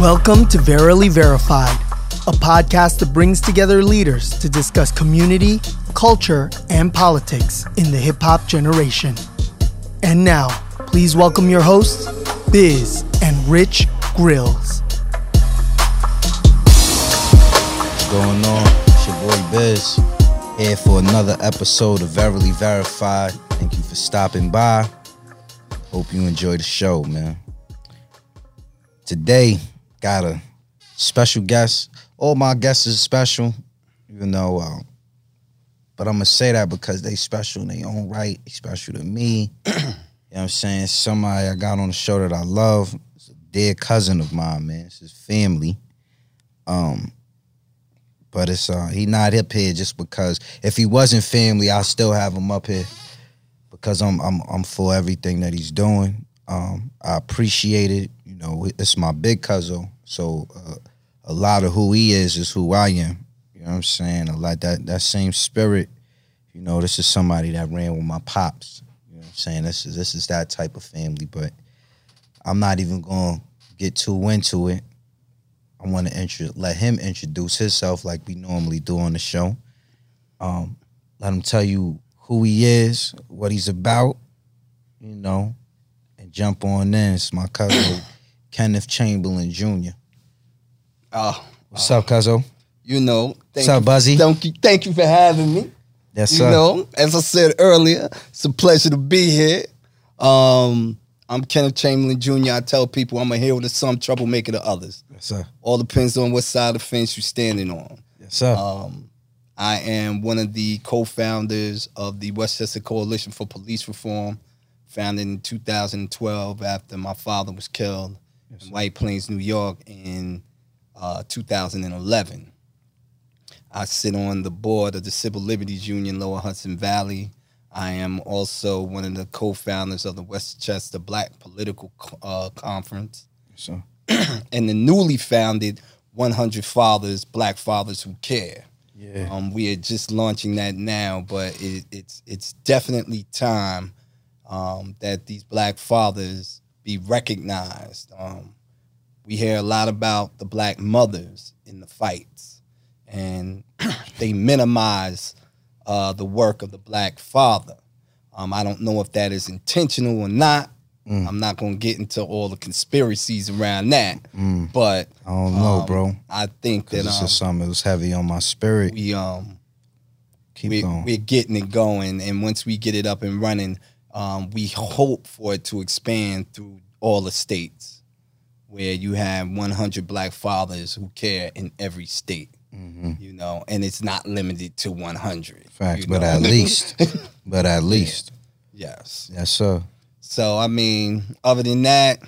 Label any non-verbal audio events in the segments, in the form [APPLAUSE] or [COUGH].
Welcome to Verily Verified, a podcast that brings together leaders to discuss community, culture, and politics in the hip hop generation. And now, please welcome your hosts, Biz and Rich Grills. What's going on? It's your boy Biz here for another episode of Verily Verified. Thank you for stopping by. Hope you enjoy the show, man. Today, got a special guest. All my guests is special, you know. uh, but I'm gonna say that because they special in their own right. Special to me. [CLEARS THROAT] you know what I'm saying? Somebody I got on the show that I love. It's a dear cousin of mine, man. It's his family. Um, but it's uh he not up here just because if he wasn't family, I still have him up here because I'm I'm I'm for everything that he's doing. Um, I appreciate it. Know, it's my big cousin, so uh, a lot of who he is is who I am. You know what I'm saying? A lot that that same spirit. You know, this is somebody that ran with my pops. You know what I'm saying? This is this is that type of family, but I'm not even gonna get too into it. I want to intro- let him introduce himself like we normally do on the show. Um, let him tell you who he is, what he's about, you know, and jump on in. It's my cousin [COUGHS] Kenneth Chamberlain Jr. Oh, What's up, Cuzzo? you know. What's up, you, Buzzy? Thank you, thank you for having me. Yes, You sir. know, as I said earlier, it's a pleasure to be here. Um, I'm Kenneth Chamberlain Jr. I tell people I'm a hero to some, troublemaker to others. Yes, sir. All depends on what side of the fence you're standing on. Yes, sir. Um, I am one of the co-founders of the Westchester Coalition for Police Reform, founded in 2012 after my father was killed in White Plains, New York, in uh, 2011. I sit on the board of the Civil Liberties Union, Lower Hudson Valley. I am also one of the co-founders of the Westchester Black Political uh, Conference yes, [CLEARS THROAT] and the newly founded 100 Fathers, Black Fathers Who Care. Yeah. Um, we are just launching that now, but it, it's it's definitely time um, that these Black fathers be recognized. Um, we hear a lot about the Black mothers in the fights, and [COUGHS] they minimize uh, the work of the Black father. Um, I don't know if that is intentional or not. Mm. I'm not going to get into all the conspiracies around that, Mm, but I don't know, um, bro. I think that this um, is something that was heavy on my spirit. we um Keep we're, going. we're getting it going, and once we get it up and running, um, we hope for it to expand through all the states, where you have 100 Black fathers who care in every state. Mhm. You know, and it's not limited to 100. Facts, but know? at [LAUGHS] least, but at least, yes. yes, sir. So I mean, other than that,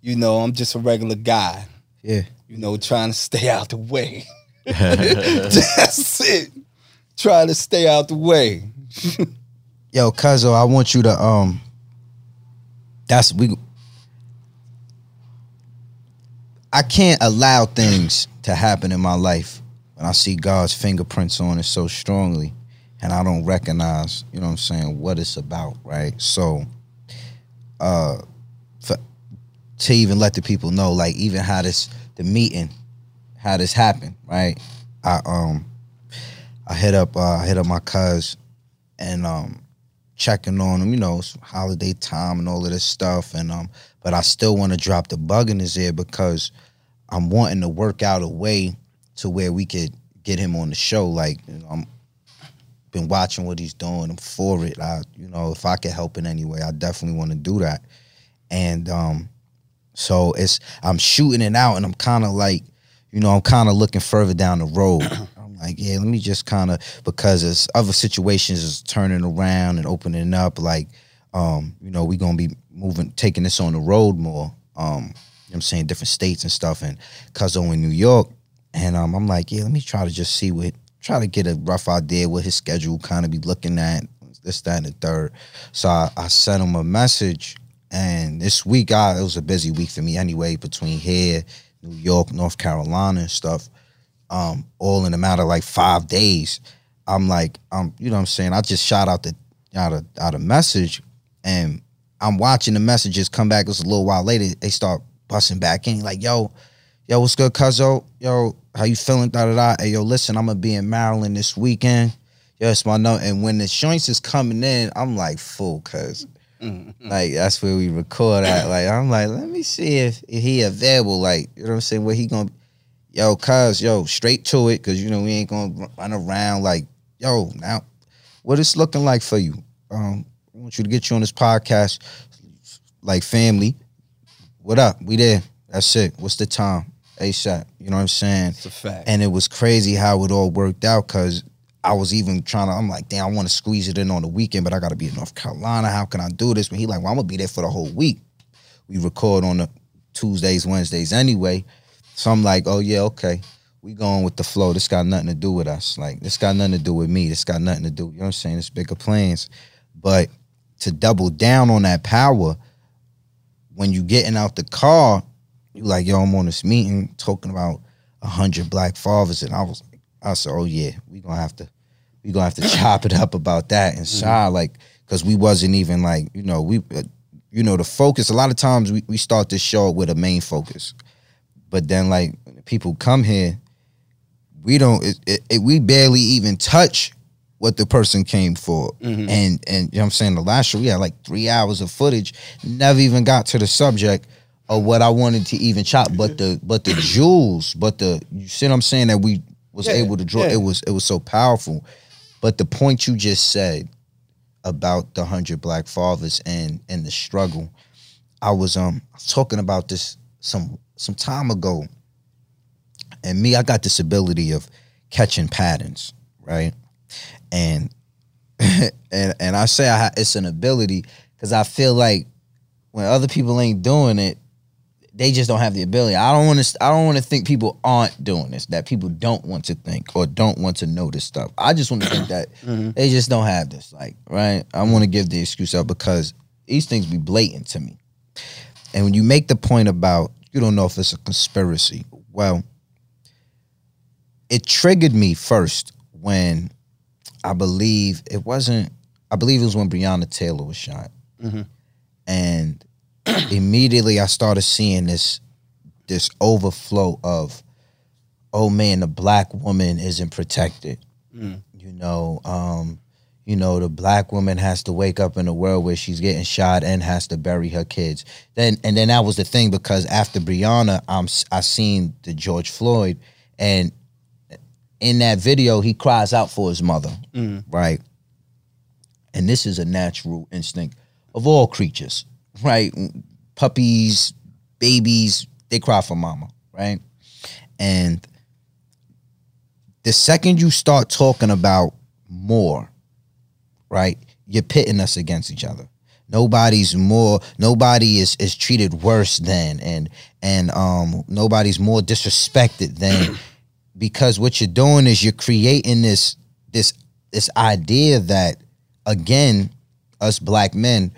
you know, I'm just a regular guy. Yeah. you know, trying to stay out the way. [LAUGHS] [LAUGHS] That's it. Trying to stay out the way. Yo, Cuzzo, I want you to um that's we I can't allow things to happen in my life when I see God's fingerprints on it so strongly and I don't recognize, you know what I'm saying, what it's about, right? So uh for to even let the people know like even how this the meeting how this happened, right? I um I hit up uh I hit up my cuz and um checking on him, you know, holiday time and all of this stuff. And um, but I still want to drop the bug in his ear because I'm wanting to work out a way to where we could get him on the show. Like, you know, I'm been watching what he's doing. I'm for it. I, you know, if I could help in any way, I definitely want to do that. And um, so it's I'm shooting it out, and I'm kind of like, you know, I'm kind of looking further down the road. [CLEARS THROAT] Like, yeah, let me just kind of because as other situations is turning around and opening up, like, um, you know, we're gonna be moving, taking this on the road more. Um, you know what I'm saying different states and stuff, and Cuzzo in New York, and um, I'm like, yeah, let me try to just see what, try to get a rough idea what his schedule kind of be looking at, this, that, and the third. So I, I sent him a message, and this week, I, it was a busy week for me anyway, between here, New York, North Carolina, and stuff. Um, all in a matter of like five days. I'm like, um, you know what I'm saying? I just shot out the out a out a message and I'm watching the messages come back. It's a little while later, they start busting back in, like, yo, yo, what's good, cuzzo? Yo, how you feeling? Da da da. Hey, yo, listen, I'm gonna be in Maryland this weekend. Yes, my note. And when the joints is coming in, I'm like, full, cuz. Mm-hmm. Like that's where we record at. Like I'm like, let me see if, if he available. Like you know what I'm saying? Where he gonna? Yo, cuz, yo, straight to it, cause you know we ain't gonna run around. Like, yo, now, what it's looking like for you? Um, I want you to get you on this podcast, like family. What up? We there? That's it. What's the time? ASAP. You know what I'm saying? It's a fact. And it was crazy how it all worked out because I was even trying to, I'm like, damn, I want to squeeze it in on the weekend, but I got to be in North Carolina. How can I do this? But he like, well, I'm going to be there for the whole week. We record on the Tuesdays, Wednesdays anyway. So I'm like, oh, yeah, okay. We going with the flow. This got nothing to do with us. Like, this got nothing to do with me. This got nothing to do, you know what I'm saying? It's bigger plans. But to double down on that power, when you getting out the car, you like, yo, I'm on this meeting talking about a hundred black fathers, and I was like, I said, oh yeah, we gonna have to, we gonna have to [COUGHS] chop it up about that inside, like, cause we wasn't even like, you know, we, uh, you know, the focus. A lot of times we we start this show with a main focus, but then like people come here, we don't, it, it, it- we barely even touch what the person came for, and and you know what I'm saying? The last show we had like three hours of footage, never even got to the subject of what I wanted to even chop, but the but the [CLEARS THROAT] jewels, but the you see what I'm saying? That we was Yeah, able to draw. yeah. It was it was so powerful, but the point you just said about the hundred black fathers and and the struggle, I was um talking about this some some time ago, and me I got this ability of catching patterns, right, and [LAUGHS] and and I say I it's an ability because I feel like when other people ain't doing it, they just don't have the ability. I don't want to. I don't want to think people aren't doing this. That people don't want to think or don't want to know this stuff. I just want to think that [COUGHS] mm-hmm. they just don't have this. Like, right? I want to give the excuse out because these things be blatant to me. And when you make the point about you don't know if it's a conspiracy, well, it triggered me first when I believe it wasn't. I believe it was when Breonna Taylor was shot, and [CLEARS THROAT] immediately I started seeing this this overflow of, oh man, the black woman isn't protected. You know, um, you know, the black woman has to wake up in a world where she's getting shot and has to bury her kids. Then and then that was the thing because after Breonna, I'm I seen the George Floyd, and in that video he cries out for his mother, mm. right? And this is a natural instinct of all creatures, right? Puppies, babies, they cry for mama, right? And the second you start talking about more, right, you're pitting us against each other. Nobody's more nobody is is treated worse than and and um nobody's more disrespected than [CLEARS THROAT] because what you're doing is you're creating this this this idea that again us black men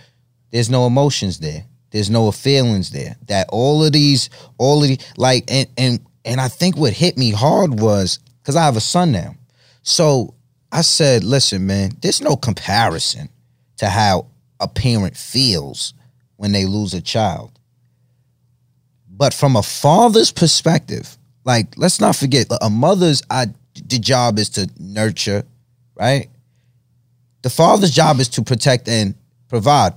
there's no emotions there. There's no feelings there. That all of these all of the like and and and i think what hit me hard was because i have a son now. So i said listen man there's no comparison to how a parent feels when they lose a child. But from a father's perspective like let's not forget a mother's I, the job is to nurture right? The father's job is to protect and provide.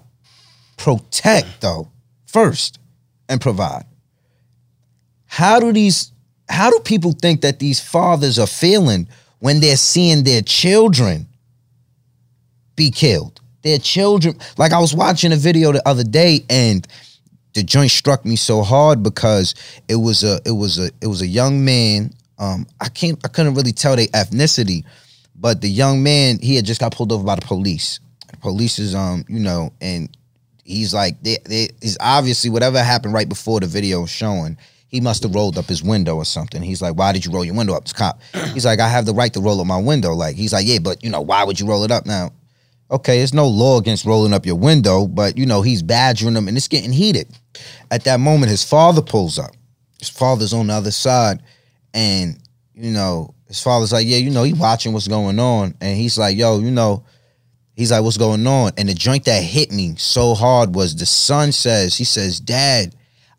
Protect though first and provide. How do these how do people think that these fathers are feeling when they're seeing their children be killed. Their children like i was watching a video the other day and the joint struck me so hard because it was a it was a it was a young man um i can't i couldn't really tell their ethnicity but the young man he had just got pulled over by the police. The police is um you know and he's like they, they, he's obviously whatever happened right before the video showing he must have rolled up his window or something. He's like why did you roll your window up? This cop he's like i have the right to roll up my window. Like he's like yeah but you know why would you roll it up now? Okay there's no law against rolling up your window but you know he's badgering him and it's getting heated. At that moment his father pulls up. His father's on the other side and you know his father's like yeah you know he watching what's going on. And he's like yo you know He's like, what's going on? And the joint that hit me so hard was the son says, he says, Dad,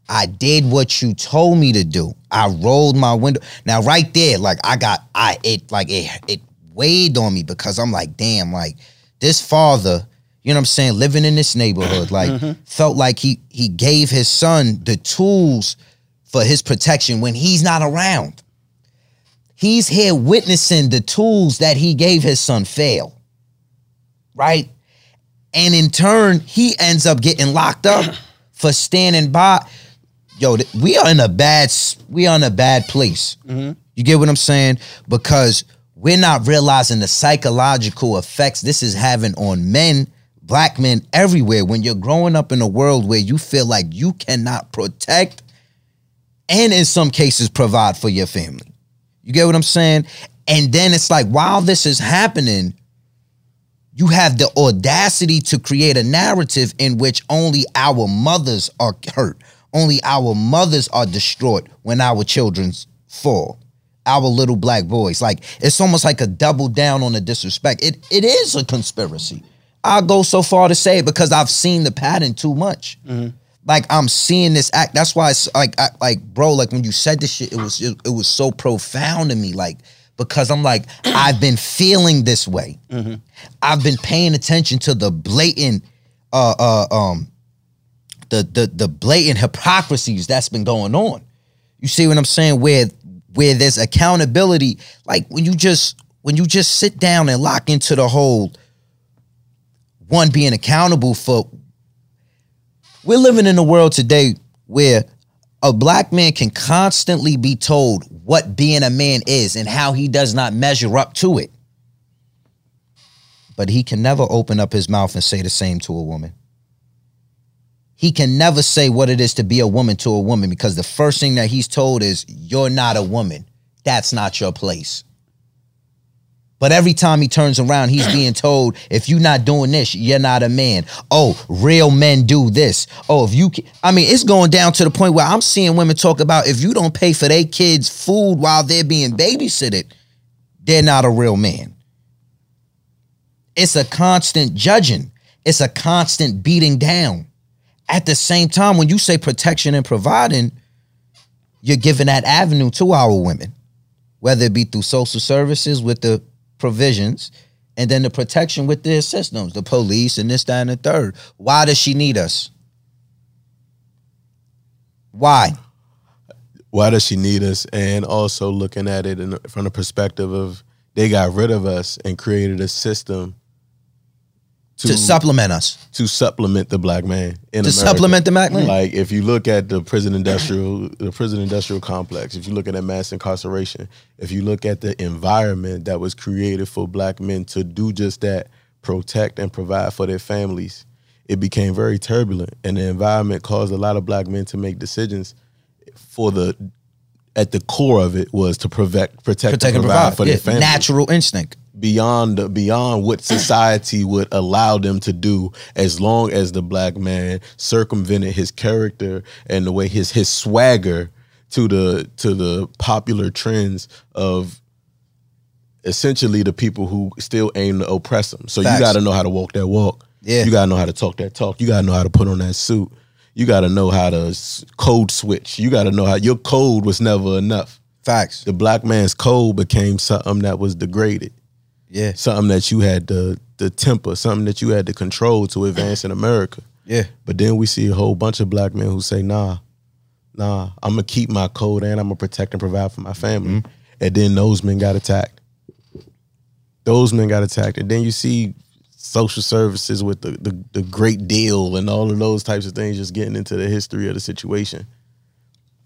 I did what you told me to do. I rolled my window. Now, right there, like I got, I it like it it weighed on me because I'm like, damn, like this father, you know what I'm saying, living in this neighborhood, like Mm-hmm. felt like he he gave his son the tools for his protection when he's not around. He's here witnessing the tools that he gave his son fail. Right? And in turn, he ends up getting locked up [CLEARS THROAT] for standing by. Yo, th- we are in a bad s- we are in a bad place. Mm-hmm. You get what I'm saying? Because we're not realizing the psychological effects this is having on men, black men everywhere. When you're growing up in a world where you feel like you cannot protect and in some cases provide for your family. You get what I'm saying? And then it's like while this is happening, you have the audacity to create a narrative in which only our mothers are hurt, only our mothers are destroyed when our children fall. Our little black boys. Like it's almost like a double down on the disrespect. It it is a conspiracy. I'll go so far to say it because I've seen the pattern too much. Like I'm seeing this act. That's why it's like I, like bro, like when you said this shit, it was it, it was so profound to me. Like because I'm like [CLEARS THROAT] I've been feeling this way. I've been paying attention to the blatant uh uh um the the the blatant hypocrisies that's been going on. You see what I'm saying? Where where there's accountability, like when you just when you just sit down and lock into the whole one being accountable for we're living in a world today where a black man can constantly be told what being a man is and how he does not measure up to it. But he can never open up his mouth and say the same to a woman. He can never say what it is to be a woman to a woman because the first thing that he's told is, You're not a woman. That's not your place. But every time he turns around, he's being [CLEARS THROAT] told, if you're not doing this, you're not a man. Oh, real men do this. Oh, if you, ca- I mean, it's going down to the point where I'm seeing women talk about if you don't pay for their kids' food while they're being babysitted, they're not a real man. It's a constant judging, it's a constant beating down. At the same time, when you say protection and providing, you're giving that avenue to our women whether it be through social services with the provisions and then the protection with their systems, the police and this, that, and the third. Why does she need us? Why? why does she need us? And also looking at it in, from the perspective of they got rid of us and created a system to, To supplement us. to supplement the black man in To America. supplement the black man. Like if you look at the prison industrial, the prison industrial complex, if you look at that mass incarceration, if you look at the environment that was created for black men to do just that, protect and provide for their families, it became very turbulent, and the environment caused a lot of black men to make decisions for the. At the core of it was to protect, protect, Protect and and provide, provide. for their Yeah, families natural instinct. beyond beyond what society would allow them to do as long as the black man circumvented his character and the way his his swagger to the to the popular trends of essentially the people who still aim to oppress them. So Facts. you got to know how to walk that walk. Yeah. You got to know how to talk that talk. You got to know how to put on that suit. You got to know how to code switch. You got to know how your code was never enough. Facts. The black man's code became something that was degraded Yeah. something that you had to the temper, something that you had to control to advance in America. Yeah. But then we see a whole bunch of black men who say, "Nah, nah, I'm gonna keep my code and I'm gonna protect and provide for my family." Mm-hmm. And then those men got attacked. Those men got attacked, and then you see social services with the, the the great deal and all of those types of things just getting into the history of the situation.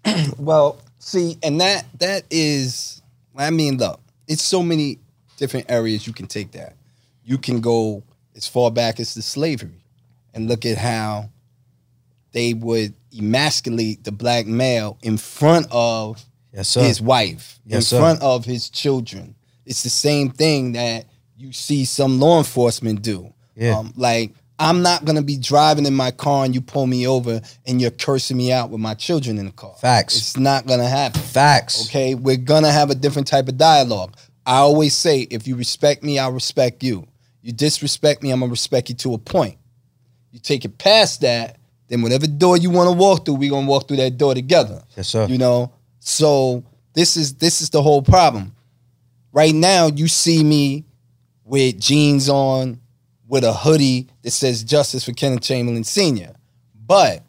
[CLEARS THROAT] Well, see, and that that is, I mean, look, it's so many different areas you can take that. You can go as far back as the slavery, and look at how they would emasculate the black male in front of Yes, his wife, Yes, in sir. front of his children. It's the same thing that you see some law enforcement do. Yeah. Um, like, I'm not gonna be driving in my car and you pull me over and you're cursing me out with my children in the car. Facts. It's not gonna happen. Facts. Okay, we're gonna have a different type of dialogue. I always say, if you respect me, I'll respect you. You disrespect me, I'm gonna respect you to a point. You take it past that, then whatever door you want to walk through, we're gonna walk through that door together. Yes, sir. You know, so this is this is the whole problem. Right now, you see me with jeans on, with a hoodie that says "Justice for Kenneth Chamberlain Sr." But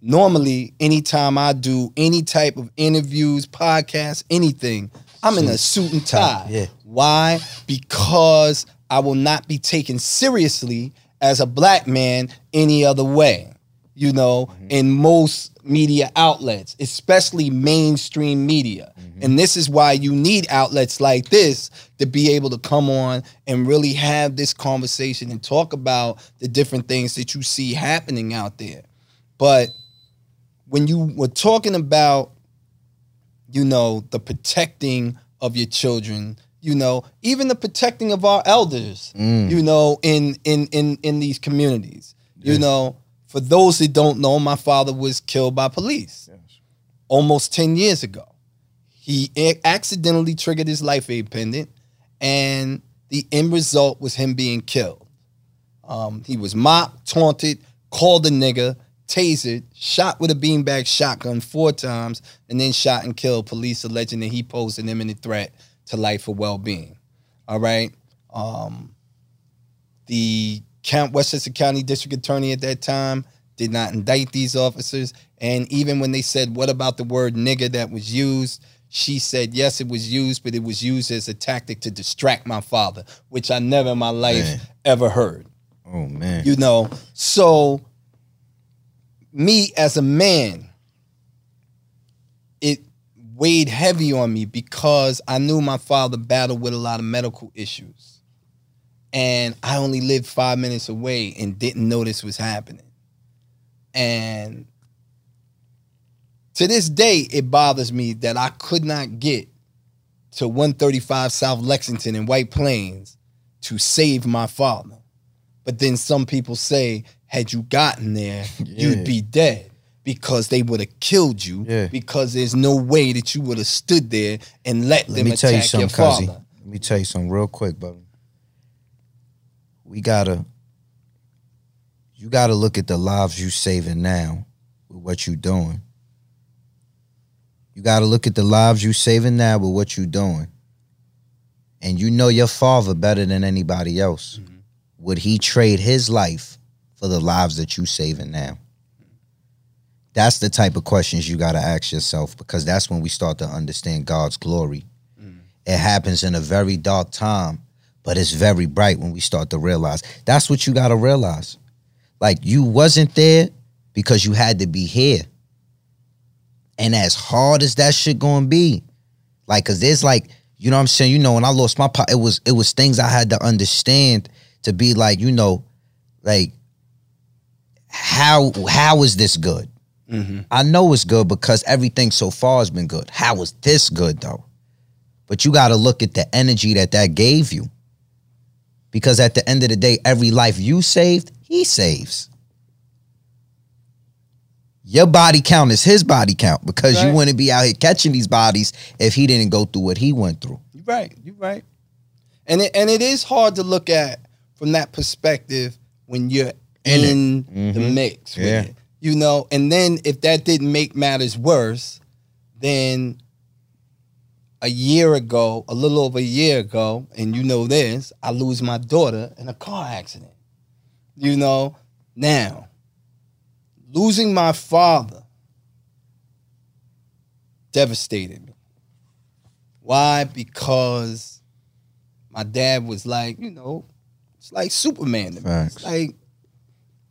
normally, anytime I do any type of interviews, podcasts, anything, I'm in a suit and tie. Ah, yeah. Why? Because I will not be taken seriously as a black man any other way. You know, mm-hmm. in most media outlets, especially mainstream media. Mm-hmm. And this is why you need outlets like this to be able to come on and really have this conversation and talk about the different things that you see happening out there. But when you were talking about you know, the protecting of your children, you know, even the protecting of our elders, mm. you know, in in in in these communities. You know, for those that don't know, my father was killed by police almost 10 years ago. He accidentally triggered his life aid pendant, and the end result was him being killed. Um, he was mocked, taunted, called a nigger, tasered, shot with a beanbag shotgun four times, and then shot and killed. Police alleging that he posed an imminent threat to life or well-being. All right. Um, the Count Westchester County District Attorney at that time did not indict these officers, and even when they said, "What about the word nigger that was used?" She said, "Yes, it was used, but it was used as a tactic to distract my father, which I never in my life Man. ever heard." Oh man. You know, so me as a man, it weighed heavy on me because I knew my father battled with a lot of medical issues. And I only lived five minutes away and didn't know this was happening. And to this day, it bothers me that I could not get to 135 South Lexington in White Plains to save my father. But then some people say, had you gotten there, [LAUGHS] Yeah. you'd be dead because they would have killed you Yeah. because there's no way that you would have stood there and let, Let them attack you your father. Let me tell you something real quick, brother. We gotta you gotta look at the lives you saving now with what you doing. You gotta look at the lives you saving now with what you doing. And you know your father better than anybody else. Mm-hmm. Would he trade his life for the lives that you saving now? That's the type of questions you gotta ask yourself because that's when we start to understand God's glory. Mm. It happens in a very dark time, but it's very bright when we start to realize. That's what you gotta realize. Like you wasn't there because you had to be here. And as hard as that shit gonna be, like, cause there's like, you know what I'm saying? You know, when I lost my pot, it was it was things I had to understand to be like, you know, like how how is this good? Mm-hmm. I know it's good because everything so far has been good. How is this good though? But you got to look at the energy that that gave you. Because at the end of the day, every life you saved, he saves. Your body count is his body count because you wouldn't be out here catching these bodies if he didn't go through what he went through. You're right. You're right. And it, and it is hard to look at from that perspective when you're in, it. Mm-hmm. the mix Yeah. it. You know, and then if that didn't make matters worse, then a year ago, a little over a year ago, and you know this, I lose my daughter in a car accident. You know, now losing my father devastated me. Why? Because my dad was like, you know, it's like Superman to me. It's like,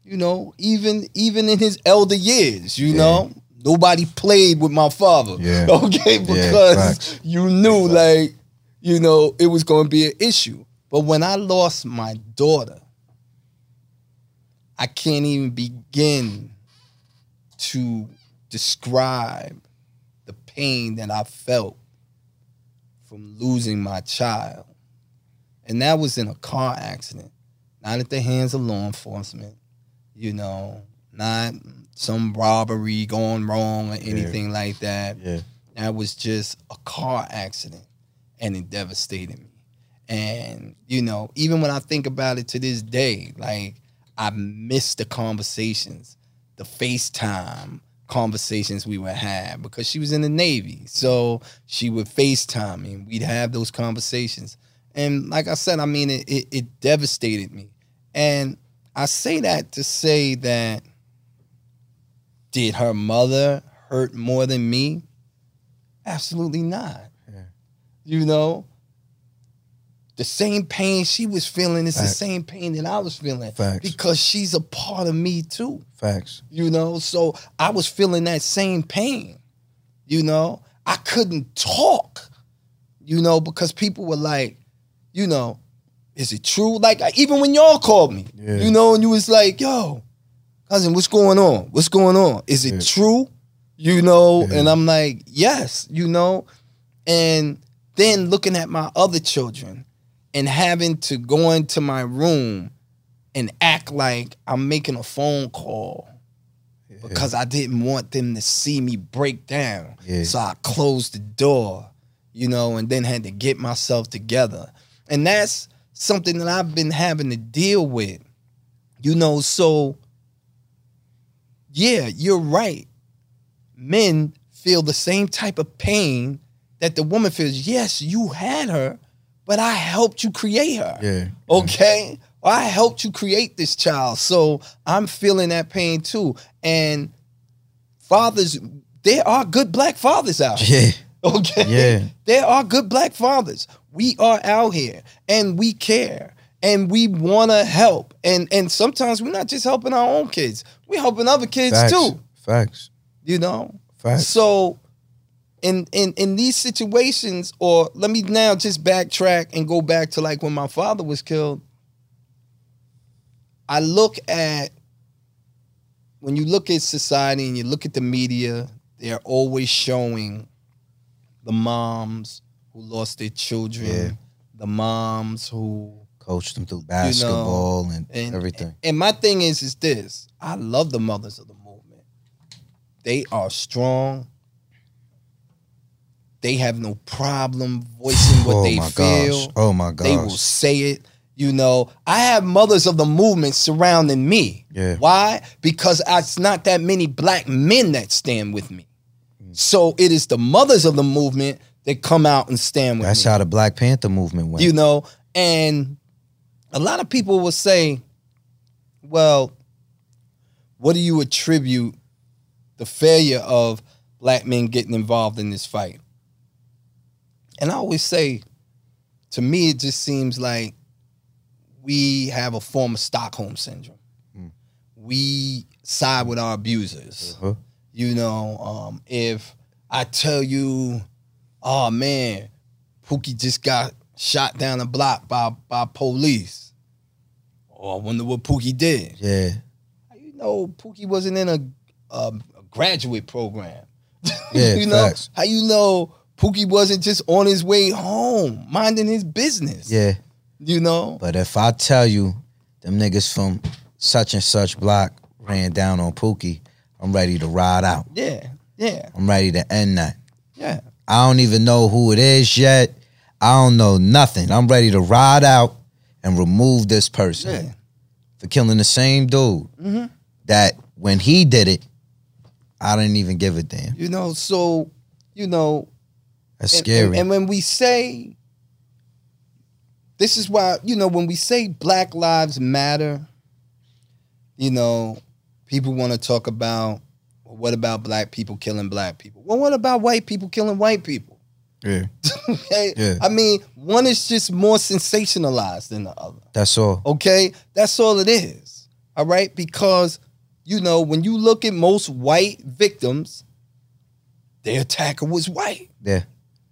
you know, even even in his elder years, you Yeah. know, nobody played with my father. Yeah. Okay, because facts. you knew like, you know, it was gonna be an issue. But when I lost my daughter, I can't even begin to describe the pain that I felt from losing my child. And that was in a car accident, not at the hands of law enforcement, you know, not some robbery going wrong or anything like that. Yeah. That was just a car accident and it devastated me. And, you know, even when I think about it to this day, like I miss the conversations the FaceTime conversations we would have because she was in the Navy. So she would FaceTime me and we'd have those conversations. And like I said, I mean, it, it, it devastated me. And I say that to say that did her mother hurt more than me? Absolutely not. You know, the same pain she was feeling is the same pain that I was feeling Facts. because she's a part of me too. Facts. You know, so I was feeling that same pain. You know, I couldn't talk. You know, because people were like, you know, is it true? Like even when y'all called me, Yeah. you know, and you was like, yo, cousin, what's going on? What's going on? Is it Yeah. true? You know, Yeah. and I'm like, yes, you know, and then looking at my other children and having to go into my room and act like I'm making a phone call because I didn't want them to see me break down. Yeah. So I closed the door, you know, and then had to get myself together. And that's something that I've been having to deal with. You know, so yeah, you're right. Men feel the same type of pain that the woman feels. Yes, you had her, but I helped you create her. Yeah. Okay? I helped you create this child. So I'm feeling that pain too. And fathers, there are good black fathers out here. Yeah. [LAUGHS] Okay. Yeah. There are good black fathers. We are out here and we care and we want to help. And and sometimes we're not just helping our own kids. We're helping other kids Facts. too, Facts. you know? Facts. So in in in these situations or let me now just backtrack and go back to like when my father was killed. I look at when you look at society and you look at the media, they're always showing the moms who lost their children, Yeah. the moms who Coached them through basketball and, and everything. And my thing is, is this: I love the mothers of the movement. They are strong. They have no problem voicing what oh they feel. gosh. Oh my gosh. They will say it. You know, I have mothers of the movement surrounding me. Yeah. Why? Because it's not that many black men that stand with me. Mm. So it is the mothers of the movement that come out and stand with That's me how the Black Panther movement went. you know and a lot of people will say well what do you attribute the failure of black men getting involved in this fight and i always say to me it just seems like we have a form of stockholm syndrome we side with our abusers Uh-huh. you know, um, if I tell you, oh man, Pookie just got shot down the block by by police. Oh, I wonder what Pookie did. Yeah. How you know Pookie wasn't in a, a, a graduate program? [LAUGHS] Yeah, you know facts. how you know Pookie wasn't just on his way home, minding his business. Yeah. you know. But if I tell you them niggas from such and such block ran down on Pookie, I'm ready to ride out. Yeah, yeah, I'm ready to end that. yeah. I don't even know who it is yet. I don't know nothing. I'm ready to ride out and remove this person Yeah. for killing the same dude Mm-hmm. that when he did it, I didn't even give a damn. You know, so you know, That's And- scary. And, and when we say, this is why, you know, when we say Black Lives Matter, you know, people want to talk about, well, what about black people killing black people? Well, what about white people killing white people? Yeah. [LAUGHS] Okay? Yeah. I mean, one is just more sensationalized than the other. That's all. Okay? That's all it is. All right? Because, you know, when you look at most white victims, their attacker was white. Yeah.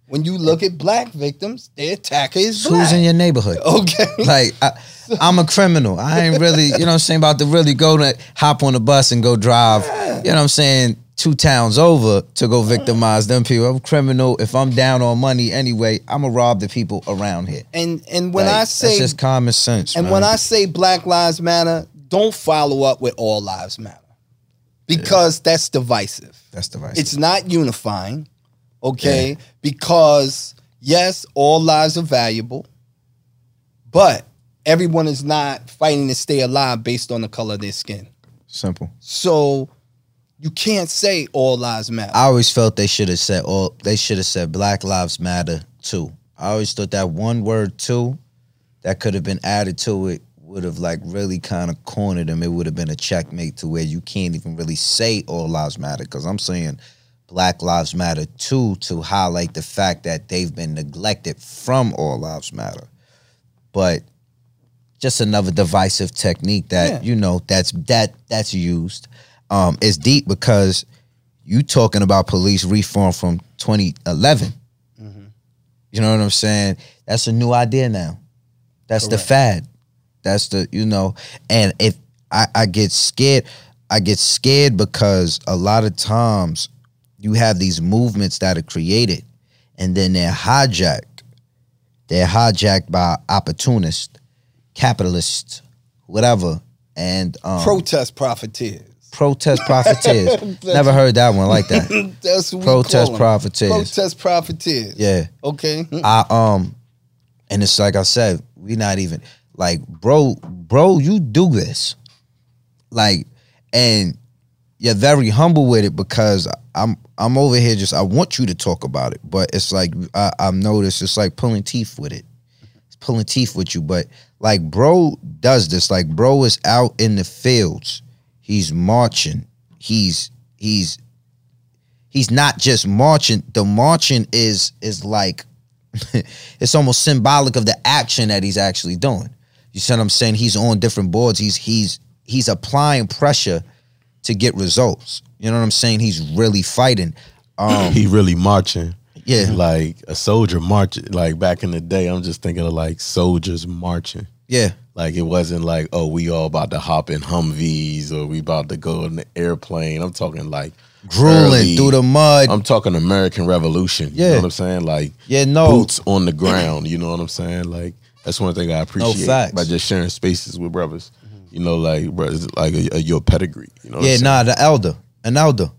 When you look at black victims, their attacker is black. Who's in your neighborhood? okay. [LAUGHS] Like I, I'm a criminal. I ain't really, you know what I'm saying, about to really go to hop on the bus and go drive, you know what I'm saying, two towns over to go victimize them people. I'm a criminal. If I'm down on money anyway, I'ma rob the people around here. And and when Like, I say that's just common sense. and man. when I say Black Lives Matter, don't follow up with All Lives Matter. Because that's divisive. that's right. It's not unifying, okay? Because yes, all lives are valuable, but everyone is not fighting to stay alive based on the color of their skin. Simple. So you can't say all lives matter. I always felt they should have said all they should have said Black Lives Matter too. I always thought that one word too that could have been added to it would have like really kind of cornered them. It would have been a checkmate to where you can't even really say all lives matter because I'm saying Black Lives Matter too to highlight the fact that they've been neglected from all lives matter. But just another divisive technique that Yeah. you know that's that that's used. Um, it's deep because you talking about police reform from 2011. You know what I'm saying? That's a new idea now. That's the fad. That's the you know. And if I, I get scared, I get scared because a lot of times you have these movements that are created, and then they're hijacked. They're hijacked by opportunists, capitalists, whatever, and um, Protest profiteers. Protest profiteers. [LAUGHS] Never heard that one like that. [LAUGHS] That's Protest profiteers. Protest profiteers. Yeah. Okay. I um and it's like I said, we not even like bro, bro, you do this. Like and you're very humble with it because I'm I'm over here just I want you to talk about it, but it's like I, I've noticed it's like pulling teeth with it. It's pulling teeth with you, but like bro does this. Like bro is out in the fields. He's marching. He's he's he's not just marching. The marching is is like [LAUGHS] it's almost symbolic of the action that he's actually doing. You see what I'm saying? He's on different boards. He's he's he's applying pressure to get results. You know what I'm saying? He's really fighting. Um, he really marching. Yeah. Like a soldier marching. Like back in the day, I'm just thinking of like soldiers marching. yeah, Like it wasn't like, oh, we all about to hop in Humvees or we about to go in the airplane. I'm talking like grueling early- through the mud. I'm talking American Revolution. You Yeah. know what I'm saying? Like yeah, no, boots on the ground. You know what I'm saying? Like that's one thing I appreciate facts. by just sharing spaces with brothers. You know, like brothers, like a, a, your pedigree. You know? What yeah, I'm saying? nah, the elder, an elder,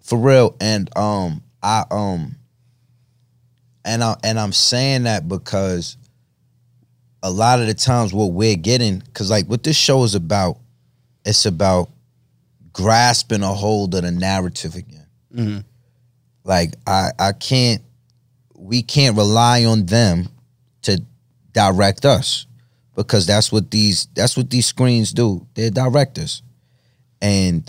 for real. And um, I um, and I and I'm saying that because a lot of the times what we're getting, because like what this show is about, it's about grasping a hold of the narrative again. Mhm. Like I I can't, we can't rely on them to direct us because that's what these that's what these screens do. They're directors and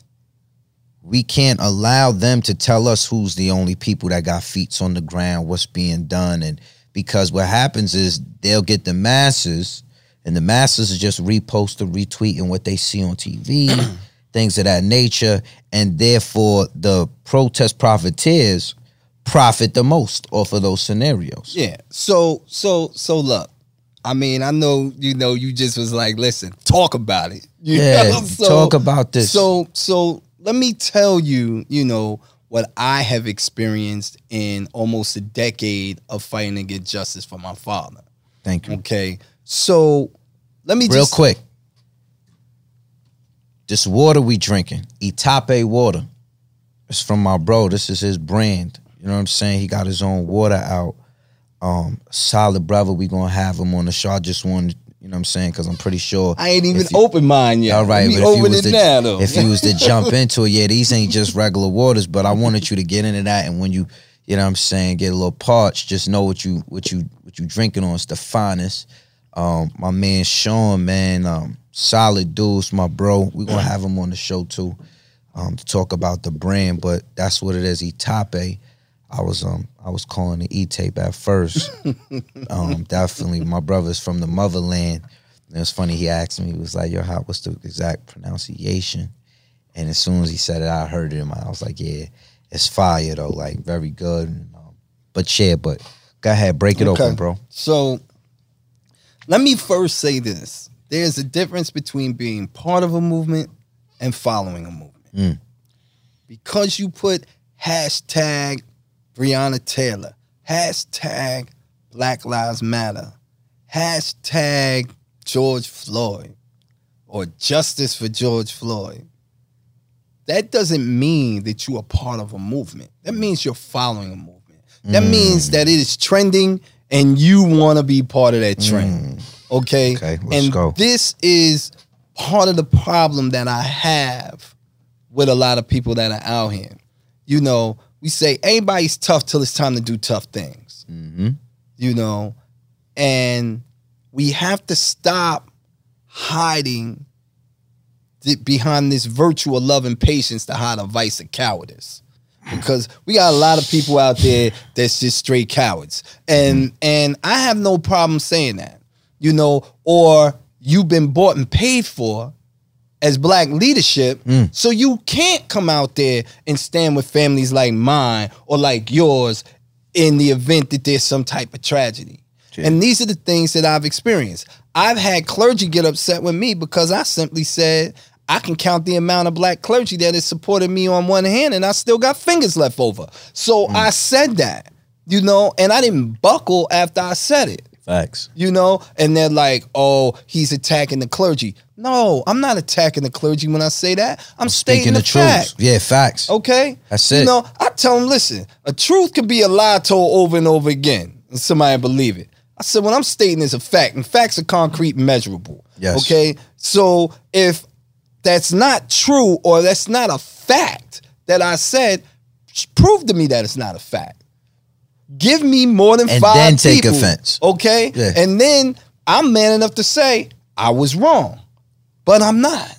we can't allow them to tell us who's the only people that got feet on the ground, what's being done, and because what happens is they'll get the masses, and the masses are just reposting, retweeting what they see on TV, [CLEARS THROAT] things of that nature, and therefore the protest profiteers profit the most off of those scenarios. Yeah. So so so look. I mean, I know you know you just was like, listen, talk about it. [LAUGHS] You Yeah, know? talk about this. So so let me tell you, you know, what I have experienced in almost a decade of fighting to get justice for my father. Thank you. Okay. So let me Real just quick. This water we drinking, Itape water. It's from my bro. This is his brand. You know what I'm saying? He got his own water out. Um, solid brother. We gonna have him on the show. I just wanted, you know what I'm saying? Because I'm pretty sure. I ain't even you- open mine yet. All right, but if you was it to now though. if you was to [LAUGHS] jump into it, yeah, these ain't just regular waters. But I wanted you to get into that, and when you, you know, what I'm saying, get a little parched, just know what you what you what you drinking on. It's the finest. Um, my man Sean, man, um, solid dudes, my bro. We gonna have him on the show too, um, to talk about the brand. But that's what it is. Itape. I was um I was calling the E tape at first. [LAUGHS] um, definitely my brother's from the motherland. And it was funny. He asked me, he was like, "Yo, how? What's the exact pronunciation?" And as soon as he said it, I heard it. In my, I was like, "Yeah, it's fire though. Like very good." And, um, but yeah, but go ahead, break it Okay. open, bro. So let me first say this. There's a difference between being part of a movement and following a movement. Mm. Because you put hashtag Breonna Taylor, hashtag Black Lives Matter, hashtag George Floyd, or justice for George Floyd, that doesn't mean that you are part of a movement. That means you're following a movement. That Mm. means that it is trending and you want to be part of that trend. Okay? Mm. Okay, let's and go. this is part of the problem that I have with a lot of people that are out here. You know, we say everybody's tough till it's time to do tough things. Mm-hmm. You know, and we have to stop hiding th- behind this virtue of love and patience to hide a vice of cowardice. Because we got a lot of people out there that's just straight cowards. And mm-hmm. and I have no problem saying that. You know, or you've been bought and paid for as black leadership, mm. so you can't come out there and stand with families like mine or like yours in the event that there's some type of tragedy. And these are the things that I've experienced. I've had clergy get upset with me because I simply said I can count the amount of black clergy that has supported me on one hand and I still got fingers left over. So mm. I said that, you know, and I didn't buckle after I said it Facts. you know, and they're like, "Oh, he's attacking the clergy." No, I'm not attacking the clergy when I say that. I'm, stating the, the truth. fact. Yeah, facts. Okay, That's it. You know, I tell them, listen, a truth could be a lie told over and over again, and somebody believe it. I said, what I'm stating is a fact, and facts are concrete and measurable. Yes. Okay, so if that's not true or that's not a fact that I said, prove to me that it's not a fact. Give me more than And five then take people, offense. Okay, Yeah. and then I'm man enough to say I was wrong, but I'm not.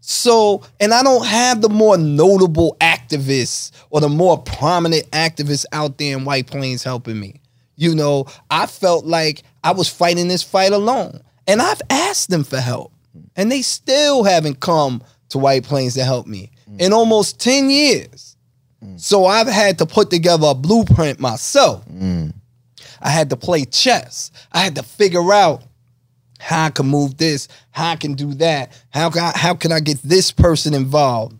So, and I don't have the more notable activists or the more prominent activists out there in White Plains helping me. You know, I felt like I was fighting this fight alone. And I've asked them for help. And they still haven't come to White Plains to help me mm. in almost 10 years. Mm. So I've had to put together a blueprint myself. Mm. I had to play chess. I had to figure out how I can move this, how I can do that, how can I, how can I get this person involved?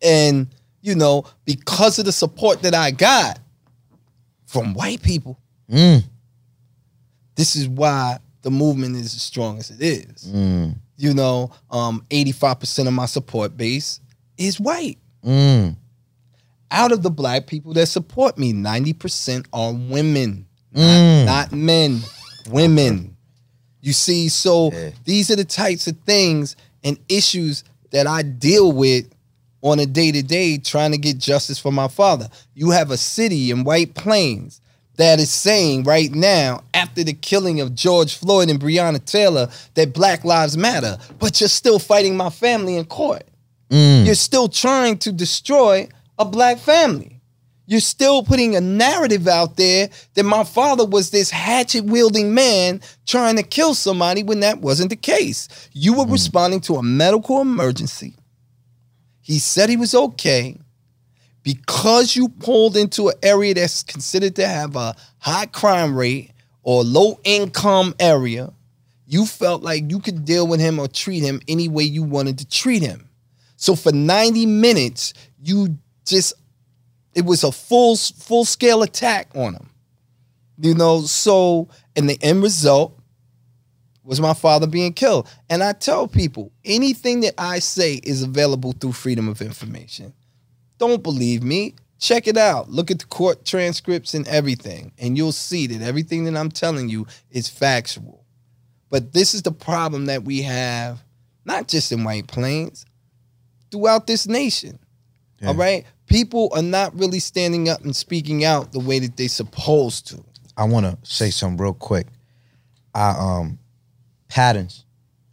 And you know, because of the support that I got from white people, mm. this is why the movement is as strong as it is. You know, um, 85% of my support base is white. Out of the black people that support me, 90% are women, not, mm. not men, women. You see, so Yeah. these are the types of things and issues that I deal with on a day to day trying to get justice for my father. You have a city in White Plains that is saying right now, after the killing of George Floyd and Breonna Taylor, that Black Lives Matter, but you're still fighting my family in court. Mm. You're still trying to destroy a black family. You're still putting a narrative out there that my father was this hatchet wielding man trying to kill somebody when that wasn't the case. You were hmm. responding to a medical emergency. He said he was okay. Because you pulled into an area that's considered to have a high crime rate or low income area, you felt like you could deal with him or treat him any way you wanted to treat him. So for 90 minutes, you just it was a full full scale attack on him. You know, so and the end result was my father being killed. And I tell people, anything that I say is available through freedom of information. Don't believe me. Check it out. Look at the court transcripts and everything, and you'll see that everything that I'm telling you is factual. But this is the problem that we have, not just in White Plains, throughout this nation. All right? People are not really standing up and speaking out the way that they're supposed to. I want to say something real quick. I um patterns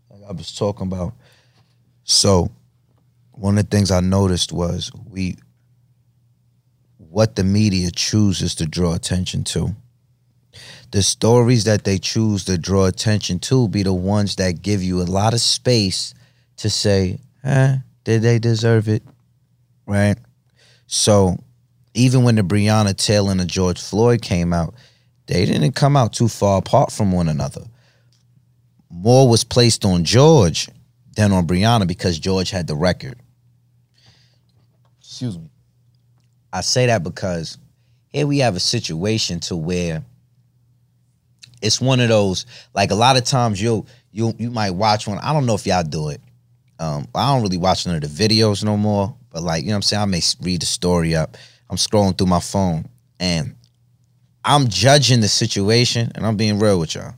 like I was talking about. So one of the things I noticed was we what the media chooses to draw attention to. The stories that they choose to draw attention to be the ones that give you a lot of space to say, eh, did they deserve it? Right? So even when the Breonna Taylor and the George Floyd came out, they didn't come out too far apart from one another. More was placed on George than on Breonna because George had the record. Excuse me. I say that because here we have a situation to where it's one of those like a lot of times you you you might watch one. I don't know if y'all do it. Um, I don't really watch none of the videos no more. But like you know what I'm saying, I may read the story up. I'm scrolling through my phone and I'm judging the situation, and I'm being real with y'all.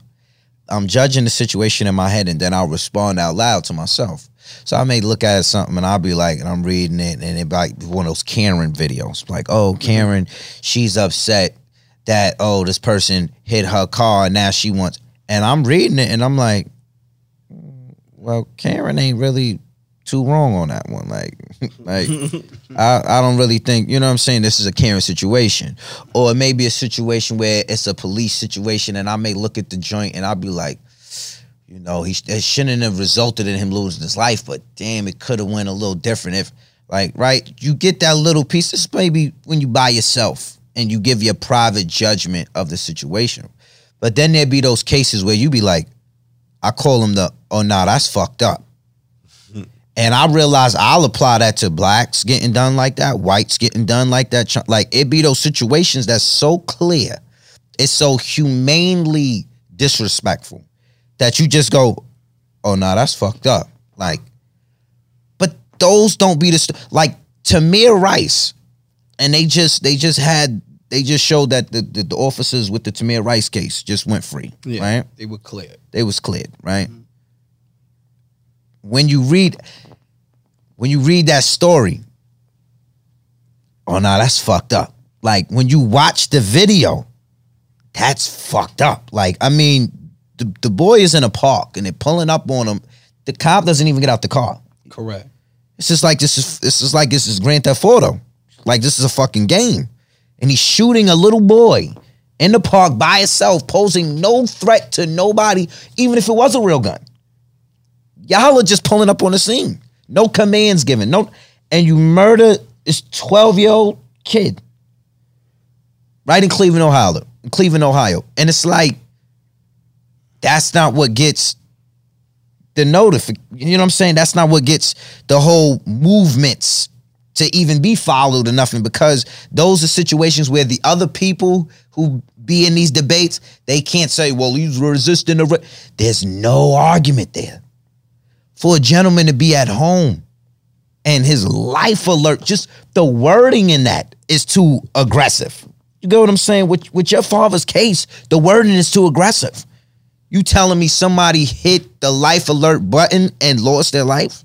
I'm judging the situation in my head and then I'll respond out loud to myself. So I may look at something and I'll be like, and I'm reading it, and it be like one of those Karen videos, like, oh, mm-hmm. Karen, she's upset that oh, this person hit her car and now she wants, and I'm reading it and I'm like, well, Karen ain't really too wrong on that one. Like, [LAUGHS] like [LAUGHS] I, I don't really think, you know what I'm saying, this is a Karen situation. Or it may be a situation where it's a police situation and I may look at the joint and I'll be like, you know, he it shouldn't have resulted in him losing his life, but damn, it could have went a little different if like, right, you get that little piece. This maybe when you by yourself and you give your private judgment of the situation. But then there'd be those cases where you be like, I call them the, oh, nah, that's fucked up. And I realize I'll apply that to blacks getting done like that, whites getting done like that. Like it be those situations that's so clear, it's so humanely disrespectful that you just go, "Oh no, that's fucked up." Like, but those don't be the st- like Tamir Rice, and they just they just had they just showed that the, the, the officers with the Tamir Rice case just went free, Yeah, right? they were cleared. they was cleared, right? Mm-hmm. When you read when you read that story, oh no, that's fucked up. Like when you watch the video, that's fucked up. Like, I mean, the, the boy is in a park and they're pulling up on him. The cop doesn't even get out the car. Correct. It's just like this is this is like this is Grand Theft Auto. Like this is a fucking game. And he's shooting a little boy in the park by himself, posing no threat to nobody, even if it was a real gun. Y'all are just pulling up on the scene. No commands given. No, and you murder this 12-year-old kid. Right in Cleveland, Ohio. In Cleveland, Ohio. And it's like, that's not what gets the notif you know what I'm saying? That's not what gets the whole movements to even be followed or nothing because those are situations where the other people who be in these debates, they can't say, well, he's resisting the. Re-. There's no argument there. For a gentleman to be at home and his life alert, just the wording in that is too aggressive. You get what I'm saying? With, with your father's case, the wording is too aggressive. You telling me somebody hit the life alert button and lost their life?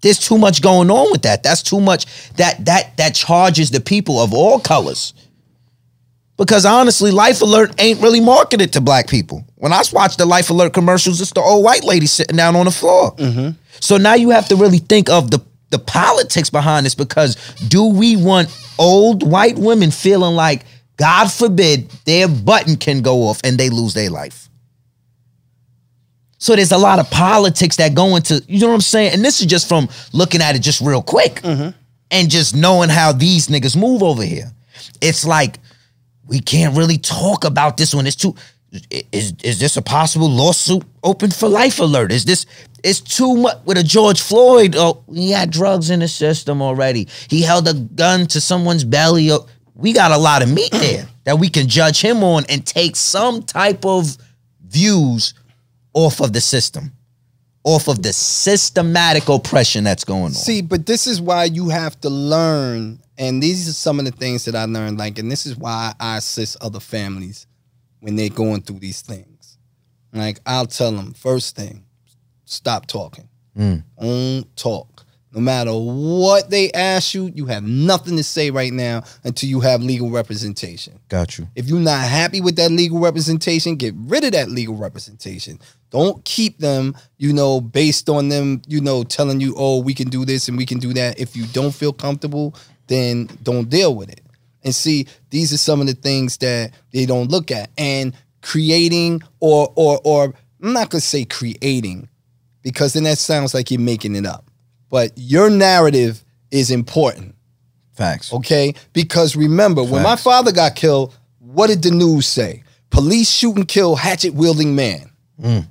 There's too much going on with that. That's too much that that that charges the people of all colors. Because honestly, Life Alert ain't really marketed to black people. When I watch the Life Alert commercials, it's the old white lady sitting down on the floor. Mm-hmm. So now you have to really think of the the politics behind this because do we want old white women feeling like God forbid their button can go off and they lose their life? So there's a lot of politics that go into, you know what I'm saying? And this is just from looking at it just real quick mm-hmm. and just knowing how these niggas move over here. It's like we can't really talk about this one. It's too is is this a possible lawsuit open for life alert? Is this it's too much with a George Floyd? Oh, he had drugs in the system already. He held a gun to someone's belly. Oh, We got a lot of meat there [CLEARS THROAT] that we can judge him on and take some type of views off of the system, off of the systematic oppression that's going on. See, but this is why you have to learn, and these are some of the things that I learned. Like, and this is why I assist other families when they're going through these things. Like, I'll tell them first thing, stop talking. Mm. Don't talk. No matter what they ask you, you have nothing to say right now until you have legal representation. got you. If you're not happy with that legal representation, get rid of that legal representation. Don't keep them, you know, based on them, you know, telling you, oh, we can do this and we can do that. If you don't feel comfortable, then don't deal with it. And see, these are some of the things that they don't look at. And creating or or or I'm not gonna say creating, because then that sounds like you're making it up. But your narrative is important. Facts. Okay? Because remember, when my father got killed, what did the news say? Police shoot and kill hatchet wielding man. Mm.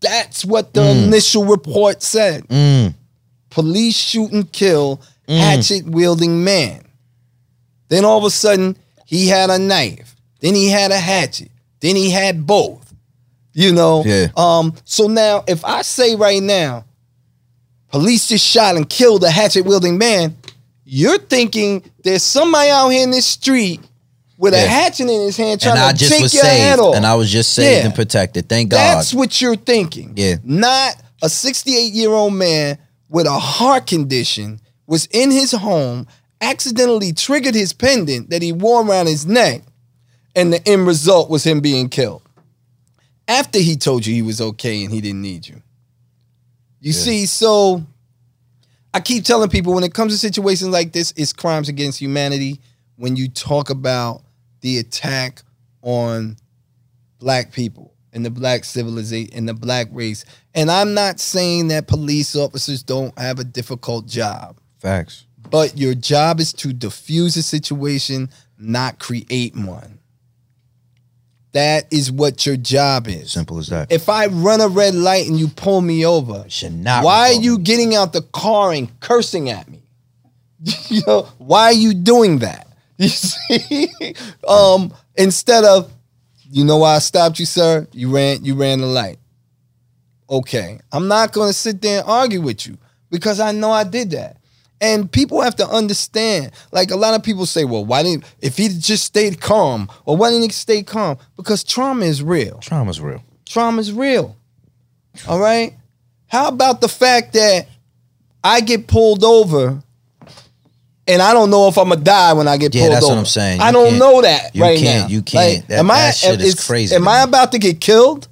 That's what the mm. initial report said. Mm. Police shoot and kill hatchet wielding man. Then all of a sudden, he had a knife. Then he had a hatchet. Then he had both. You know? Yeah. Um, so now if I say right now, police just shot and killed a hatchet wielding man, you're thinking there's somebody out here in this street with Yeah. a hatchet in his hand trying and I to just take was your head off. and I was just saved Yeah. and protected. Thank God. That's what you're thinking. Yeah. Not a 68 year old man with a heart condition was in his home, accidentally triggered his pendant that he wore around his neck, and the end result was him being killed. After he told you he was okay and he didn't need you. You see, so I keep telling people when it comes to situations like this, it's crimes against humanity. When you talk about the attack on black people and the black civilization and the black race. And I'm not saying that police officers don't have a difficult job, Facts. but your job is to diffuse a situation, not create one. That is what your job is. Simple as that. If I run a red light and you pull me over, Should not why are you in- getting out the car and cursing at me? [LAUGHS] you know, why are you doing that? [LAUGHS] You see? um, instead of, you know why I stopped you, sir? You ran, you ran the light. Okay. I'm not gonna sit there and argue with you because I know I did that. And people have to understand. Like a lot of people say, well, why didn't if he just stayed calm, or why didn't he stay calm? Because trauma is real Trauma's real. trauma's real. All right? How about the fact that I get pulled over and I don't know if I'm gonna die when I get Yeah, pulled that's over. what I'm saying. I don't know that you right can't- now. you can't. Like, That- am I? that shit is crazy Am I about to get killed?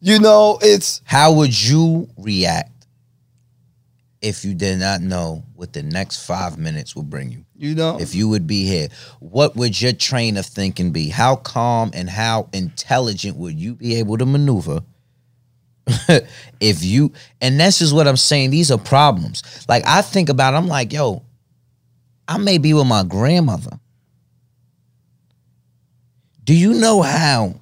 You know, it's How would you react if you did not know what the next five minutes will bring you? you know. If you would be here, what would your train of thinking be? How calm and how intelligent would you be able to maneuver? [LAUGHS] if you and this is what I'm saying, these are problems. Like I think about, it, I'm like, yo, I may be with my grandmother. Do you know how?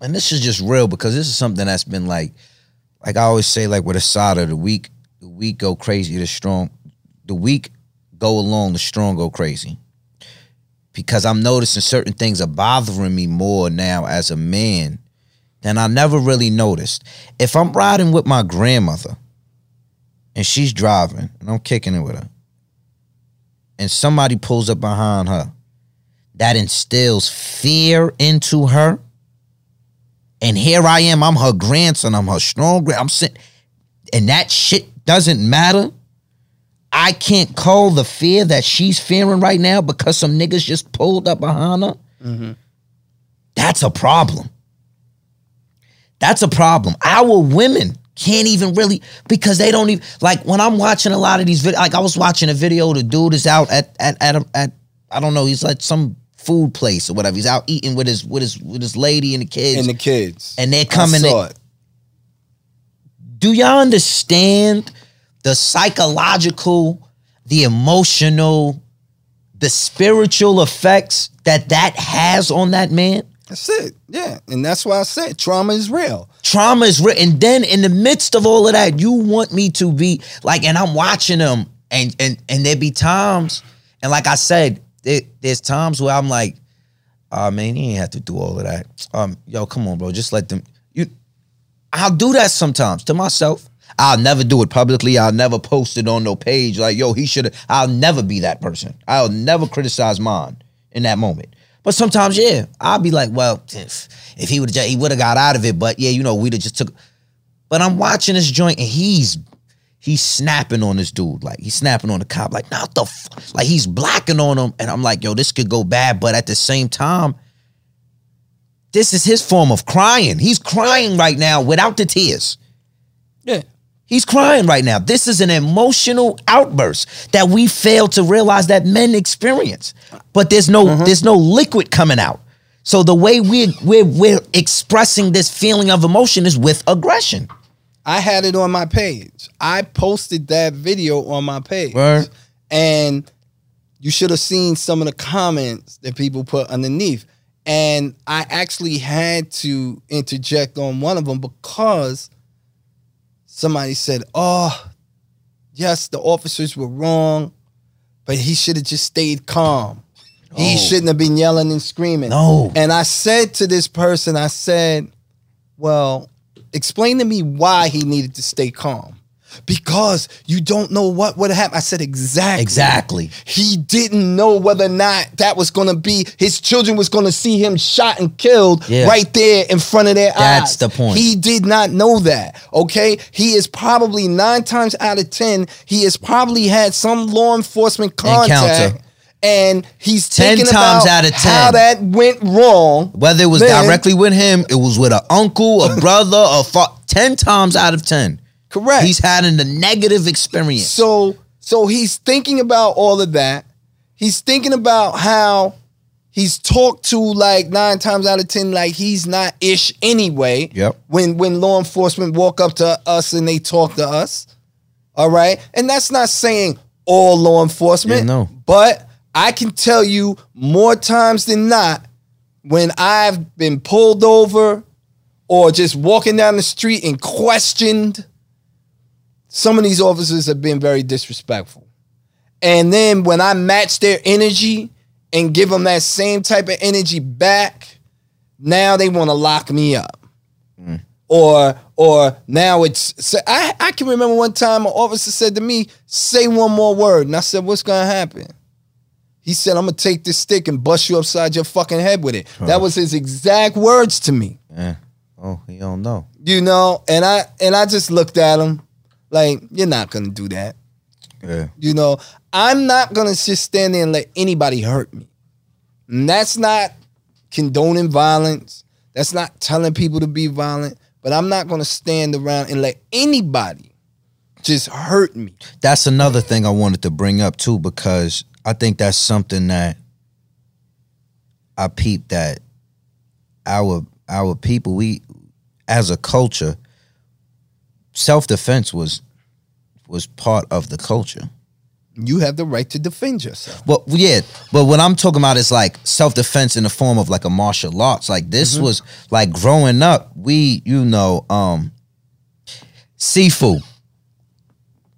And this is just real because this is something that's been like, like I always say, like with a side of the weak, the weak go crazy, the strong, the weak go along, the strong go crazy. Because I'm noticing certain things are bothering me more now as a man than I never really noticed. If I'm riding with my grandmother and she's driving and I'm kicking it with her, and somebody pulls up behind her, that instills fear into her. And here I am, I'm her grandson, I'm her strong grand, I'm sitting, and that shit doesn't matter. I can't call the fear that she's fearing right now because some niggas just pulled up behind her. That's a problem. That's a problem. Our women can't even really because they don't even like when I'm watching a lot of these videos. Like I was watching a video, the dude is out at at at, a, at I don't know, he's like some food place or whatever. He's out eating with his with his with his lady and the kids, and the kids. and they're coming. I saw it. Do y'all understand the psychological, the emotional, the spiritual effects that that has on that man? That's it. Yeah. And that's why I said trauma is real. Trauma is real. And then in the midst of all of that, you want me to be like, and I'm watching them, and and and there be times, and like I said, there, there's times where I'm like, oh man, you ain't have to do all of that. Um, yo, come on, bro, just let them. I'll do that sometimes to myself. I'll never do it publicly. I'll never post it on no page like, yo, he should have. I'll never be that person. I'll never criticize mine in that moment. But sometimes, yeah, I'll be like, well, if, if he would have, he would have got out of it. But yeah, you know, we'd have just took. But I'm watching this joint and he's he's snapping on this dude, like he's snapping on the cop, like not the f-. like he's blacking on him, and I'm like, yo, this could go bad. But at the same time, this is his form of crying. He's crying right now without the tears. Yeah. He's crying right now. This is an emotional outburst that we fail to realize that men experience. But there's no mm-hmm. there's no liquid coming out. So the way we we're, we're expressing this feeling of emotion is with aggression. I had it on my page. I posted that video on my page. Word. And you should have seen some of the comments that people put underneath. And I actually had to interject on one of them because somebody said, Oh, yes, the officers were wrong, but he should have just stayed calm. He Oh. shouldn't have been yelling and screaming. No. And I said to this person, I said, Well, explain to me why he needed to stay calm. Because you don't know what would happen. I said exactly. Exactly. He didn't know whether or not that was gonna be his children was gonna see him shot and killed Yeah. right there in front of their eyes. That's the point. He did not know that. Okay. He is probably nine times out of ten, he has probably had some law enforcement contact. Encounter. And he's 10 times out of ten how 10. that went wrong. Whether it was Then- directly with him, it was with an uncle, a brother, a fa- ten times out of ten. Correct. He's had a negative experience. So so he's thinking about all of that. He's thinking about how he's talked to like nine times out of ten, like he's not ish anyway. Yep. When when law enforcement walk up to us and they talk to us. All right. And that's not saying all law enforcement. Yeah, no. But I can tell you more times than not, when I've been pulled over or just walking down the street and questioned some of these officers have been very disrespectful. And then when I match their energy and give them that same type of energy back, now they want to lock me up. Mm. Or or now it's so I, I can remember one time an officer said to me, say one more word. And I said, What's gonna happen? He said, I'm gonna take this stick and bust you upside your fucking head with it. That was his exact words to me Yeah. Oh, he don't know. you know and i and i just looked at him like you're not gonna do that. Yeah. you know i'm not gonna just stand there and let anybody hurt me. And that's not condoning violence. That's not telling people to be violent. But i'm not gonna stand around and let anybody just hurt me. That's another thing I wanted to bring up too, because I think that's something that I peeped that our our people, we as a culture, self defense was was part of the culture. you have the right to defend yourself Well, yeah, but what I'm talking about is like self defense in the form of like a martial arts. Like this was like growing up, we, you know, um, Sifu,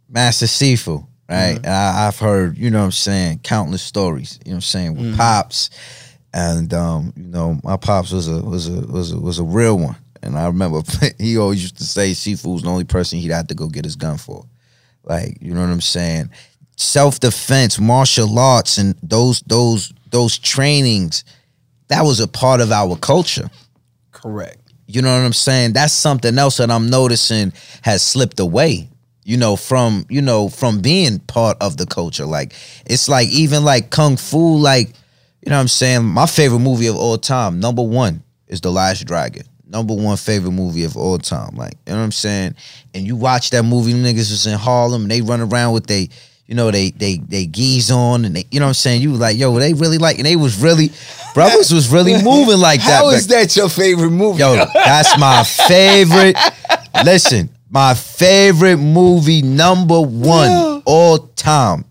Master Sifu, right? And I, I've heard, you know what I'm saying, countless stories, you know what I'm saying, with pops. And um, you know, my pops was a was a was a was a real one. And I remember [LAUGHS] he always used to say was the only person he'd have to go get his gun for. Like, you know what I'm saying? Self defense, martial arts, and those those those trainings, that was a part of our culture. correct You know what I'm saying? That's something else that I'm noticing has slipped away. You know, from you know, from being part of the culture. Like it's like even like kung fu, like, you know what I'm saying? My favorite movie of all time, number one, is The Last Dragon. Number one favorite movie of all time. Like, you know what I'm saying? And you watch that movie, niggas was in Harlem and they run around with they, you know, they they they geese on and they, you know what I'm saying? You was like, yo, they really like, and they was really, brothers was really [LAUGHS] moving like that. How is that your favorite movie Yo, that's my favorite. [LAUGHS] Listen, my favorite movie number one all time.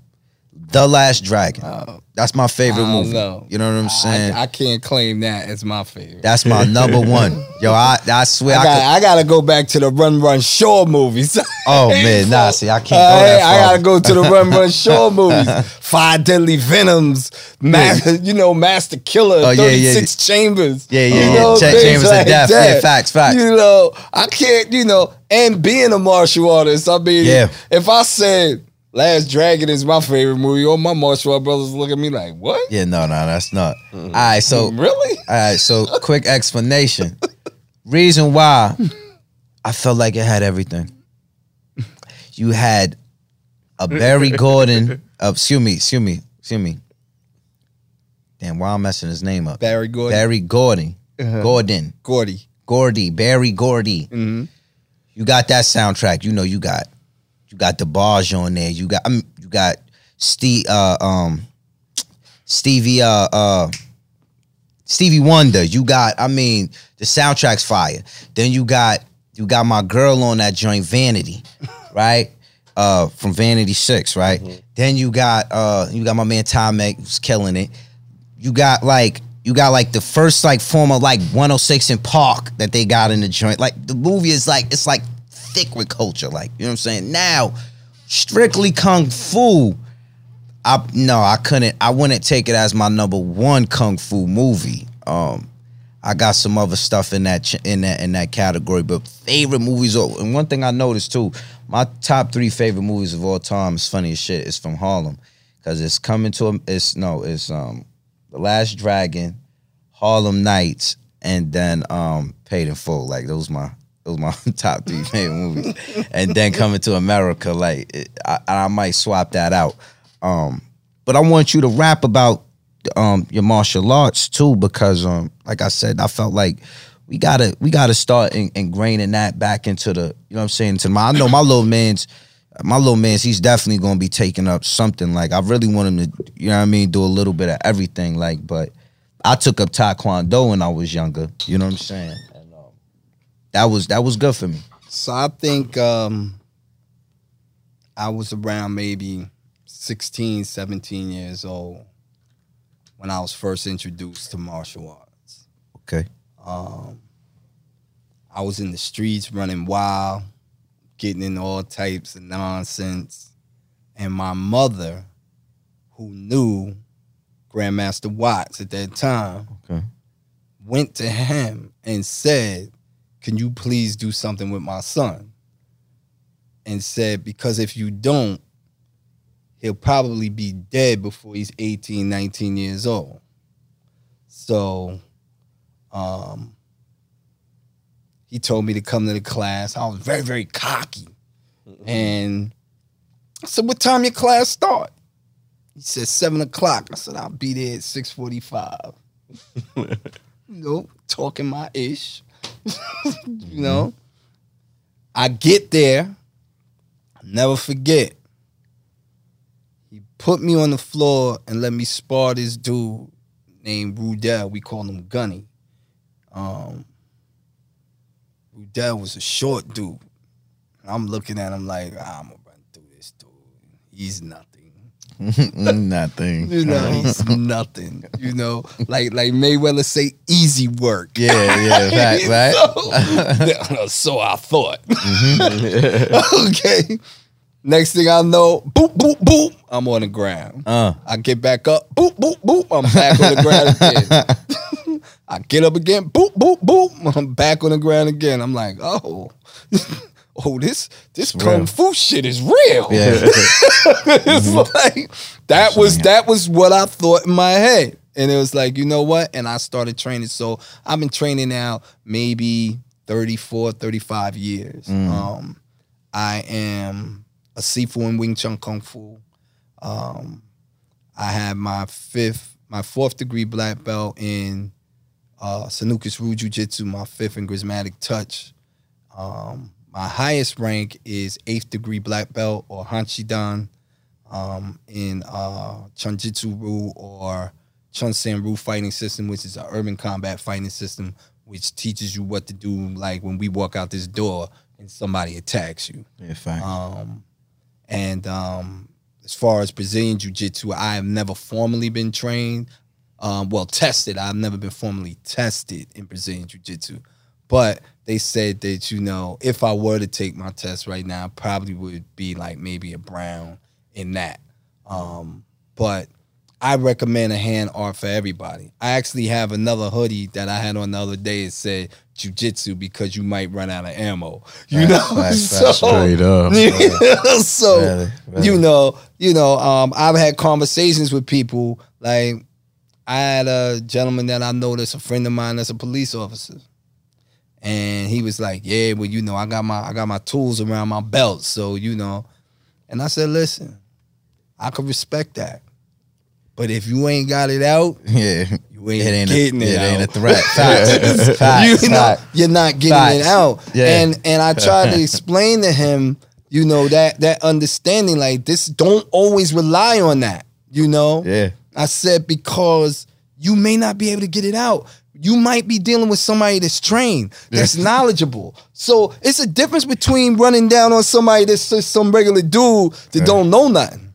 The Last Dragon. Oh. That's my favorite movie. know. You know what I'm saying? I, I can't claim that as my favorite That's my number [LAUGHS] one. Yo, I I swear I, I, got, could, I gotta go back to the Run Run Shaw movies. [LAUGHS] Oh man, nah, see, I can't go I, that I gotta go to the Run Run [LAUGHS] Shaw movies. Five Deadly Venoms, Master, you know, Master Killer, Oh, yeah, yeah. 36 Chambers. Yeah, yeah, you yeah. know, things Chambers of Death. Yeah, facts, facts. You know, I can't, you know, and being a martial artist, I mean, Yeah. if I said Last Dragon is my favorite movie, all my martial brothers look at me like, what? Yeah, no, no, that's not. All right, so Really? All right, so [LAUGHS] quick explanation. Reason why I felt like it had everything. You had a Barry [LAUGHS] Gordon. Uh, excuse me, excuse me, excuse me. Damn, why I'm messing his name up? Barry Gordon. Barry Gordon. Gordon. Gordy. Gordy. Berry Gordy. You got that soundtrack. You know you got you got the bars on there. You got I mean, you got Steve uh um Stevie uh uh Stevie Wonder. You got I mean the soundtrack's fire. Then you got you got my girl on that joint Vanity, [LAUGHS] right? Uh from Vanity 6, right? Then you got uh you got my man Taimak who's killing it. You got like you got like the first like form of like 106 in Park that they got in the joint. Like the movie is like it's like thick with culture. Like you know what I'm saying. Now, strictly kung fu. I no, I couldn't. I wouldn't take it as my number one kung fu movie. Um, I got some other stuff in that in that in that category. But favorite movies, and one thing I noticed too, my top three favorite movies of all time is funny as shit. Is from Harlem because it's coming to it's no, it's um, the Last Dragon, Harlem Nights, and then um, Paid in Full. Like those my those my [LAUGHS] top three favorite movies. And then coming to America, like it, I, I might swap that out. Um, but I want you to rap about um your martial arts too, because um, like I said, I felt like we gotta we gotta start in, ingraining that back into the you know what I'm saying to my I know my little man's my little man's he's definitely gonna be taking up something like I really want him to you know what I mean do a little bit of everything like but I took up taekwondo when I was younger you know what I'm saying that was that was good for me So I think um, I was around maybe 16, 17 years old when I was first introduced to martial arts. okay Um, I was in the streets running wild, getting in all types of nonsense. And my mother, who knew Grandmaster Watts at that time, okay went to him and said, Can you please do something with my son? And said, Because if you don't, he'll probably be dead before he's 18, 19 years old. So, um, he told me to come to the class. I was very, very cocky. And I said, What time your class start? He said seven o'clock. I said, I'll be there at 645 you [LAUGHS] know, talking my ish. [LAUGHS] you know, I get there, never forget. He put me on the floor and let me spar this dude named Rudell. We call him Gunny. Um, Rudell was a short dude. I'm looking at him like, ah, I'm gonna run through this dude. He's nothing. [LAUGHS] nothing You know, [LAUGHS] he's nothing. You know, like like Mayweather say, easy work. yeah yeah fact, [LAUGHS] right so, so I thought. okay. Next thing I know, boop, boop, boop, I'm on the ground. uh I get back up, boop, boop, boop, I'm back on the ground again. I get up again, boop, boop, boop, I'm back on the ground again. I'm like, oh, oh, this this kung real. fu shit is real. yeah [LAUGHS] it's like that was that was what I thought in my head. And it was like, you know what? And I started training. So I've been training now maybe 34, 35 years. Um, I am a Sifu in Wing Chun Kung Fu. Um, I have my fifth, my fourth degree black belt in uh, Sanuces Ryu Jiu Jitsu, my fifth in Grismatic Touch. Um, my highest rank is eighth degree black belt or Hanshidan um, in uh, Chunjitsu Ryu or Chunsan Ryu fighting system, which is an urban combat fighting system, which teaches you what to do, like when we walk out this door and somebody attacks you. yeah fact Um, and um, as far as Brazilian Jiu Jitsu, I have never formally been trained. Um, well, tested. I've never been formally tested in Brazilian Jiu Jitsu. But they said that, you know, if I were to take my test right now, I probably would be like maybe a brown in that. Um, but I recommend a hand art for everybody. I actually have another hoodie that I had on the other day. It said jujitsu because you might run out of ammo. You know, [LAUGHS] so. Straight up. [LAUGHS] so Really, really. you know, you know, um, I've had conversations with people. Like I had a gentleman that I know that's a friend of mine that's a police officer. And he was like, Yeah, well, you know, I got my I got my tools around my belt. So, you know. And I said, listen, I can respect that. But if you ain't got it out, [LAUGHS] yeah you ain't, it ain't a, getting it, it ain't a threat [LAUGHS] facts [LAUGHS] facts you know, you're not getting Facts. it out. Yeah. And and I tried to explain to him, you know, that that understanding, like this, don't always rely on that. You know? yeah I said because you may not be able to get it out. You might be dealing with somebody that's trained, that's [LAUGHS] knowledgeable. So it's a difference between running down on somebody that's just some regular dude that don't know nothing.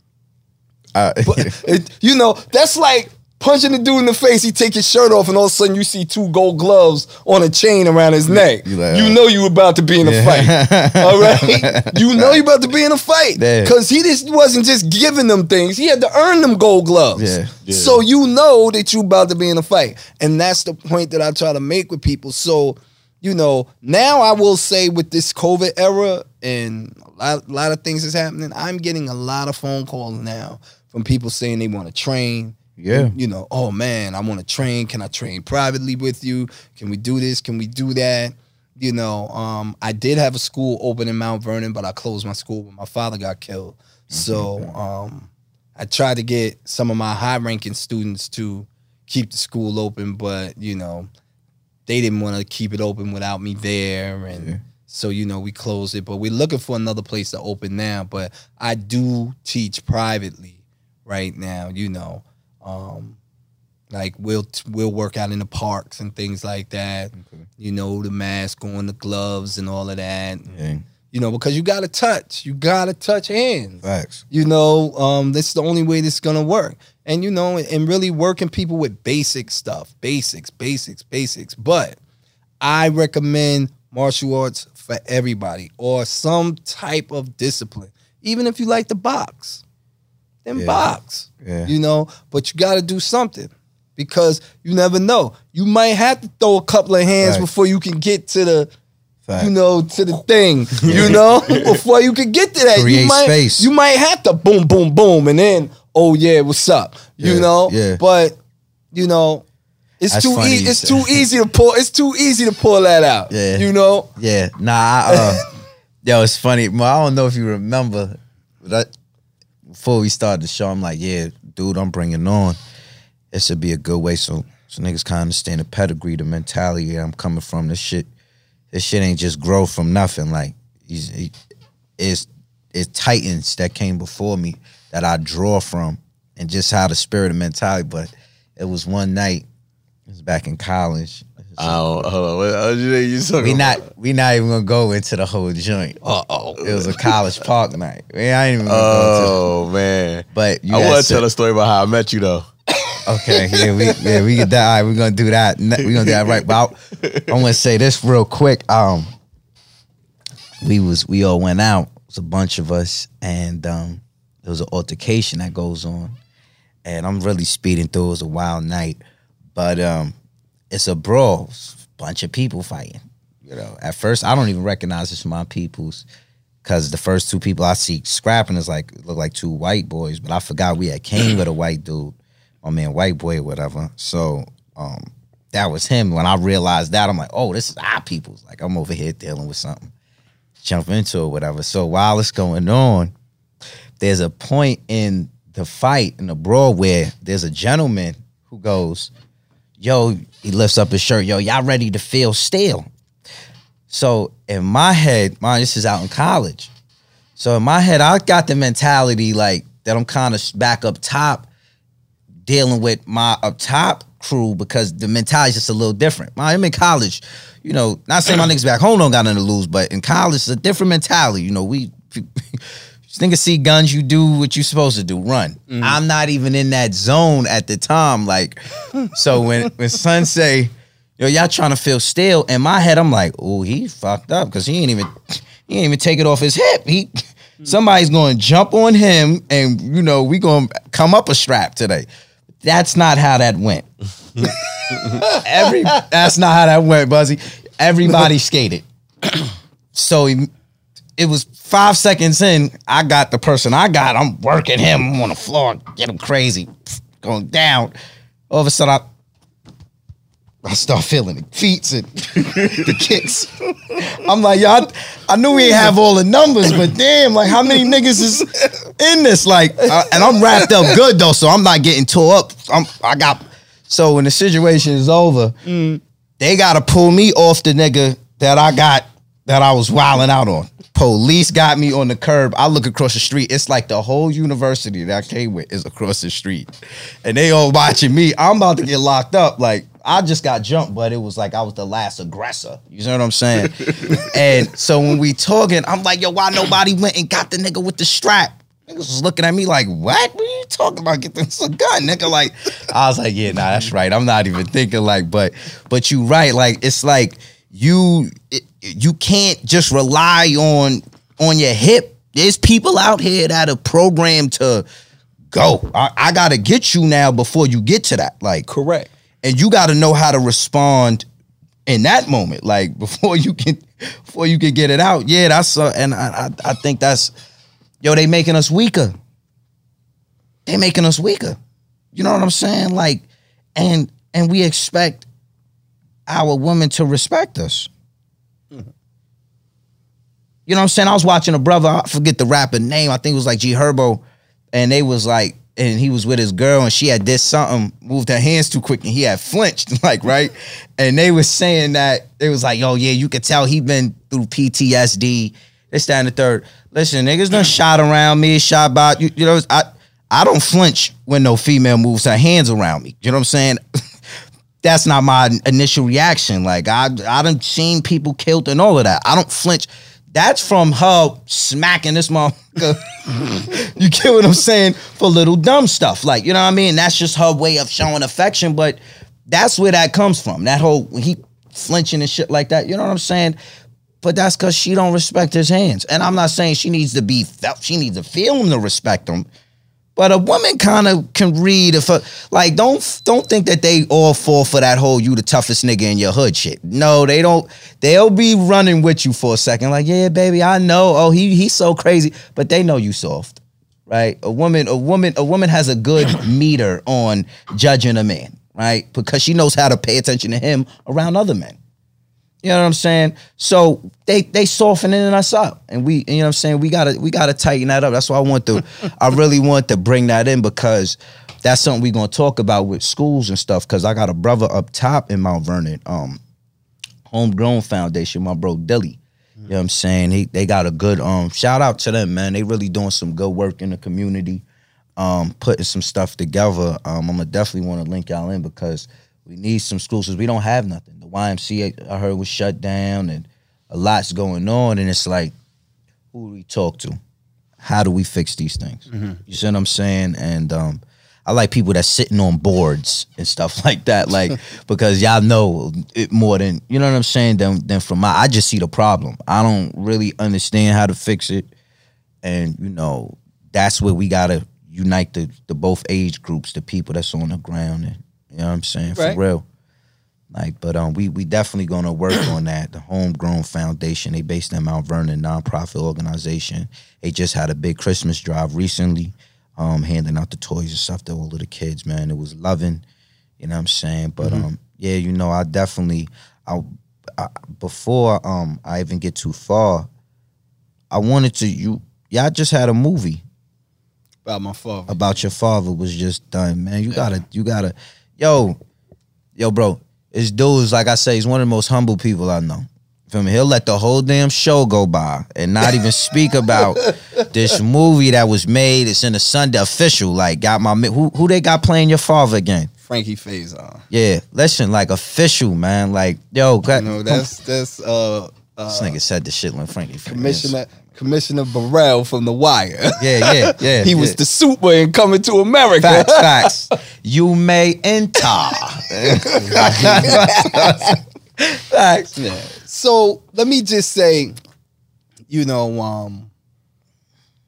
Uh, But [LAUGHS] it, you know, that's like punching the dude in the face. He take his shirt off, and all of a sudden you see two gold gloves on a chain around his neck. You like, you oh. know you about to be in a Yeah. fight. All right, [LAUGHS] you know you about to be in a fight because he just wasn't just giving them things. He had to earn them gold gloves. Yeah. Yeah. So you know that you about to be in a fight, and that's the point that I try to make with people. So you know, now I will say with this COVID era and a lot, lot of things is happening, I'm getting a lot of phone calls now from people saying they want to train. Yeah. You know, oh man, I want to train. Can I train privately with you? Can we do this? Can we do that? You know, um, I did have a school open in Mount Vernon, but I closed my school when my father got killed. So um, I tried to get some of my high ranking students to keep the school open, but you know, they didn't want to keep it open without me there. And so, you know, we closed it. But we're looking for another place to open now. But I do teach privately right now, you know. Um, like we'll we'll work out in the parks and things like that. You know, the mask on, the gloves and all of that. Yeah. You know, because you gotta touch. You gotta touch hands Facts. you know um that's the only way this is gonna work and you know and really working people with basic stuff basics basics basics but i recommend martial arts for everybody or some type of discipline even if you like to box then Yeah. box Yeah. you know but you gotta do something because you never know you might have to throw a couple of hands Right. before you can get to the you know, to the thing, you [LAUGHS] know, [LAUGHS] before you could get to that. Create you might, space. You might have to boom, boom, boom, and then, oh yeah, what's up? You Yeah, know? yeah. But, you know, it's That's too easy. It's too easy to pull. It's too easy to pull that out. Yeah. You know? Yeah, nah. I, uh, [LAUGHS] yo, it's funny. I don't know if you remember, but I, before we started the show, I'm like, yeah, dude, I'm bringing on. It should be a good way so so niggas kind of understand the pedigree, the mentality I'm coming from. This shit, this shit ain't just grow from nothing. Like, he, it's it's titans that came before me that I draw from, and just how the spirit and mentality. But it was one night. It was back in college. I don't, hold on. What, what you, you talking We about? not we not even gonna go into the whole joint. Uh oh. It was a college park night. We ain't even gonna go Oh man. But you I want to said- tell a story about how I met you though. Okay, yeah, we yeah, we get that. All right, we're gonna do that. We're gonna do that right. But I, I want to say this real quick. Um we was we all went out. It was a bunch of us, and um there was an altercation that goes on. And I'm really speeding through. It was a wild night. But um it's a brawl. Bunch of people fighting. You know, at first I don't even recognize it's my people's because the first two people I see scrapping is like look like two white boys, but I forgot we had came with a [CLEARS THROAT] white dude, my man white boy or whatever. So um that was him. When I realized that, I'm like, oh, this is our people's. Like I'm over here dealing with something. Jump into it, whatever. So while it's going on, there's a point in the fight in the brawl where there's a gentleman who goes, yo, he lifts up his shirt, yo, y'all ready to feel still. So in my head, mine, this is out in college. So in my head, I got the mentality like that I'm kind of back up top dealing with my up top crew because the mentality is just a little different. I'm in college, you know, not saying my niggas back home don't got nothing to lose, but in college it's a different mentality. You know, we [LAUGHS] niggas see guns, you do what you supposed to do, run. Mm-hmm. I'm not even in that zone at the time. Like, so when [LAUGHS] when son say, yo, y'all trying to feel still, in my head, I'm like, oh, he fucked up because he ain't even he ain't even take it off his hip. He mm-hmm. somebody's gonna jump on him and you know, we gonna come up a strap today. That's not how that went. [LAUGHS] Every that's not how that went, Buzzy. Everybody skated. [CLEARS THROAT] So he, it was five seconds in. I got the person I got. I'm working him. I'm on the floor, get him crazy, going down. All of a sudden, I, I start feeling the feet and [LAUGHS] the kicks. I'm like, y'all. I knew we have all the numbers, but damn, like how many niggas is in this? Like, uh, and I'm wrapped up good though, so I'm not getting tore up. I'm, I got. So when the situation is over, they gotta pull me off the nigga that I got that I was wilding out on. Police got me on the curb. I look across the street. It's like the whole university that I came with is across the street. And they all watching me. I'm about to get locked up. Like, I just got jumped, but it was like I was the last aggressor. You know what I'm saying? [LAUGHS] and so when we talking, I'm like, yo, why nobody went and got the nigga with the strap? Niggas was looking at me like, what? What are you talking about? Get this a gun, nigga. Like, I was like, yeah, nah, that's right. I'm not even thinking like, but, but you right. Like, it's like you, it, you can't just rely on on your hip. There's people out here that are programmed to go. I, I got to get you now before you get to that. Like, Correct. and you got to know how to respond in that moment like [LAUGHS] before you can before you can get it out yeah that's uh, and I, I i think that's yo they making us weaker they making us weaker you know what i'm saying like and and we expect our women to respect us. You know what i'm saying? I was watching a brother i forget the rapper name i think it was like g herbo and they was like and he was with his girl and she had did something moved her hands too quick and he had flinched [LAUGHS] like right? And they was saying that it was like yo yeah you could tell he been through ptsd this that and the third. Listen niggas done shot around me shot by you, you know i i don't flinch when no female moves her hands around me you know what i'm saying [LAUGHS] that's not my initial reaction. Like I I done seen people killed and all of that. I don't flinch. That's from her smacking this motherfucker. [LAUGHS] you get what I'm saying? For little dumb stuff. Like, you know what I mean? That's just her way of showing affection. But that's where that comes from. That whole he flinching and shit like that. You know what I'm saying? But that's because she don't respect his hands. And I'm not saying she needs to be felt. She needs to feel him to respect him. But a woman kind of can read if a, like don't don't think that they all fall for that whole you the toughest nigga in your hood shit. No, they don't. They'll be running with you for a second, like yeah, baby, I know. Oh, he he's so crazy, but they know you soft, right? A woman, a woman, a woman has a good [CLEARS THROAT] meter on judging a man, right? Because she knows how to pay attention to him around other men. You know what I'm saying? So they they softening us up, and we you know what I'm saying we gotta we gotta tighten that up. That's why I want to [LAUGHS] I really want to bring that in because that's something we're gonna talk about with schools and stuff. Because I got a brother up top in Mount Vernon, um, Homegrown Foundation, my bro Dilly. You know what I'm saying? He they got a good um shout out to them, man. They really doing some good work in the community, um, putting some stuff together. Um, I'm gonna definitely want to link y'all in because we need some schools because we don't have nothing. The YMCA I heard was shut down and a lot's going on, and it's like, who do we talk to? How do we fix these things? You see what I'm saying? And um, I like people that's sitting on boards and stuff [LAUGHS] like that, like [LAUGHS] because y'all know it more than you know what I'm saying than than from my. I just see the problem. I don't really understand how to fix it, and you know that's where we gotta unite the the both age groups, the people that's on the ground, and you know what I'm saying Right. for real. Like, but um, we we definitely gonna work on that. The Homegrown Foundation, they based in Mount Vernon, nonprofit organization. They just had a big Christmas drive recently, um, handing out the toys and stuff to all of the kids. Man, it was loving. You know what I'm saying? But um, yeah, you know, I definitely, I, I before um I even get too far, I wanted to you. Y'all just had a movie About my father. about your father was just done, man. You gotta, you gotta, yo, yo, bro. This dude's like I say, he's one of the most humble people I know. Feel me? He'll let the whole damn show go by and not even speak about [LAUGHS] this movie that was made. It's in the Sunday official. Like, got my who who they got playing your father again? Frankie Faison. Yeah, listen, like official, man. Like, yo, You know, that's that's uh, this uh nigga said the shit when Frankie Commissioner Commissioner Burrell from The Wire. Yeah, yeah, yeah. [LAUGHS] he was the super in Coming to America. Facts, facts. [LAUGHS] You may enter. [LAUGHS] facts. Yeah. So let me just say, you know, um,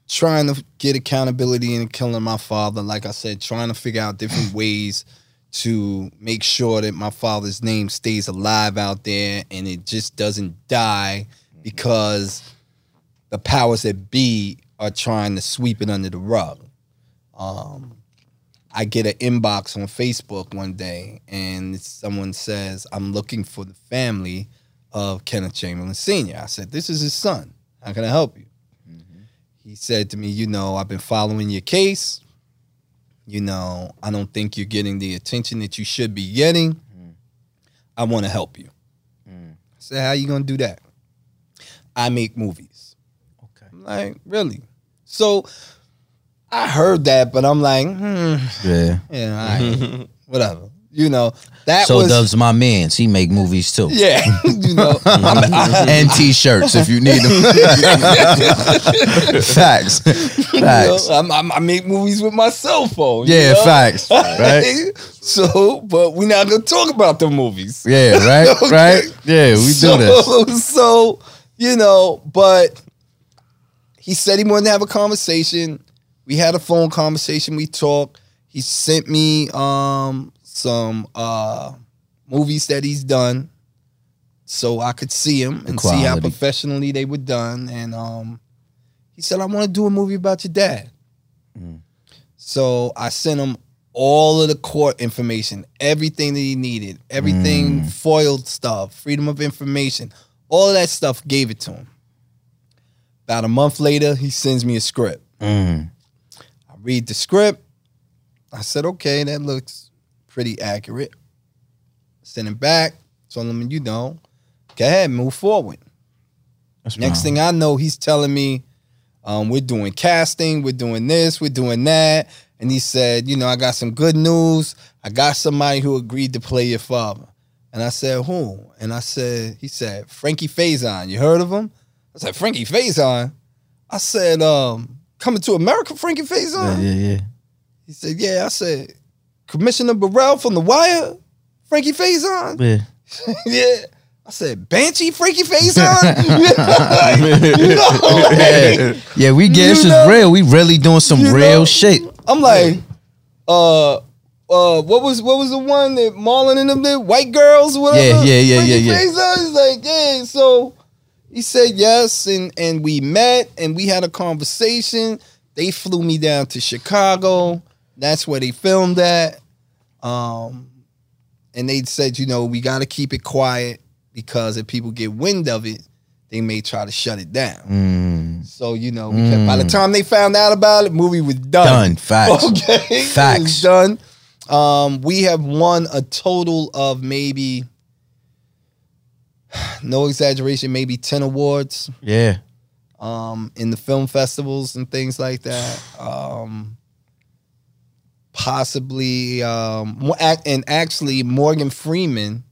trying to get accountability in killing my father. Like I said, trying to figure out different [SIGHS] ways to make sure that my father's name stays alive out there and it just doesn't die because the powers that be are trying to sweep it under the rug. Um, I get an inbox on Facebook one day and someone says, I'm looking for the family of Kenneth Chamberlain Sr. I said, This is his son. How can I help you? Mm-hmm. He said to me, You know, I've been following your case. You know, I don't think you're getting the attention that you should be getting. Mm-hmm. I want to help you. Mm. I said, How you going to do that? I make movies. Like, Really? So I heard that, but I'm like, hmm. Yeah. Yeah, all right. [LAUGHS] whatever. You know that So was does my man. He make movies too. yeah. [LAUGHS] you know, [LAUGHS] I, and t-shirts if you need them. facts, you know, facts. I'm, I'm, I make movies with my cell phone. you Yeah, know? facts. Right? so, but we're not gonna talk about the movies. Yeah, right, Okay. right. Yeah, we so, do this. So, you know, but he said he wanted to have a conversation. We had a phone conversation. We talked. He sent me um some uh movies that he's done so I could see him and see how professionally they were done. And um he said, I want to do a movie about your dad. So I sent him all of the court information, everything that he needed, everything foiled stuff, freedom of information, all of that stuff, gave it to him. About a month later, he sends me a script. Mm. I read the script. I said, okay, that looks pretty accurate. Send it back. Told him, you know, go ahead, move forward. That's Next thing I know, he's telling me, um, we're doing casting, we're doing this, we're doing that. And he said, you know, I got some good news. I got somebody who agreed to play your father. And I said, who? And I said, he said, Frankie Faison. You heard of him? I said, Frankie Faison? I said, um, coming to America, Frankie Faison? Yeah, yeah, yeah. He said, yeah. I said, Commissioner Burrell from The Wire? Frankie Faison? Yeah. [LAUGHS] yeah. I said, Banshee Frankie Faison? [LAUGHS] [LAUGHS] you know? yeah, yeah, we get this You is real. We really doing some real know- shit. I'm like, uh, uh, what was what was the one that Marlon and them did? White girls, whatever. Yeah, yeah, yeah, Frankie yeah, yeah. Faison? He's like, yeah. So he said yes, and and we met and we had a conversation. They flew me down to Chicago. That's where they filmed at. Um, and they said, you know, we got to keep it quiet because if people get wind of it, they may try to shut it down. Mm. So you know, we kept, by the time they found out about it, movie was done. Done. Facts. [LAUGHS] Okay, Facts. Done. Um, we have won a total of maybe, [SIGHS] no exaggeration, maybe ten awards Yeah. um, in the film festivals and things like that. [SIGHS] Um, possibly, um, and actually, Morgan Freeman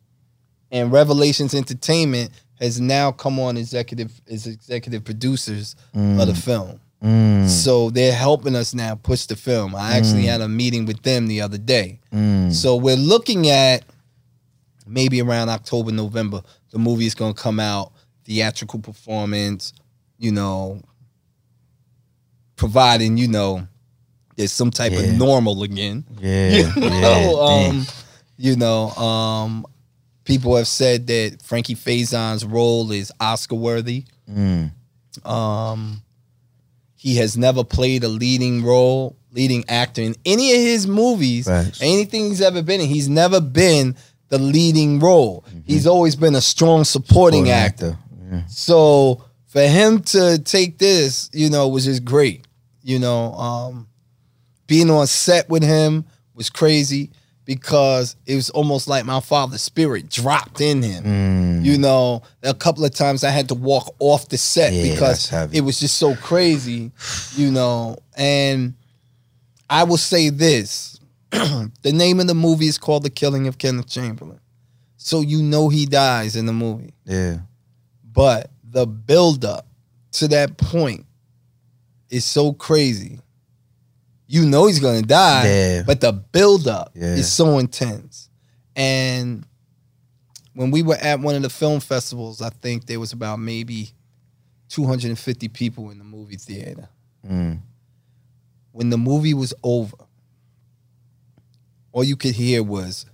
and Revelations Entertainment has now come on executive as executive producers of the film. Mm. So they're helping us now push the film. I actually had a meeting with them the other day. Mm. So we're looking at maybe around October, November, the movie is going to come out, theatrical performance, you know, providing, you know, there's some type Yeah. of normal again. Yeah. [LAUGHS] You know, damn. um, you know, um, people have said that Frankie Faison's role is Oscar worthy. Mm. Um, he has never played a leading role, leading actor in any of his movies, anything he's ever been in. He's never been the leading role. He's always been a strong supporting Supporting actor. Yeah. So for him to take this, you know, was just great. You know, um, being on set with him was crazy because it was almost like my father's spirit dropped in him. Mm. You know, a couple of times I had to walk off the set Yeah, because it was just so crazy, you know. And I will say this [CLEARS THROAT] the name of the movie is called The Killing of Kenneth Chamberlain. So you know he dies in the movie. Yeah. But the buildup to that point is so crazy. You know he's gonna die, Yeah. but the buildup Yeah. is so intense. And when we were at one of the film festivals, I think there was about maybe 250 people in the movie theater. Mm. When the movie was over, all you could hear was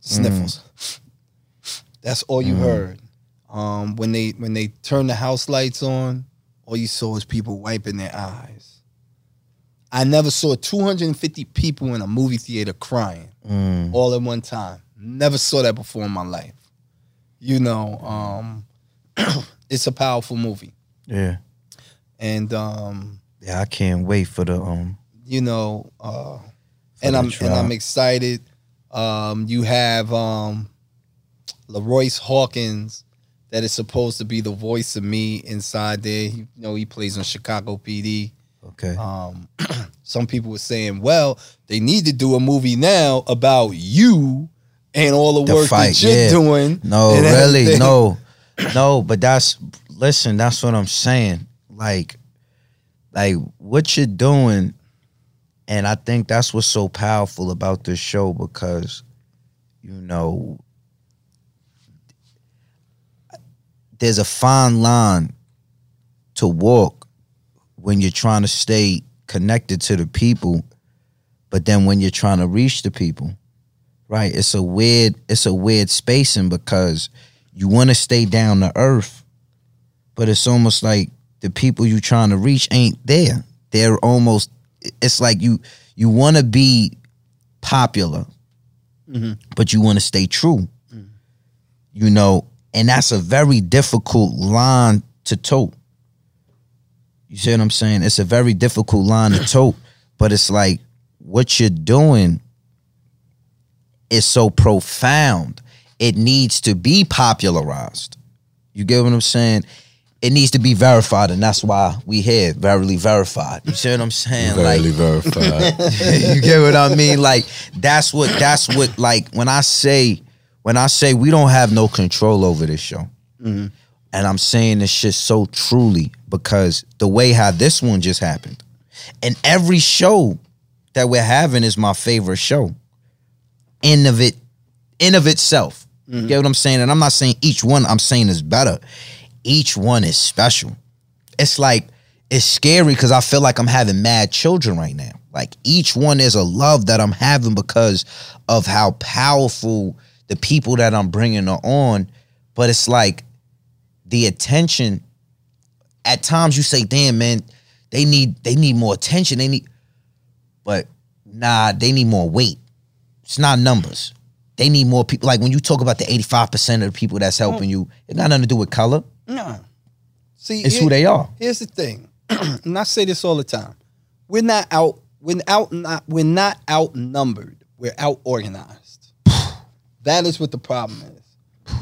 sniffles. That's all you heard. Um, when they when they turned the house lights on, all you saw was people wiping their eyes. I never saw 250 people in a movie theater crying Mm. all at one time. Never saw that before in my life. You know, um, [CLEARS THROAT] it's a powerful movie, Yeah. and um, Yeah. I can't wait for the um. you know, uh, and I'm and. I'm excited. Um, you have um, LaRoyce Hawkins that is supposed to be the voice of me inside there. You know, he plays on Chicago PD. Okay. Um, [CLEARS THROAT] some people were saying, well, they need to do a movie now about you and all the, The work fight, that you're yeah. doing. No, [LAUGHS] really, everything. no, no. But that's listen. That's what I'm saying. Like, like what you're doing, and I think that's what's so powerful about this show because, you know, there's a fine line to walk when you're trying to stay connected to the people, but then when you're trying to reach the people right? It's a weird it's a weird spacing because you want to stay down to earth but it's almost like the people you're trying to reach ain't there. They're almost it's like you you want to be popular mm-hmm. but you want to stay true you know and that's a very difficult line to tote you see what i'm saying it's a very difficult line to tote but it's like what you're doing is so profound. It needs to be popularized. You get what I'm saying? It needs to be verified, and that's why we here, verily verified. You see what I'm saying? Barely verified. [LAUGHS] you get what I mean? Like that's what that's what like when I say when I say we don't have no control over this show. Mm-hmm. And I'm saying this shit so truly because the way how this one just happened. And every show that we're having is my favorite show. In of it, in of itself. You mm-hmm. get what I'm saying? And I'm not saying each one I'm saying is better. Each one is special it's like it's scary because I feel like I'm having mad children right now. Like each one is a love that I'm having because of how powerful the people that I'm bringing are on. But it's like the attention. At times you say, "Damn, man, they need they need more attention. They need," but nah, they need more weight. It's not numbers. They need more people. Like when you talk about the 85% of the people that's helping you, it got nothing to do with color. No. See, It's here- who they are. Here's the thing, [CLEARS THROAT] and I say this all the time: we're not out. We're out. Not we're not outnumbered. We're out organized. [SIGHS] that is what the problem is.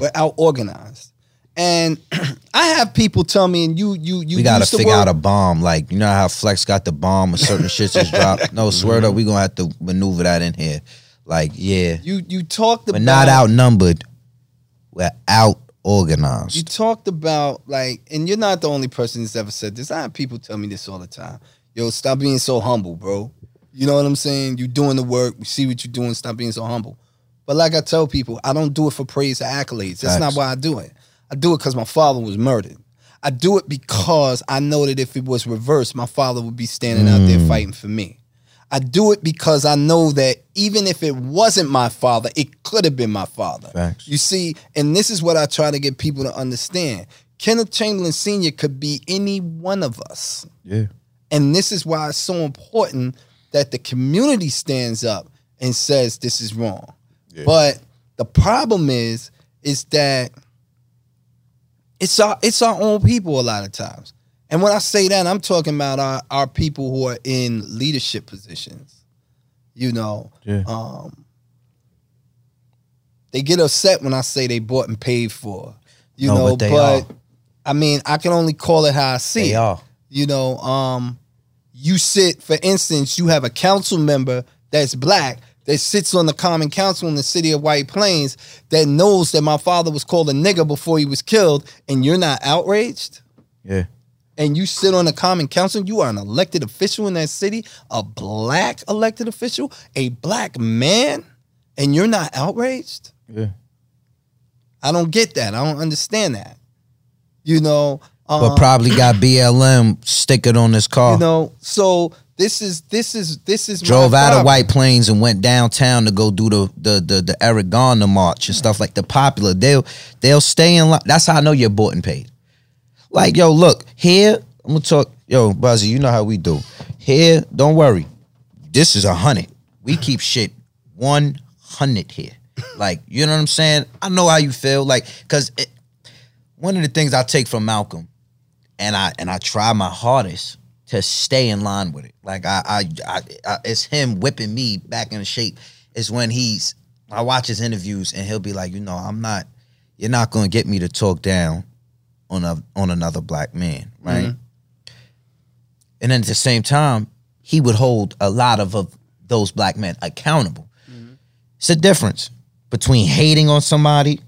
We're out organized, and [CLEARS THROAT] I have people tell me, and you, you, you. we gotta figure out a bomb. Like you know how Flex got the bomb or certain shit just dropped. [LAUGHS] No, swear to we gonna have to maneuver that in here. Like yeah, You you talked we're about not outnumbered. We're out organized. You talked about like, and you're not the only person that's ever said this. I have people tell me this all the time. Yo, stop being so humble, bro. You know what I'm saying? You're doing the work. We see what you're doing. Stop being so humble. But like I tell people, I don't do it for praise or accolades. That's not why I do it. I do it because my father was murdered. I do it because I know that if it was reversed, my father would be standing out Mm. there fighting for me. I do it because I know that even if it wasn't my father, it could have been my father. Facts. You see, and this is what I try to get people to understand. Kenneth Chamberlain Sr. could be any one of us. yeah, And this is why it's so important that the community stands up and says this is wrong. But the problem is, is that it's our it's our own people a lot of times. And when I say that, I'm talking about our, our people who are in leadership positions. You know, Yeah. um, they get upset when I say they bought and paid for. You No, know, but but. I mean, I can only call it how I see they it are. you know, um, you sit, for instance, you have a council member that's black that sits on the common council in the city of White Plains that knows that my father was called a nigger before he was killed, and you're not outraged? Yeah, And you sit on the common council, you are an elected official in that city, a black elected official, a black man, and you're not outraged? yeah. I don't get that. I don't understand that. You know, um, But probably got [CLEARS THROAT] BLM stickered on this car. you know, so this is this is this is Drove out of. White Plains and went downtown to go do the the the, the Eric Garner march and stuff like the popular. They'll they'll stay in line. That's how I know you're bought and paid. Like yo, look here. I'm gonna talk. Yo, Buzzy, you know how we do. Here, don't worry. This is a hundred. We [LAUGHS] keep shit one hundred here. Like you know what I'm saying. I know how you feel. Like because one of the things I take from Malcolm, and I and I try my hardest to stay in line with it. Like I, I, I, I it's him whipping me back into shape. Is when he's I watch his interviews and he'll be like, you know, I'm not. You're not gonna get me to talk down on a on another black man, right? Mm-hmm. And then at the same time, he would hold a lot of, of those black men accountable. Mm-hmm. It's a difference between hating on somebody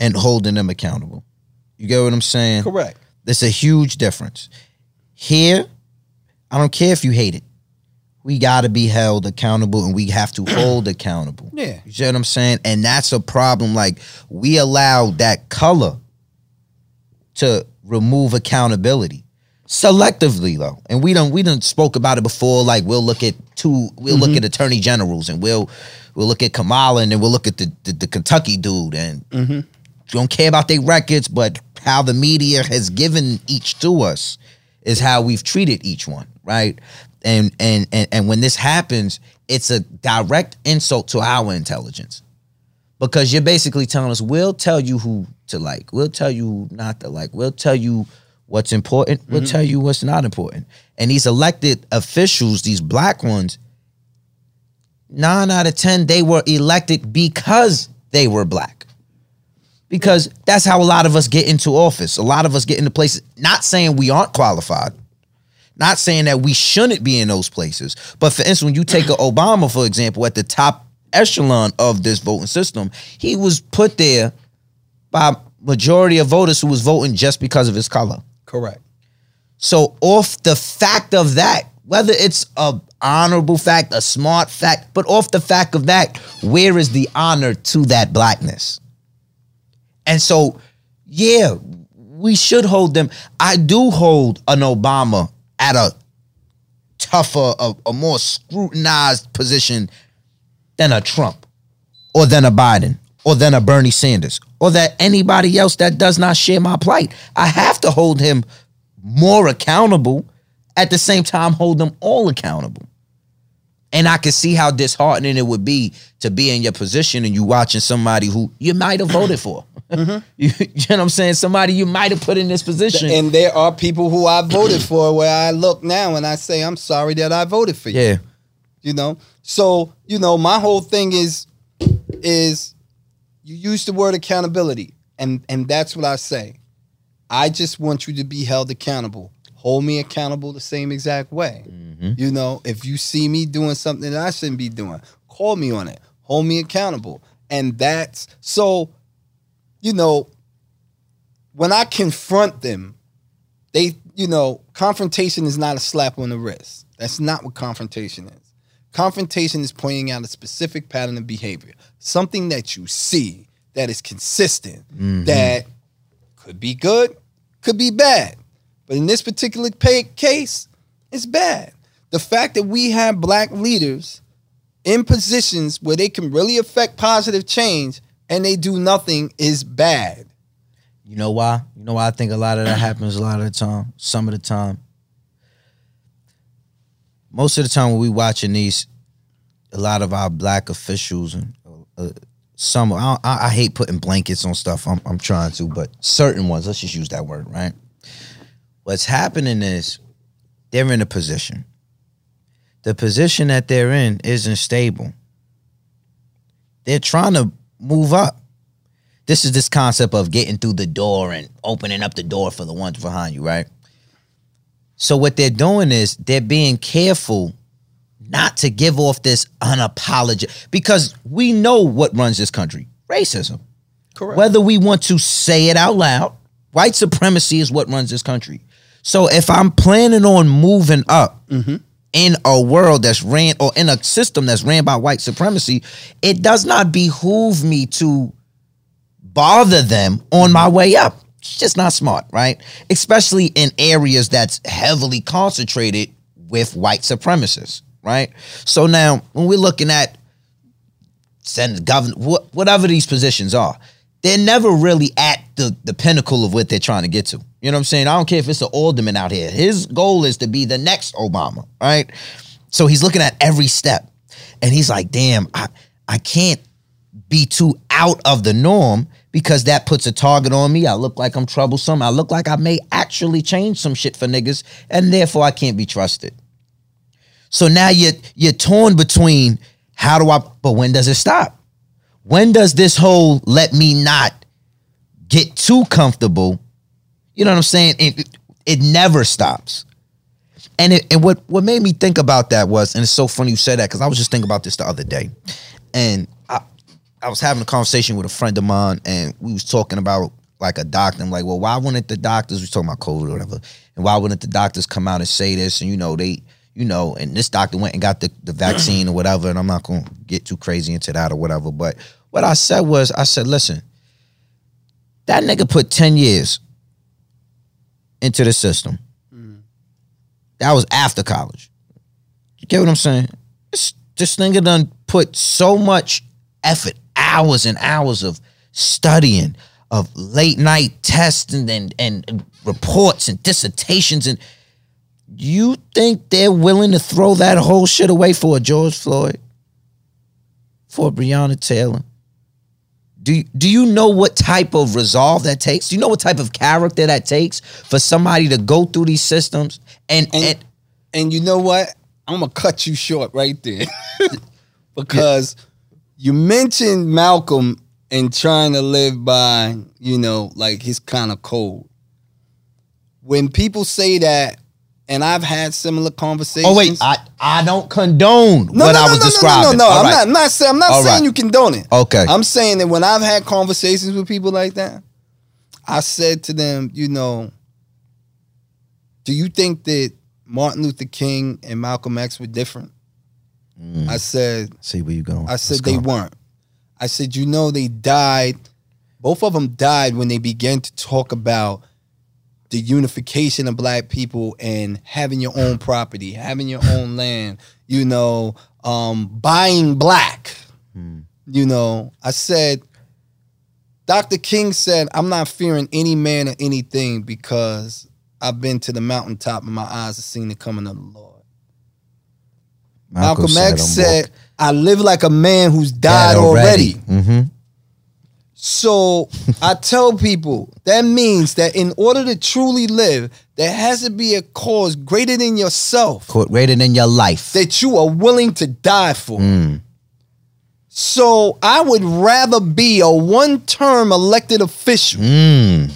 and holding them accountable. You get what I'm saying? Correct. There's a huge difference. Here, I don't care if you hate it. We got to be held accountable and we have to hold accountable. [CLEARS THROAT] Yeah. You see what I'm saying? And that's a problem. Like, we allow that color to remove accountability. Selectively though and we don't we don't spoke about it before like we'll look at two we'll look mm-hmm. at attorney generals and we'll we'll look at kamala and then we'll look at the the, the kentucky dude and mm-hmm. you don't care about their records but how the media has given each to us is how we've treated each one right? And and and, and when this happens it's a direct insult to our intelligence because you're basically telling us we'll tell you who to like we'll tell you who not to like we'll tell you what's important we'll mm-hmm. tell you what's not important. And these elected officials these black ones nine out of ten they were elected because they were black. Because that's how a lot of us get into office. A lot of us get into places not saying we aren't qualified not saying that we shouldn't be in those places. But for instance when you take a obama for example at the top echelon of this voting system he was put there by majority of voters who was voting just because of his color Correct. so off the fact of that, whether it's a honorable fact, a smart fact, but off the fact of that, where is the honor to that blackness? And so, yeah, we should hold them. I do hold an Obama at a tougher, a, a more scrutinized position than a Trump or than a Biden or than a Bernie Sanders or that anybody else that does not share my plight. I have to hold him more accountable at the same time hold them all accountable. And I can see how disheartening it would be to be in your position and you watching somebody who you might have voted for. Mm-hmm. [LAUGHS] you, you know what I'm saying? Somebody you might have put in this position. And there are people who I voted for where I look now and I say, I'm sorry that I voted for you. yeah. You know? So, you know, my whole thing is is you use the word accountability. And and that's what I say. I just want you to be held accountable. Hold me accountable the same exact way. Mm-hmm. You know, if you see me doing something that I shouldn't be doing, call me on it. Hold me accountable. And that's so, you know, when I confront them, they, you know, confrontation is not a slap on the wrist. That's not what confrontation is. Confrontation is pointing out a specific pattern of behavior, something that you see that is consistent, mm-hmm. that could be good, could be bad. But in this particular pa- case, it's bad. The fact that we have black leaders in positions where they can really affect positive change and they do nothing is bad. You know why? You know why I think a lot of that happens a lot of the time? Some of the time. Most of the time when we watching these, a lot of our black officials and uh, some, I, I, hate putting blankets on stuff. I'm, I'm trying to, but certain ones, let's just use that word, right? What's happening is they're in a position. The position that they're in isn't stable. They're trying to move up this is this concept of getting through the door and opening up the door for the ones behind you, right? So what they're doing is they're being careful not to give off this unapologetic because we know what runs this country. Racism. Correct. Whether we want to say it out loud, white supremacy is what runs this country. So if I'm planning on moving up mm-hmm. in a world that's ran or in a system that's ran by white supremacy, it does not behoove me to bother them on my way up. It's just not smart, right? Especially in areas that's heavily concentrated with white supremacists, right? So now when we're looking at Senate, governor, wh- whatever these positions are, they're never really at the, the pinnacle of what they're trying to get to. You know what I'm saying? I don't care if it's an alderman out here. His goal is to be the next Obama, right? So he's looking at every step. And he's like, damn, I, I can't be too out of the norm because that puts a target on me. I look like I'm troublesome. I look like I may actually change some shit for niggas, and therefore I can't be trusted. So now you're you're torn between how do I but when does it stop? When does this whole let me not get too comfortable? You know what I'm saying? It, it never stops. And it, and what what made me think about that was, and it's so funny you said that because I was just thinking about this the other day, and I was having a conversation with a friend of mine, and we was talking about like a doctor. I'm like, well, why wouldn't the doctors? We talking about COVID or whatever, and why wouldn't the doctors come out and say this? And you know they. You know, and this doctor went and got the, the vaccine or whatever, and I'm not gonna get too crazy into that or whatever. But what I said was, I said, listen, that nigga put 10 years into the system. That was after college. You get what I'm saying? This, this nigga done put so much effort, hours and hours of studying, of late night testing and, and, reports and dissertations. And you think they're willing to throw that whole shit away for a George Floyd? For Breonna Taylor? Do you, do you know what type of resolve that takes? Do you know what type of character that takes for somebody to go through these systems and And, and, and you know what? I'm gonna cut you short right there [LAUGHS] because you mentioned Malcolm and trying to live by, you know, like his kind of code. When people say that, and I've had similar conversations. oh wait, I I don't condone No, what no, I was no, describing. No, no, no, All I'm right. not. I'm not saying. I'm not All saying right. you condone it. Okay. I'm saying that when I've had conversations with people like that, I said to them, you know, do you think that Martin Luther King and Malcolm X were different? I said, See where you going? I said they weren't. I said, you know, they died. Both of them died when they began to talk about the unification of black people and having your own property, having your own [LAUGHS] land, you know, um, buying black. You know, I said, Dr. King said, I'm not fearing any man or anything because I've been to the mountaintop and my eyes have seen the coming of the Lord. Malcolm, X said, I live like a man who's died already. Mm-hmm. So [LAUGHS] I tell people that means that in order to truly live, there has to be a cause greater than yourself Greater than your life. that you are willing to die for. Mm. So I would rather be a one term elected official Mm.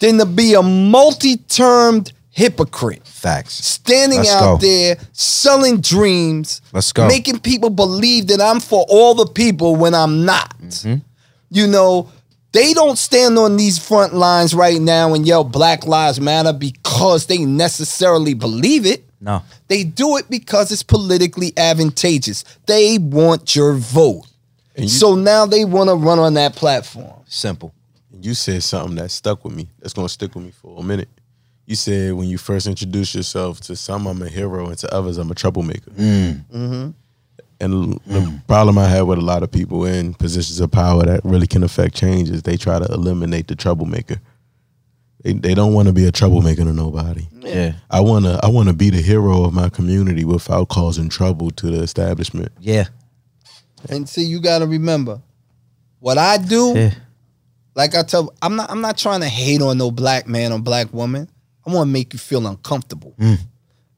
than to be a multi termed hypocrite. Facts. Standing Let's out go. there selling dreams, Let's go. making people believe that I'm for all the people when I'm not. Mm-hmm. You know, they don't stand on these front lines right now and yell Black Lives Matter because they necessarily believe it. No. They do it because it's politically advantageous. They want your vote. And you, so now they want to run on that platform. Simple. you said something that stuck with me. That's gonna stick with me for a minute. You said when you first introduced yourself to some, I'm a hero, and to others, I'm a troublemaker. Mm. Mm-hmm. And the mm. problem I have with a lot of people in positions of power that really can affect change is they try to eliminate the troublemaker. They, they don't want to be a troublemaker to nobody. Yeah. I wanna I wanna be the hero of my community without causing trouble to the establishment. Yeah. And see, you got to remember what I do. Yeah. Like I tell, I'm not. I'm not trying to hate on no black man or black woman. I want to make you feel uncomfortable. Mm.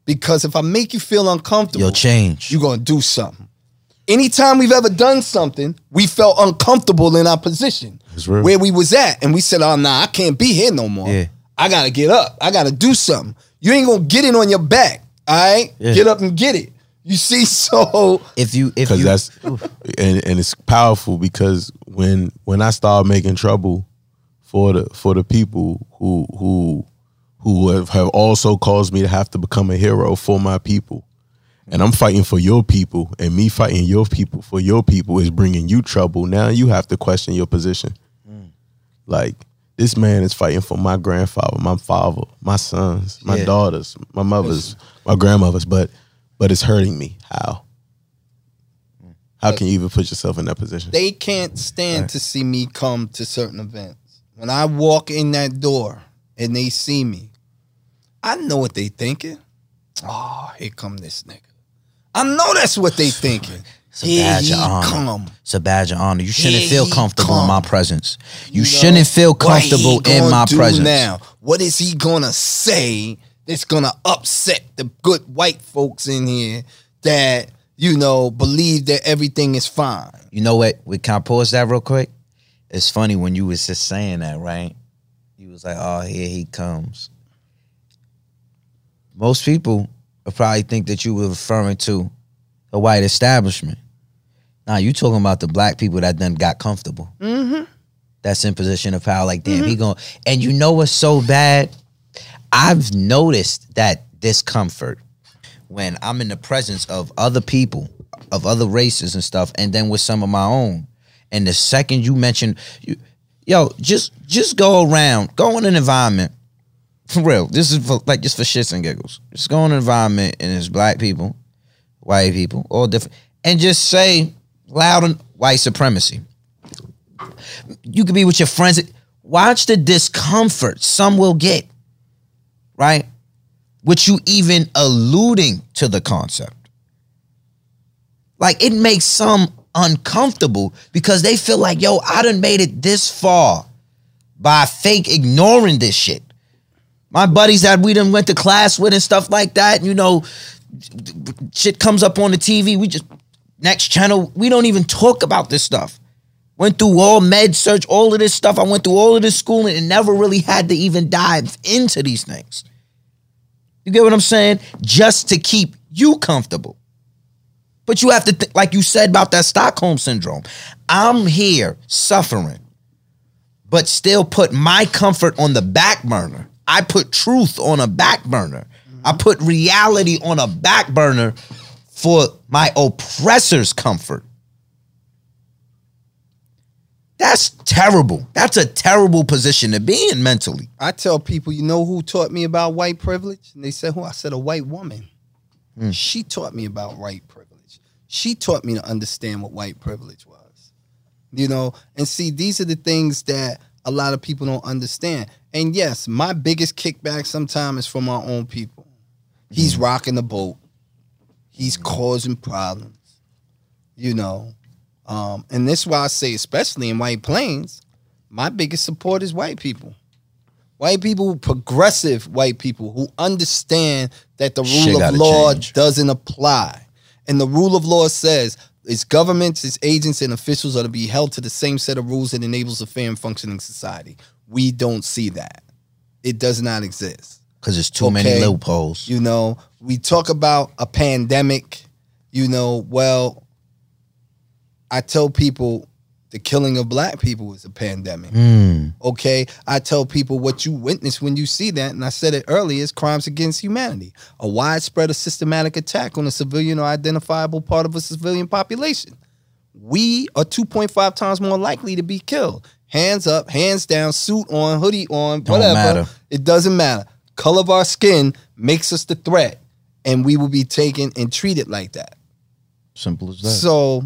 Because if I make you feel uncomfortable, You'll change. you're gonna do something. Anytime we've ever done something, we felt uncomfortable in our position where we was at, and we said, "Oh, nah, I can't be here no more. Yeah. I gotta get up. I gotta do something. You ain't gonna get it on your back. All right, Yeah. get up and get it. You see, [LAUGHS] so if you if because you that's and, and it's powerful because when when I start making trouble for the for the people who who who have, have also caused me to have to become a hero for my people. And I'm fighting for your people and me fighting your people for your people is bringing you trouble. Now you have to question your position. Mm. Like this man is fighting for my grandfather my father my sons my Yeah. daughters my mothers my grandmothers but but it's hurting me. How? Mm. How can you even put yourself in that position? they can't stand to see me come to certain events. When I walk in that door and they see me, I know what they thinking. Oh, here come this nigga. I know that's what they thinking. It's a Here badge he of honor. come. It's a badge of honor. You shouldn't Here feel he comfortable in my come. presence. You, know, shouldn't feel what he comfortable in gonna my do presence. Now, what is he gonna say that's gonna upset the good white folks in here that you know believe that everything is fine? You know what? We can I pause that real quick? It's funny when you was just saying that, right? You was like, "Oh, here he comes." Most people would probably think that you were referring to the white establishment. Now you talking about the black people that then got comfortable. Mm-hmm. That's in position of power. Like, damn, he going and you know what's so bad? I've noticed that discomfort when I'm in the presence of other people, of other races and stuff, and then with some of my own. And the second you mention, you, yo, just just go around, go in an environment. For real, this is for, like just for shits and giggles. Just go in an environment and it's black people, white people, all different, and just say loud and white supremacy. You could be with your friends. Watch the discomfort some will get, right? With you even alluding to the concept. Like it makes some uncomfortable because they feel like, yo, I done made it this far by fake ignoring this shit. My buddies that we done went to class with and stuff like that, you know, shit comes up on the TV. We just next channel, we don't even talk about this stuff. Went through all med search, all of this stuff. I went through all of this schooling and never really had to even dive into these things. You get what I'm saying? Just to keep you comfortable. But you have to, th- like you said about that Stockholm syndrome. I'm here suffering, but still put my comfort on the back burner. I put truth on a back burner. I mm-hmm. put reality on a back burner for my oppressor's comfort. That's terrible. That's a terrible position to be in mentally. I tell people, you know who taught me about white privilege? And they said, who? I said, a white woman. Hmm. She taught me about white privilege. She taught me to understand what white privilege was. You know, and see, these are the things that a lot of people don't understand. And yes, my biggest kickback sometimes is from our own people. He's rocking the boat. He's causing problems. You know, um, and this is why I say, especially in White Plains, my biggest support is white people. White people, progressive white people who understand that the Shit rule of law change. doesn't apply. And the rule of law says its governments, its agents, and officials are to be held to the same set of rules that enables a fair and functioning society. We don't see that. It does not exist. Because there's too many loopholes. You know, we talk about a pandemic, you know, well, I tell people the killing of black people is a pandemic. Mm. Okay. I tell people what you witness when you see that, and I said it earlier, is crimes against humanity. A widespread or systematic attack on a civilian or identifiable part of a civilian population. We are 2.5 times more likely to be killed. Hands up, hands down, suit on, hoodie on, Don't whatever. matter. It doesn't matter. Color of our skin makes us the threat, and we will be taken and treated like that. Simple as that. So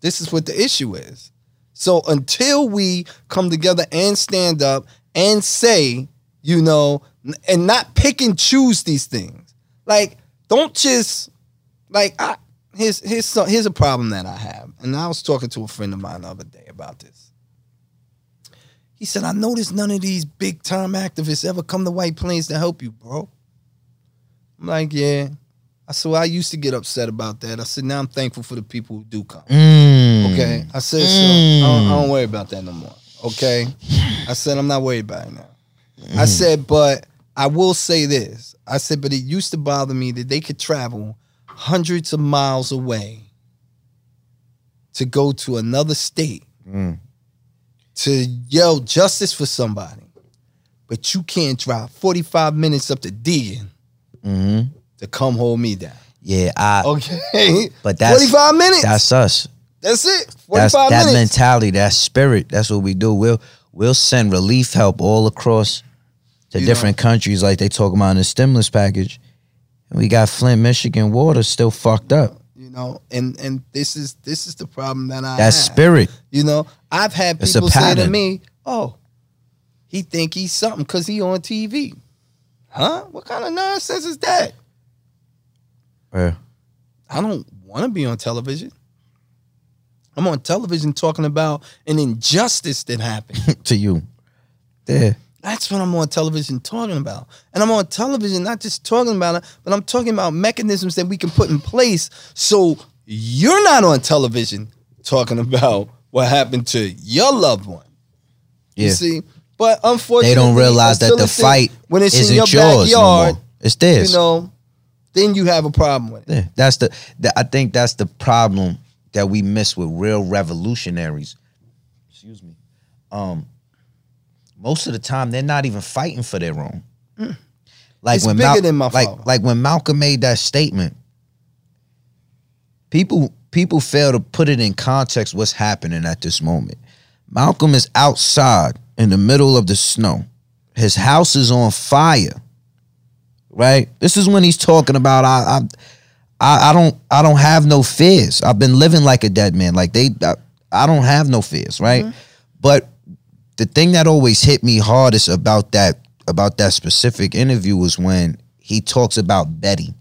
this is what the issue is. So until we come together and stand up and say, you know, and not pick and choose these things. Like, don't just like I here's here's here's a problem that I have. And I was talking to a friend of mine the other day about this. He said, I noticed none of these big time activists ever come to White Plains to help you, bro. I'm like, yeah. I said, well, I used to get upset about that. I said, now I'm thankful for the people who do come. Mm. Okay. I said, so I don't, I don't worry about that no more. Okay. I said, I'm not worried about it now. I said, but I will say this. I said, but it used to bother me that they could travel hundreds of miles away to go to another state to yell justice for somebody. But you can't drive 45 minutes up to Deegan Mm-hmm. To come hold me down. Yeah, I. Okay. [LAUGHS] But that's 45 minutes. That's us. That's it. 45 That's that mentality, that spirit. That's what we do. We'll we'll send relief help all across to You different countries, like they talk about in the stimulus package. And we got Flint, Michigan water still fucked up. you know and and this is this is the problem that i That have. spirit. you know i've had people say to me oh he think he's something because he on tv huh what kind of nonsense is that Yeah. i don't want to be on television i'm on television talking about an injustice that happened [LAUGHS] to you. Yeah. That's what I'm on television talking about. And I'm on television not just talking about it, but I'm talking about mechanisms that we can put in place so you're not on television talking [LAUGHS] about what happened to your loved one. Yeah. You see? But unfortunately, They don't realize that the fight when it's isn't in your yours no backyard, more. It's theirs. you know, then you have a problem with it. Yeah, that's the, the. I think that's the problem that we miss with real revolutionaries. Excuse me. Um, most of the time they're not even fighting for their own. Like It's when bigger Mal- than my like father. like when Malcolm made that statement. People people fail to put it in context what's happening at this moment. Malcolm is outside in the middle of the snow. His house is on fire. Right? This is when he's talking about I I I, don't I don't have no fears. I've been living like a dead man. Like they I, I don't have no fears, right? Mm-hmm. But the thing that always hit me hardest about that about that specific interview was when he talks about Betty.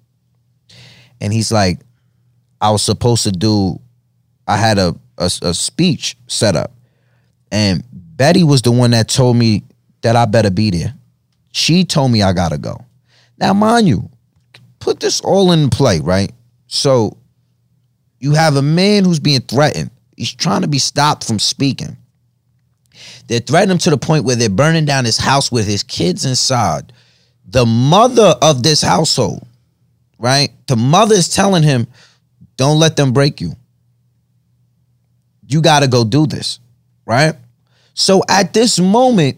And he's like, I was supposed to do I had a, a, a speech set up. And Betty was the one that told me that I better be there. She told me I gotta go. Now, mind you, put this all in play, right? So you have a man who's being threatened. He's trying to be stopped from speaking. They're threatening him to the point where they're burning down his house with his kids inside. The mother of this household, right? The mother is telling him, don't let them break you. You got to go do this, right? So at this moment,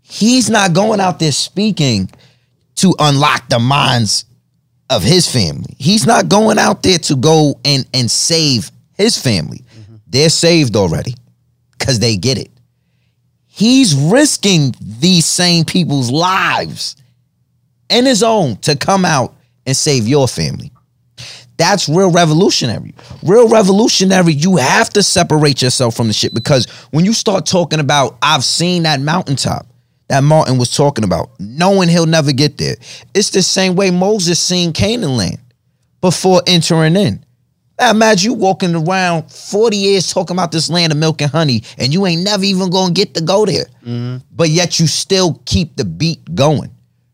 he's not going out there speaking to unlock the minds of his family. He's not going out there to go and and save his family. Mm-hmm. They're saved already cuz they get it. He's risking these same people's lives and his own to come out and save your family. That's real revolutionary. Real revolutionary, you have to separate yourself from the shit because when you start talking about, I've seen that mountaintop that Martin was talking about, knowing he'll never get there. It's the same way Moses seen Canaan land before entering in. Now imagine you walking around 40 years talking about this land of milk and honey, and you ain't never even gonna get to go there. Mm-hmm. But yet you still keep the beat going.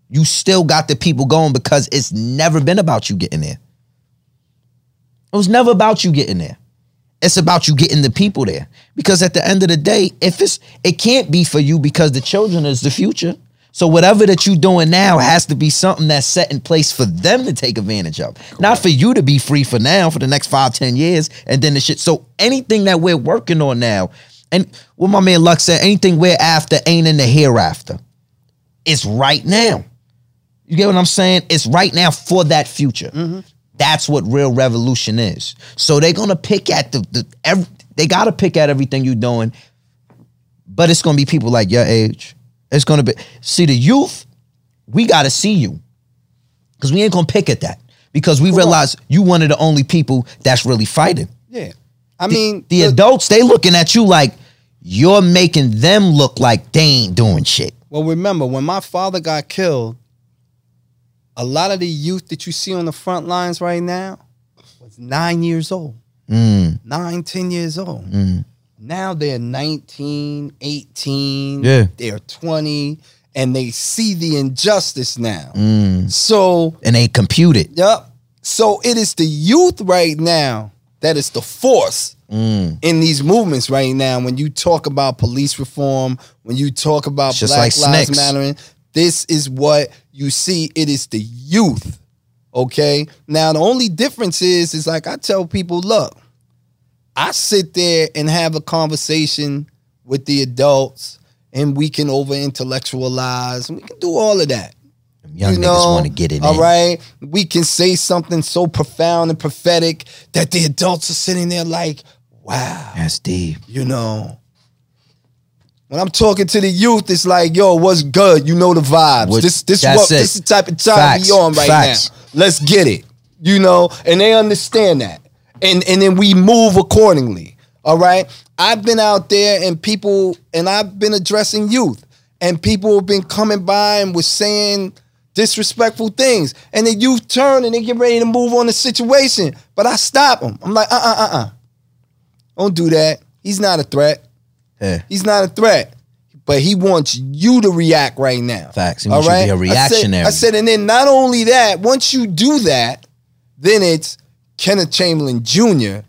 You still got the people going because it's never been about you getting there. It was never about you getting there. It's about you getting the people there. Because at the end of the day, if it's it can't be for you because the children is the future. So whatever that you're doing now has to be something that's set in place for them to take advantage of. Not for you to be free for now for the next five, ten years, and then the shit. So anything that we're working on now, and what my man Lux said, anything we're after ain't in the hereafter. It's right now. You get what I'm saying? It's right now for that future. Mm-hmm. That's what real revolution is. So they're gonna pick at the, the ev- they gotta pick at everything you're doing, but it's gonna be people like your age. It's gonna be see the youth. We gotta see you, because we ain't gonna pick at that because we realize you one of the only people that's really fighting. Yeah. I mean, The adults they looking at you like you're making them look like they ain't doing shit. Well, remember when my father got killed, a lot of the youth that you see on the front lines right now was nine years old, Mm, nine, 10 years old. mm. Now they're 19, 18, Yeah. they're 20, and they see the injustice now. Mm. So, And they compute it. yep. So it is the youth right now that is the force Mm. in these movements right now. When you talk about police reform, when you talk about Black like Lives. Mattering, this is what you see. It is the youth. Okay. Now the only difference is, is like I tell people, look, I sit there and have a conversation with the adults, and we can over intellectualize, and we can do all of that. Them young You niggas want to get it All in. right. We can say something so profound and prophetic that the adults are sitting there like, wow, That's deep. you know. When I'm talking to the youth, it's like, yo, what's good? You know the vibes. What- this this what it. this is the type of time Facts. we on right Facts. now. Let's get it. You know, and they understand that. And and then we move accordingly. All right. I've been out there and people and I've been addressing youth and people have been coming by and was saying disrespectful things. And the youth turn and they get ready to move on the situation. But I stop them. I'm like, uh uh uh uh. Don't do that. He's not a threat. Yeah. He's not a threat, but he wants you to react right now. Facts. He wants you to be a I said- reactionary. I said, and then not only that, once you do that, then it's Kenneth Chamberlain Jr.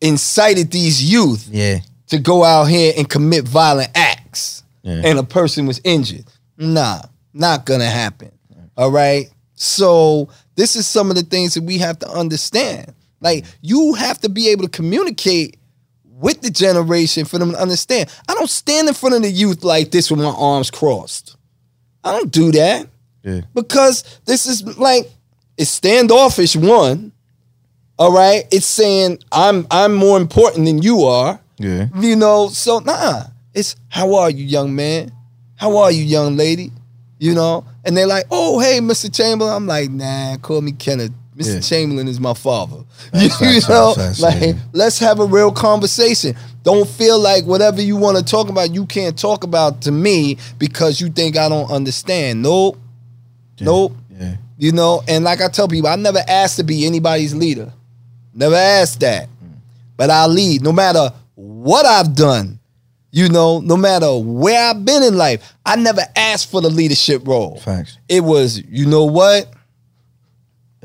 incited these youth Yeah. to go out here and commit violent acts, Yeah. and a person was injured. Nah, not gonna happen. All right. So this is some of the things that we have to understand. Like you have to be able to communicate with the generation for them to understand. I don't stand in front of the youth like this with my arms crossed. I don't do that Yeah. because this is like it's standoffish. One, all right. It's saying I'm I'm more important than you are. Yeah. You know, so nah. It's how are you, young man? How are you, young lady? You know, and they're like, oh, hey, Mr. Chamberlain. I'm like, nah, call me Kenneth. Mr. Yeah. Chamberlain is my father. Facts, [LAUGHS] you facts, know, facts, like yeah. let's have a real conversation. Don't feel like whatever you want to talk about, you can't talk about to me because you think I don't understand. Nope. Nope. Yeah. You know, and like I tell people, I never asked to be anybody's leader. Never asked that. Mm. But I lead no matter what I've done. You know, no matter where I've been in life, I never asked for the leadership role. Facts. It was, you know what?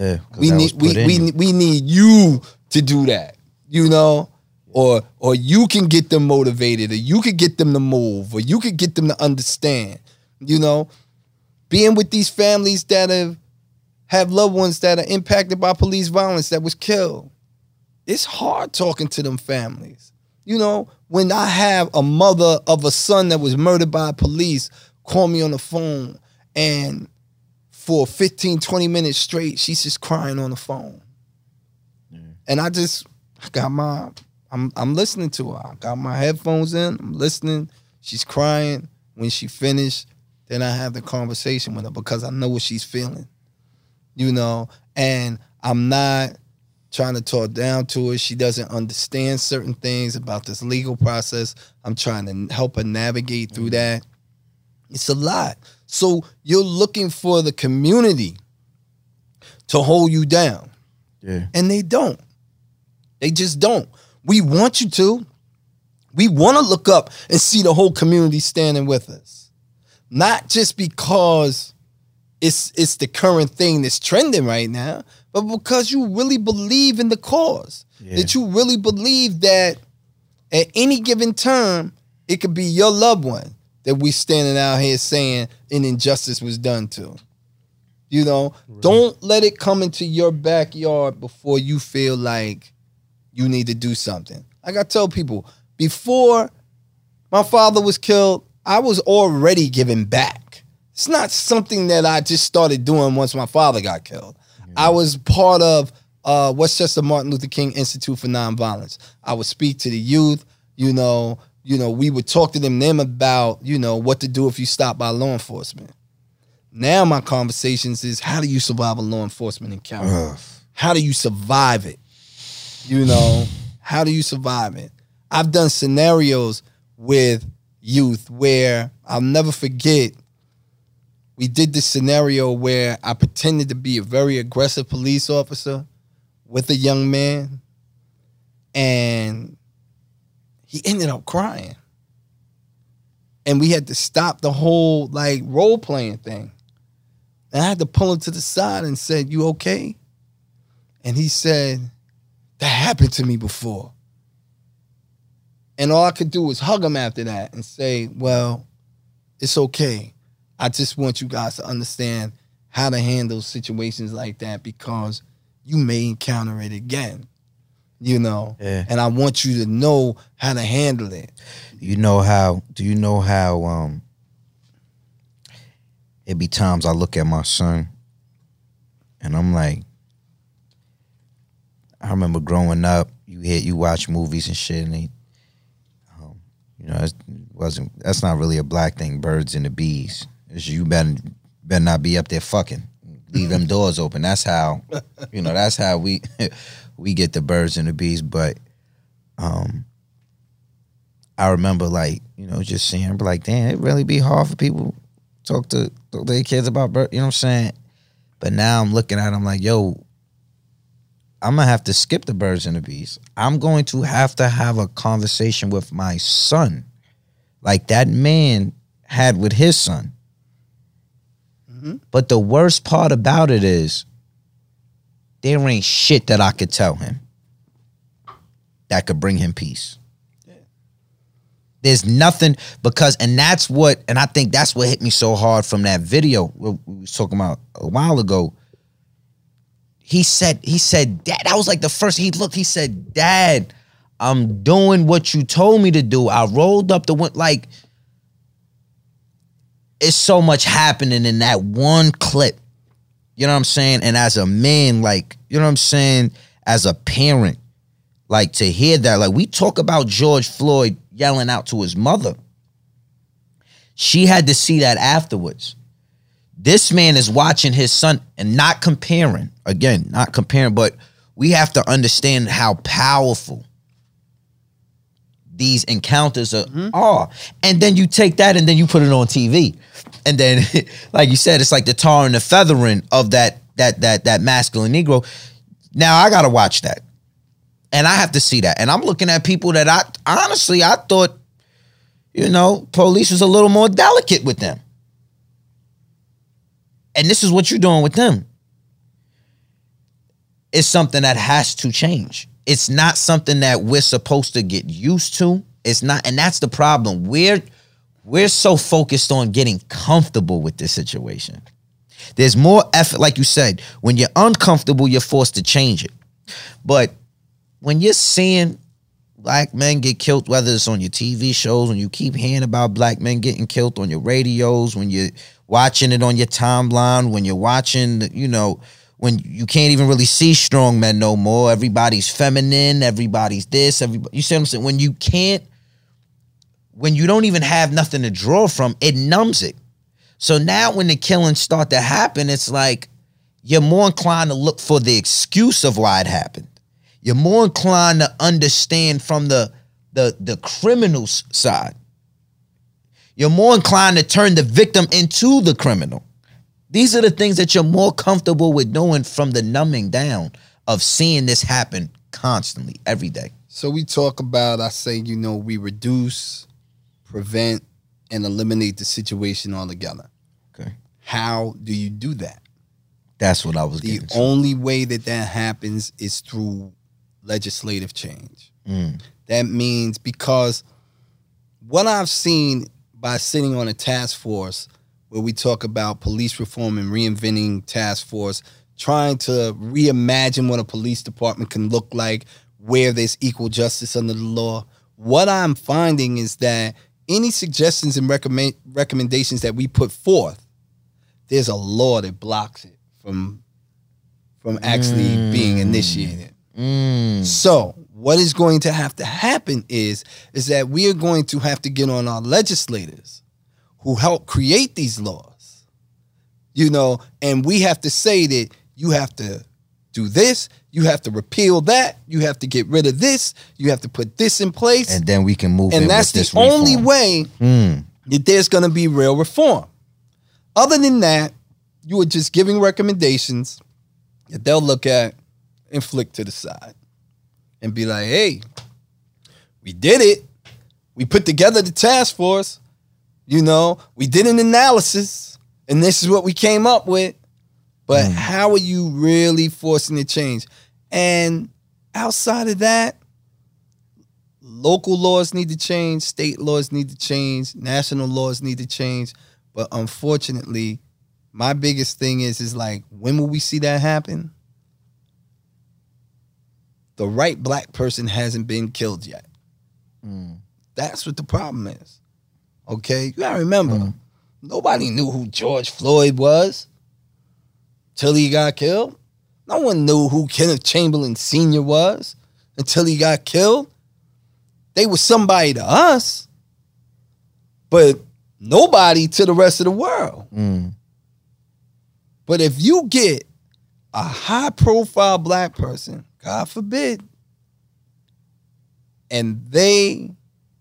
Yeah. We need we we, you. we need you to do that. You know? Or or you can get them motivated, or you could get them to move, or you could get them to understand. You know, being with these families that have have loved ones that are impacted by police violence that was killed. It's hard talking to them families. You know, when I have a mother of a son that was murdered by police call me on the phone and for 15, 20 minutes straight, she's just crying on the phone. And I just I got my I'm I'm listening to her. I got my headphones in, I'm listening. She's crying. When she finished, then I have the conversation with her because I know what she's feeling. You know, and I'm not trying to talk down to her. She doesn't understand certain things about this legal process. I'm trying to help her navigate through mm-hmm. that. It's a lot. So you're looking for the community to hold you down, Yeah. and they don't. They just don't. We want you to. We want to look up and see the whole community standing with us. Not just because it's it's the current thing that's trending right now, but because you really believe in the cause. Yeah. That you really believe that at any given time, it could be your loved one that we standing out here saying an injustice was done to. You know, don't let it come into your backyard before you feel like you need to do something. Like I tell people, before my father was killed, I was already giving back. It's not something that I just started doing once my father got killed. I was part of uh, Westchester Martin Luther King Institute for Nonviolence. I would speak to the youth. You know, you know, we would talk to them them about you know what to do if you stop by law enforcement. Now my conversations is how do you survive a law enforcement encounter? Ugh. How do you survive it? You know, how do you survive it? I've done scenarios with youth where I'll never forget. We did this scenario where I pretended to be a very aggressive police officer with a young man, and he ended up crying. And we had to stop the whole like role playing thing. And I had to pull him to the side and said, You okay? And he said, That happened to me before. And all I could do was hug him after that and say, Well, it's okay. I just want you guys to understand how to handle situations like that because you may encounter it again. You know? Yeah. And I want you to know how to handle it. You know how? Do you know how? Um, it be times I look at my son, and I'm like, I remember growing up. You hit, you watch movies and shit, and they, um, you know, it wasn't. That's not really a black thing. Birds and the bees. It's you better better not be up there fucking. Leave them [LAUGHS] doors open. That's how, you know. That's how we we get the birds and the bees. But, um, I remember like you know just seeing like damn it really be hard for people talk to talk to their kids about you know what I'm saying? But now I'm looking at them like yo I'm gonna have to skip the birds and the bees. I'm going to have to have a conversation with my son like that man had with his son. But the worst part about it is there ain't shit that I could tell him that could bring him peace There's nothing because, and that's what, and I think that's what hit me so hard from that video we was talking about a while ago. He said, he said, Dad, that was like the first. He looked, he said, Dad, I'm doing what you told me to do. I rolled up the win like it's so much happening in that one clip. You know what I'm saying? And as a man, like, you know what I'm saying? As a parent, like to hear that, like we talk about George Floyd yelling out to his mother. She had to see that afterwards. This man is watching his son and not comparing, again, not comparing, but we have to understand how powerful these encounters are, mm-hmm. are. And then you take that and then you put it on TV. And then, [LAUGHS] like you said, it's like the tar and the feathering of that that that that masculine Negro. Now I gotta watch that. And I have to see that. And I'm looking at people that I honestly I thought, you know, police was a little more delicate with them. And this is what you're doing with them. It's something that has to change. It's not something that we're supposed to get used to. It's not, and that's the problem. We're we're so focused on getting comfortable with this situation. There's more effort, like you said, when you're uncomfortable, you're forced to change it. But when you're seeing black men get killed, whether it's on your TV shows, when you keep hearing about black men getting killed on your radios, when you're watching it on your timeline, when you're watching, you know, when you can't even really see strong men no more. Everybody's feminine, everybody's this, everybody you see what I'm saying? When you can't, when you don't even have nothing to draw from, it numbs it. So now when the killings start to happen, it's like you're more inclined to look for the excuse of why it happened. You're more inclined to understand from the the the criminal's side. You're more inclined to turn the victim into the criminal. These are the things that you're more comfortable with doing from the numbing down of seeing this happen constantly every day. So we talk about, I say, you know, we reduce, prevent, and eliminate the situation altogether. Okay. How do you do that? That's what I was The to. only way that that happens is through legislative change. Mm. That means because what I've seen by sitting on a task force where we talk about police reform and reinventing task force, trying to reimagine what a police department can look like, where there's equal justice under the law. What I'm finding is that any suggestions and recommend recommendations that we put forth, there's a law that blocks it from from actually being initiated. Mm. So what is going to have to happen is is that we are going to have to get on our legislators who help create these laws. You know, and we have to say that you have to do this, you have to repeal that, you have to get rid of this, you have to put this in place. And then we can move And that's the only way Mm. that there's going to be real reform. Other than that, you are just giving recommendations that they'll look at and flick to the side and be like, hey, we did it. We put together the task force. You know, we did an analysis and this is what we came up with. But mm. how are you really forcing the change? And outside of that, local laws need to change, state laws need to change, national laws need to change. But unfortunately, my biggest thing is is like when will we see that happen? The right black person hasn't been killed yet. Mm. That's what the problem is. Okay? You gotta remember, nobody knew who George Floyd was till he got killed. No one knew who Kenneth Chamberlain Sr. was until he got killed. They were somebody to us, but nobody to the rest of the world. Mm. But if you get a high profile black person, God forbid, and they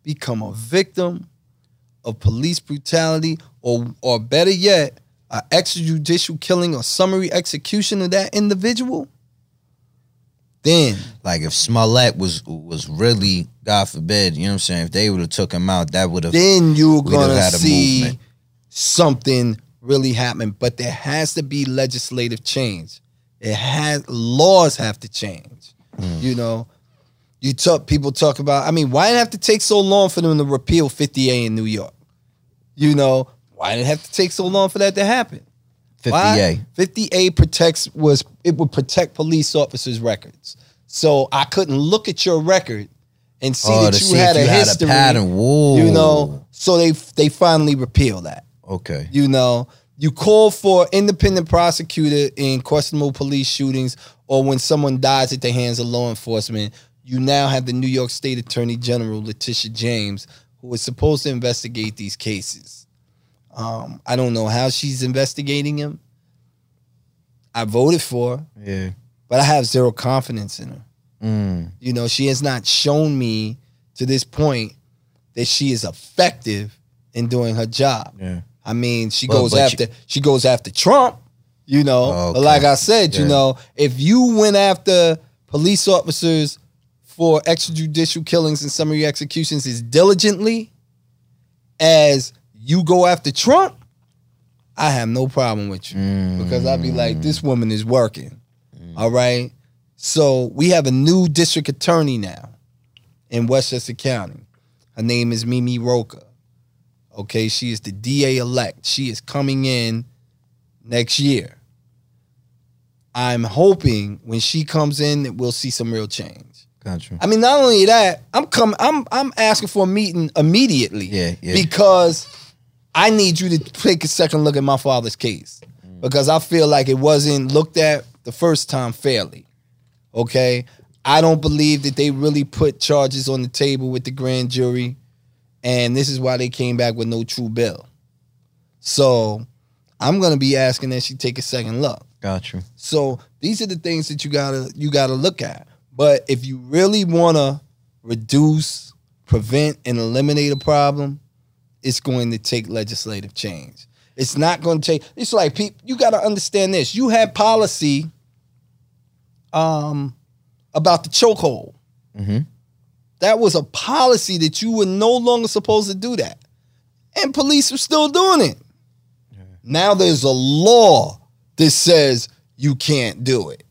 become a victim of police brutality, or or better yet, an extrajudicial killing or summary execution of that individual, then Like if Smollett was was really, God forbid, you know what I'm saying, if they would have took him out, that would have then you're we'd have gonna see movement. something really happen. But there has to be legislative change. It has laws have to change. Hmm. You know, You talk people talk about. I mean, why did it have to take so long for them to repeal 50A in New York? You know, why did it have to take so long for that to happen? 50A. Why? 50A protects was it would protect police officers' records. So I couldn't look at your record and see Oh, that you had a you had a history. pattern. You know, so they they finally repeal that. Okay. You know, you call for independent prosecutor in questionable police shootings or when someone dies at the hands of law enforcement. You now have the New York State Attorney General Letitia James, who is supposed to investigate these cases. Um, I don't know how she's investigating them. I voted for her, Yeah. but I have zero confidence in her. Mm. You know, she has not shown me to this point that she is effective in doing her job. Yeah. I mean, she Well, goes after she goes after Trump, you know. Oh, But like I said, you know, if you went after police officers for extrajudicial killings and summary executions as diligently as you go after Trump, I have no problem with you mm. because I'd be like, this woman is working. All right. So we have a new district attorney now in Westchester County. Her name is Mimi Rocah. Okay, she is the DA elect. She is coming in next year. I'm hoping when she comes in that we'll see some real change. Got you. I mean, not only that, I'm coming. I'm I'm asking for a meeting immediately. Yeah, yeah. Because I need you to take a second look at my father's case because I feel like it wasn't looked at the first time fairly. Okay, I don't believe that they really put charges on the table with the grand jury, and this is why they came back with no true bill. So, I'm gonna be asking that she take a second look. Got you. So these are the things that you gotta you gotta look at. But if you really wanna reduce, prevent, and eliminate a problem, it's going to take legislative change. It's not going to take. It's like people. You got to understand this. You had policy, um, about the chokehold. Mhm. That was a policy that you were no longer supposed to do that, and police are still doing it. Now there's a law that says you can't do it.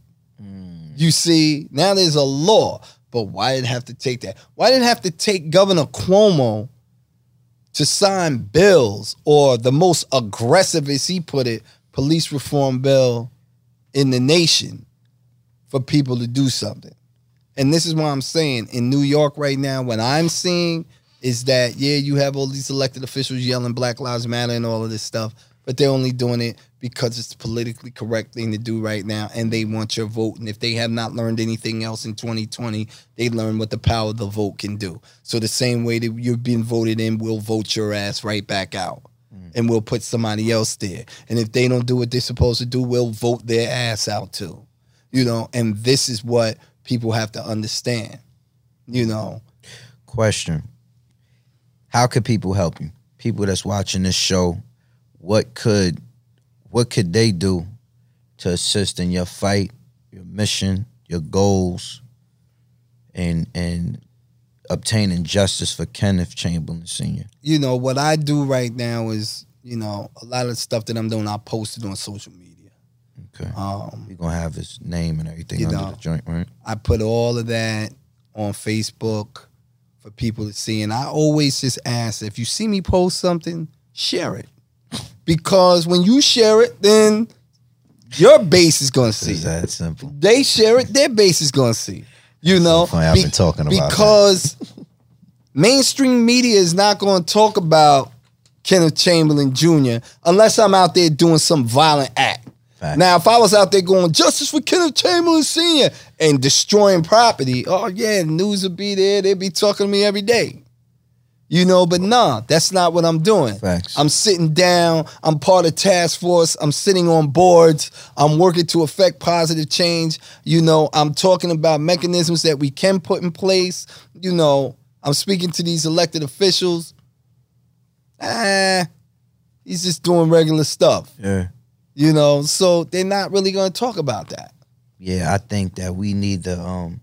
You see, now there's a law. But why did it have to take that? Why did it have to take Governor Cuomo to sign bills or the most aggressive, as he put it, police reform bill in the nation for people to do something? And this is why I'm saying in New York right now, what I'm seeing is that, yeah, you have all these elected officials yelling Black Lives Matter and all of this stuff, but they're only doing it because it's the politically correct thing to do right now and they want your vote. And if they have not learned anything else in 2020, they learn what the power of the vote can do. So the same way that you've been voted in, we'll vote your ass right back out. Mm. And we'll put somebody else there. And if they don't do what they're supposed to do, we'll vote their ass out too. You know, and this is what people have to understand. You know, Question. How could people help you? People that's watching this show, what could what could they do to assist in your fight, your mission, your goals, and and obtaining justice for Kenneth Chamberlain Sr. you know, what I do right now is, you know, a lot of stuff that I'm doing, I post it on social media. Okay. Um, We're gonna have his name and everything under know. the joint, right? I put all of that on Facebook for people to see. And I always just ask if you see me post something, share it. Because when you share it, then your base is gonna see It's it. that simple. They share it, their base is gonna see. You know, funny, I've been talking about because mainstream media is not going to talk about Kenneth Chamberlain Jr. unless I'm out there doing some violent act. Fact. Now, if I was out there going justice for Kenneth Chamberlain Sr. and destroying property, oh yeah, the news would be there. They'd be talking to me every day. You know, but nah, that's not what I'm doing. Facts. I'm sitting down. I'm part of task force. I'm sitting on boards. I'm working to affect positive change. You know, I'm talking about mechanisms that we can put in place. You know, I'm speaking to these elected officials. Ah, he's just doing regular stuff. Yeah. You know, so they're not really going to talk about that. Yeah, I think that we need to um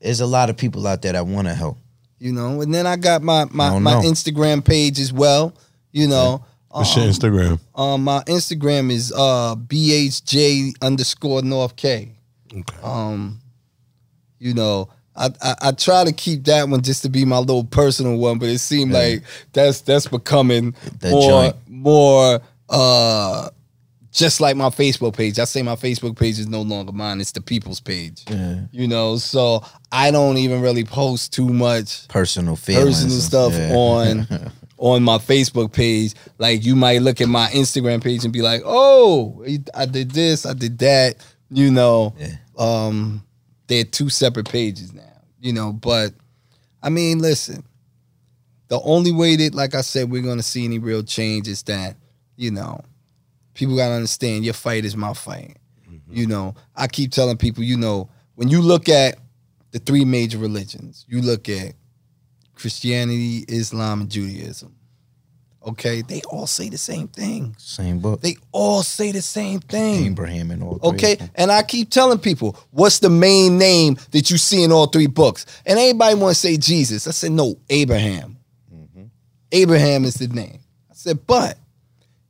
there's a lot of people out there that want to help. You know, and then I got my my, my know. Instagram page as well. You know, What's your Um, Instagram? Um, my Instagram is uh BHJ underscore North K. Okay. Um, you know. I, I, I try to keep that one just to be my little personal one, but it seemed Yeah. like that's that's becoming The more joint. more uh just like my Facebook page. I say my Facebook page is no longer mine; it's the people's page. Yeah. You know, so I don't even really post too much Personal feelings. personal stuff Yeah. on [LAUGHS] on my Facebook page. Like you might look at my Instagram page and be like, "Oh, I did this, I did that." You know, Yeah. um, they're two separate pages now. You know, but I mean, listen. The only way that, like I said, we're gonna see any real change is that, you know, people gotta understand your fight is my fight. Mm-hmm. You know, I keep telling people, you know, when you look at the three major religions, you look at Christianity, Islam, and Judaism. Okay, they all say the same thing. Same book. They all say the same thing. Abraham and all. Okay, and I keep telling people, what's the main name that you see in all three books? And anybody want to say Jesus? I said, no, Abraham. Mm-hmm. Abraham is the name. I said, but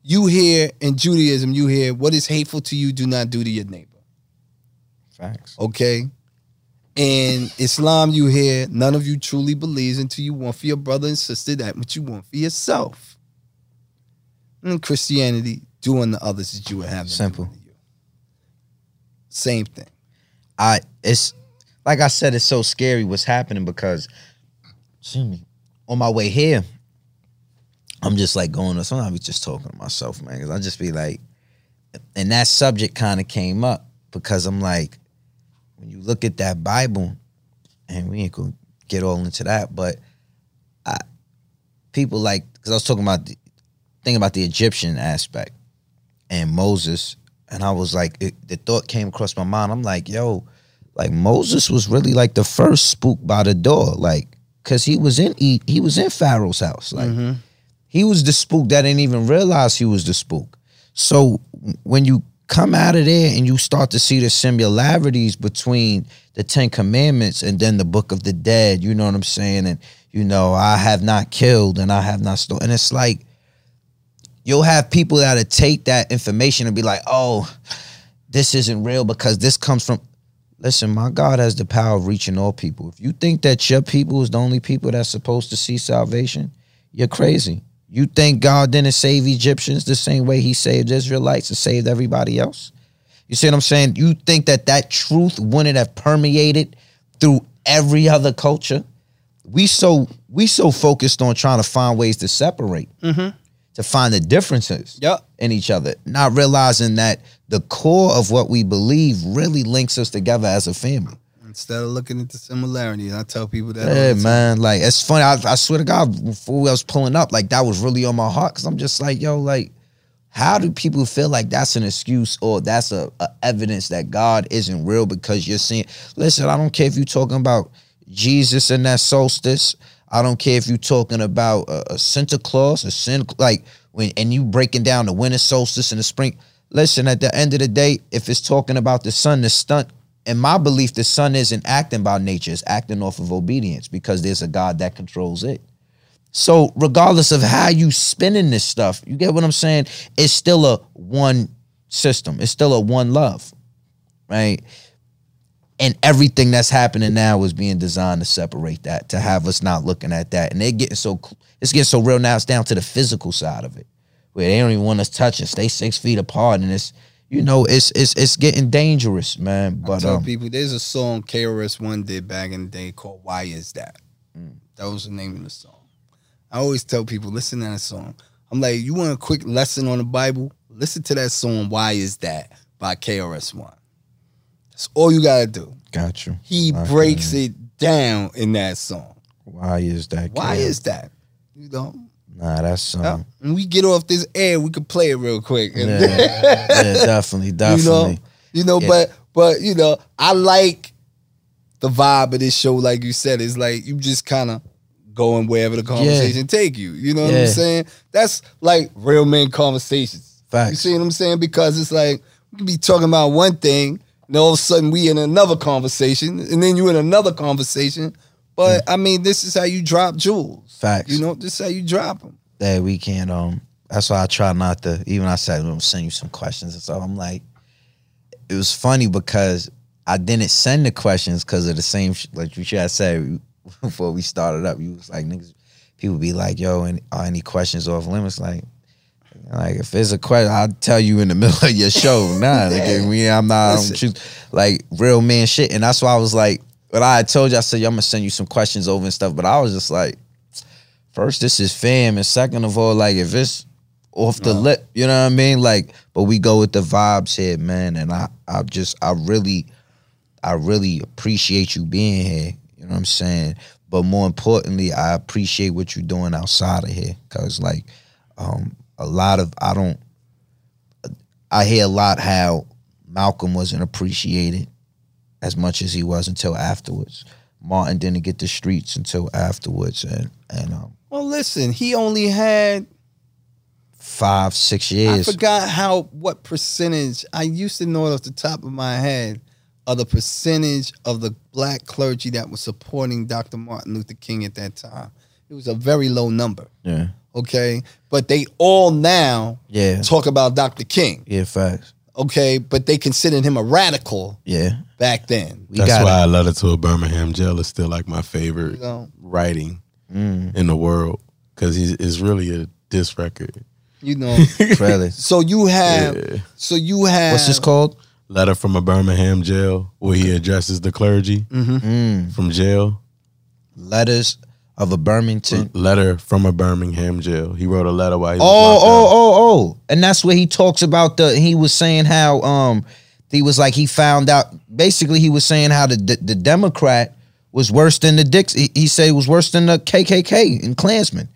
you hear in Judaism, you hear what is hateful to you, do not do to your neighbor. Facts. Okay. In Islam, you hear none of you truly believes until you want for your brother and sister that which you want for yourself. In Christianity, doing the others that you would have Simple. Same thing. I it's like I said, it's so scary what's happening because excuse me. On my way here, I'm just like going to sometimes I be just talking to myself, man. Cause I just be like, and that subject kind of came up because I'm like, when you look at that Bible, and we ain't gonna get all into that, but I people like because I was talking about the thinking about the Egyptian aspect and Moses, and I was like, it, the thought came across my mind. I'm like, yo, like Moses was really like the first spook by the door, like, cause he was in he, he was in Pharaoh's house, like mm-hmm. He was the spook that didn't even realize he was the spook. So when you come out of there and you start to see the similarities between the Ten Commandments and then the Book of the Dead, you know what I'm saying? And you know, I have not killed and I have not stolen. And it's like you'll have people that'll take that information and be like, oh, this isn't real because this comes from listen, my God has the power of reaching all people. If you think that your people is the only people that's supposed to see salvation, you're crazy. You think God didn't save Egyptians the same way he saved Israelites and saved everybody else? You see what I'm saying? You think that that truth wouldn't have permeated through every other culture? We so we so focused on trying to find ways to separate, mm-hmm. to find the differences Yep. in each other, not realizing that the core of what we believe really links us together as a family. Instead of looking at the similarities, I tell people that. Yeah, man. Like it's funny. I, I swear to God, before I was pulling up, like that was really on my heart because I'm just like, yo, like, how do people feel like that's an excuse or that's a, a evidence that God isn't real because you're seeing? Listen, I don't care if you're talking about Jesus and that solstice. I don't care if you're talking about a, a Santa Claus, a sin like when and you breaking down the winter solstice and the spring. Listen, at the end of the day, if it's talking about the sun, the stunt. In my belief, the sun isn't acting by nature; it's acting off of obedience because there's a God that controls it. So, regardless of how you spinning this stuff, you get what I'm saying? It's still a one system. It's still a one love, right? And everything that's happening now is being designed to separate that, to have us not looking at that. And they're getting so it's getting so real now. It's down to the physical side of it, where they don't even want us touching, stay six feet apart, and it's you know it's it's it's getting dangerous, man. I But tell um, people there's a song KRS One did back in the day called "Why Is That." That was the name of the song. I always tell people listen to that song. I'm like, you want a quick lesson on the Bible? Listen to that song "Why Is That" by KRS One. That's all you gotta do. got you. He breaks it down in that song. Why is that? Why is that? You know. Nah, that's um, Yeah. When we get off this air, we can play it real quick. yeah, [LAUGHS] yeah, definitely, you know, you know, Yeah. but but you know, I like the vibe of this show. Like you said, it's like you just kind of going wherever the conversation take you. You know what Yeah. I'm saying? That's like real men conversations. Facts. You see what I'm saying? Because it's like we can be talking about one thing, and all of a sudden we in another conversation, and then you in another conversation. But I mean, this is how you drop jewels. Facts. You know, this is how you drop them. that we can't um that's why I try not to even I said I'm gonna send you some questions and so I'm like it was funny because I didn't send the questions because of the same sh- like you should have said [LAUGHS] before we started up. You was like niggas, people be like, "Yo, any, are any questions off limits?" Like, like if it's a question, I'll tell you in the [LAUGHS] middle of your show. Nah, nigga, [LAUGHS] we, I'm not I'm choose, like real man shit, and that's why I was like, when I told you, I said, "Yo, I'm gonna send you some questions over and stuff," but I was just like, first, this is fam, and second of all, like if it's off the lip, you know what I mean? Like, but we go with the vibes here, man, and I, I just, I really, I really appreciate you being here. You know what I'm saying? But more importantly, I appreciate what you're doing outside of here, cause like, um, a lot of I don't, I hear a lot how Malcolm wasn't appreciated as much as he was until afterwards. Martin didn't get the streets until afterwards, and and um, Well, listen, he only had five, six years. I forgot how what percentage I used to know it off the top of my head of the percentage of the black clergy that was supporting Dr. Martin Luther King at that time. It was a very low number. Yeah, Okay. But they all now yeah, talk about Dr. King. yeah. Facts. Okay. But they considered him a radical Yeah, back then. we That's got why a letter to a Birmingham jail is still like my favorite You know? writing Mm. in the world because it's really a diss record. You know. [LAUGHS] Really. so you have Yeah. so you have What's this called? Letter from a Birmingham jail where he addresses the clergy Mm. from jail. Letters of a Birmingham. Letter from a Birmingham jail. He wrote a letter while he was Oh, oh, up. oh, oh. And that's where he talks about the he was saying how um he was like he found out basically he was saying how the the, the Democrat was worse than the Dix he, he said was worse than the KKK and Klansmen.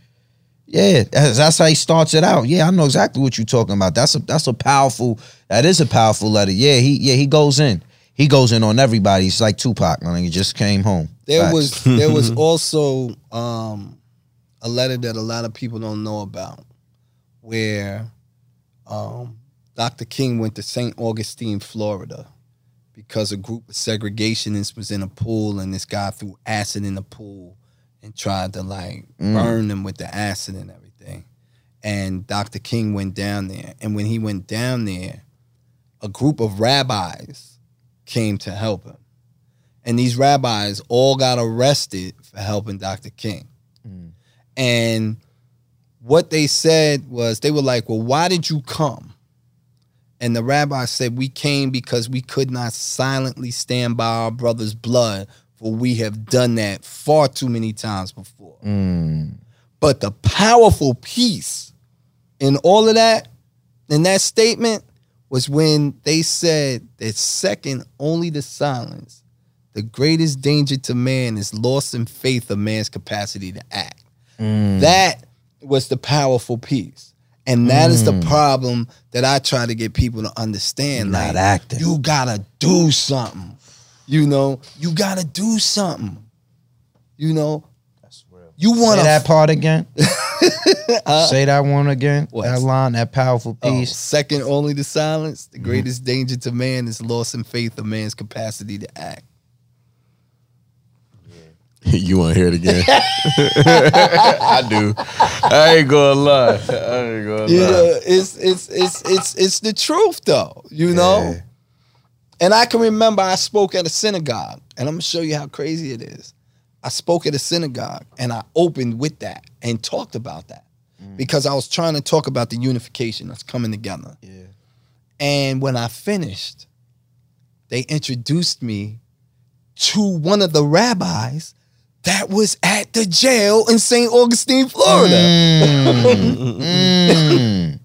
Yeah, that's, that's how he starts it out. Yeah, I know exactly what you're talking about. That's a that's a powerful that is a powerful letter. Yeah, he yeah, he goes in. He goes in on everybody. He's like Tupac, man. He just came home. There Facts. was there was [LAUGHS] also um, a letter that a lot of people don't know about, where um, Dr. King went to St. Augustine, Florida, because a group of segregationists was in a pool and this guy threw acid in the pool and tried to like mm. burn them with the acid and everything. And Dr. King went down there, and when he went down there, a group of rabbis came to help him. And these rabbis all got arrested for helping Dr. King. Mm. And what they said was, they were like, Well, why did you come? And the rabbi said, We came because we could not silently stand by our brother's blood, for we have done that far too many times before. Mm. But the powerful piece in all of that, in that statement, was when they said that second only to silence, the greatest danger to man is loss in faith of man's capacity to act. Mm. That was the powerful piece. And that is the problem that I try to get people to understand. Not like, acting. You gotta do something. You know, you gotta do something. You know, that's real. you want Say to that part again. [LAUGHS] Say that one again. What? That line, that powerful Oh, piece. second only to silence. Mm-hmm. The greatest danger to man is loss in faith of man's capacity to act. [LAUGHS] you want to hear it again? [LAUGHS] [LAUGHS] I do. I ain't gonna lie. I ain't gonna You lie. know, it's it's it's it's it's the truth though. You know, Yeah. and I can remember I spoke at a synagogue, and I'm gonna show you how crazy it is. I spoke at a synagogue, and I opened with that and talked about that mm. because I was trying to talk about the unification that's coming together. Yeah. And when I finished, they introduced me to one of the rabbis that was at the jail in St. Augustine, Florida. Mm.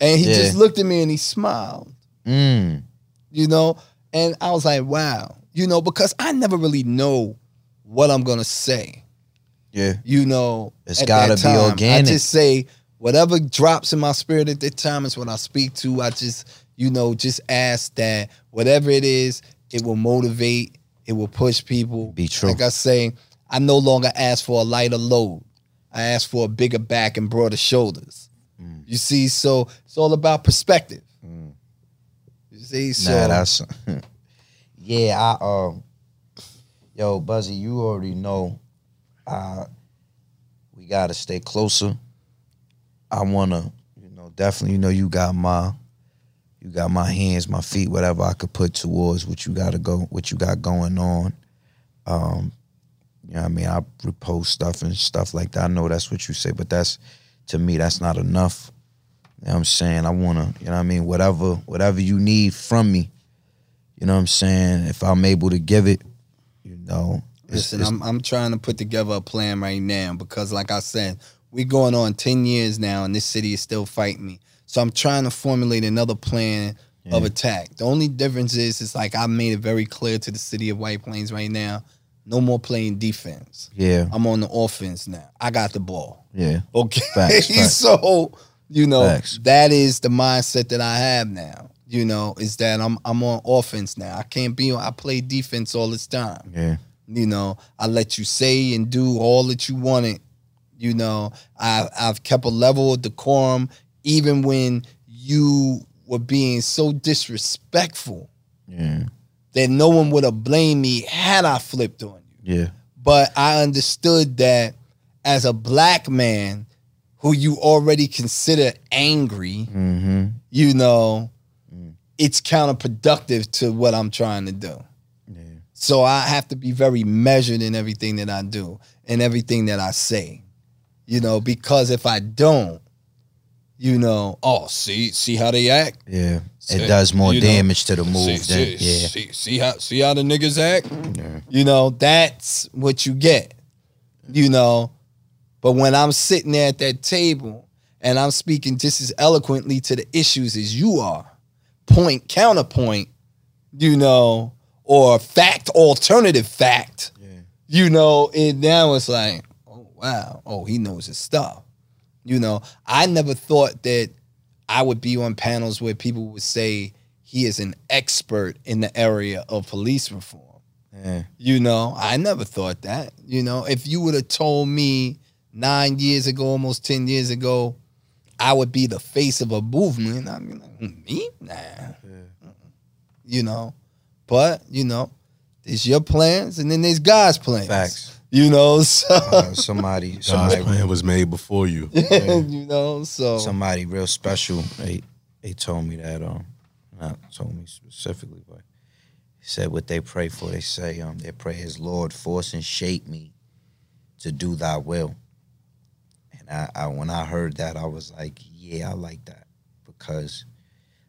And he Yeah. just looked at me and he smiled, Mm. you know? And I was like, wow, you know, because I never really know what I'm going to say, Yeah. you know. it's gotta be time. organic. I just say whatever drops in my spirit at that time is what I speak to. I just, you know, just ask that whatever it is, it will motivate, it will push people. Be true. Like I say, I no longer ask for a lighter load. I ask for a bigger back and broader shoulders. Mm. You see, so it's all about perspective. You see, so Nah, that's [LAUGHS] yeah. I um, yo, Buzzy, you already know. Uh, we gotta stay closer. I wanna, you know, definitely. You know, you got my, You got my hands, my feet, whatever I could put towards what you gotta go, what you got going on. Um, you know what I mean? I repost stuff and stuff like that. I know that's what you say, but that's to me, that's not enough. You know what I'm saying? I wanna, you know what I mean, whatever, whatever you need from me, you know what I'm saying? If I'm able to give it, you know. it's- Listen, it's- I'm I'm trying to put together a plan right now because, like I said, we going on ten years now, and this city is still fighting me. So I'm trying to formulate another plan of attack. The only difference is, it's like I made it very clear to the city of White Plains right now: no more playing defense. yeah, I'm on the offense now. I got the ball. yeah. Okay, Facts, [LAUGHS] facts. so you know Facts. that is the mindset that I have now. You know, is that I'm I'm on offense now. I can't be on. I play defense all this time. Yeah. You know, I let you say and do all that you wanted. You know, I I've kept a level of decorum even when you were being so disrespectful Yeah. that no one would have blamed me had I flipped on you. Yeah. But I understood that as a black man who you already consider angry, Mm-hmm. you know, it's counterproductive to what I'm trying to do. Yeah. So I have to be very measured in everything that I do and everything that I say. You know, because if I don't, you know, oh, see, see how they act. Yeah. See, It does more you know, damage to the move see, than see, yeah. see, see how see how the niggas act. Yeah. You know, that's what you get. You know, but when I'm sitting there at that table and I'm speaking just as eloquently to the issues as you are, point counterpoint, you know, or fact alternative fact, Yeah. you know, and now it's like, oh wow, oh he knows his stuff. You know, I never thought that I would be on panels where people would say he is an expert in the area of police reform. Yeah. You know, I never thought that. You know, if you would have told me nine years ago, almost 10 years ago, I would be the face of a movement, I'd be like, "Hmm, me? Nah. Mm-mm. You know, but, you know, there's your plans and then there's God's plans. Facts. You know, [LAUGHS] so, Uh, somebody, [LAUGHS] God's plan was made before you. you know, so. somebody real special. They they told me that um, not told me specifically, but he said what they pray for. They say um, their prayer is Lord, force and shape me to do Thy will. And I, I when I heard that, I was like, yeah, I like that because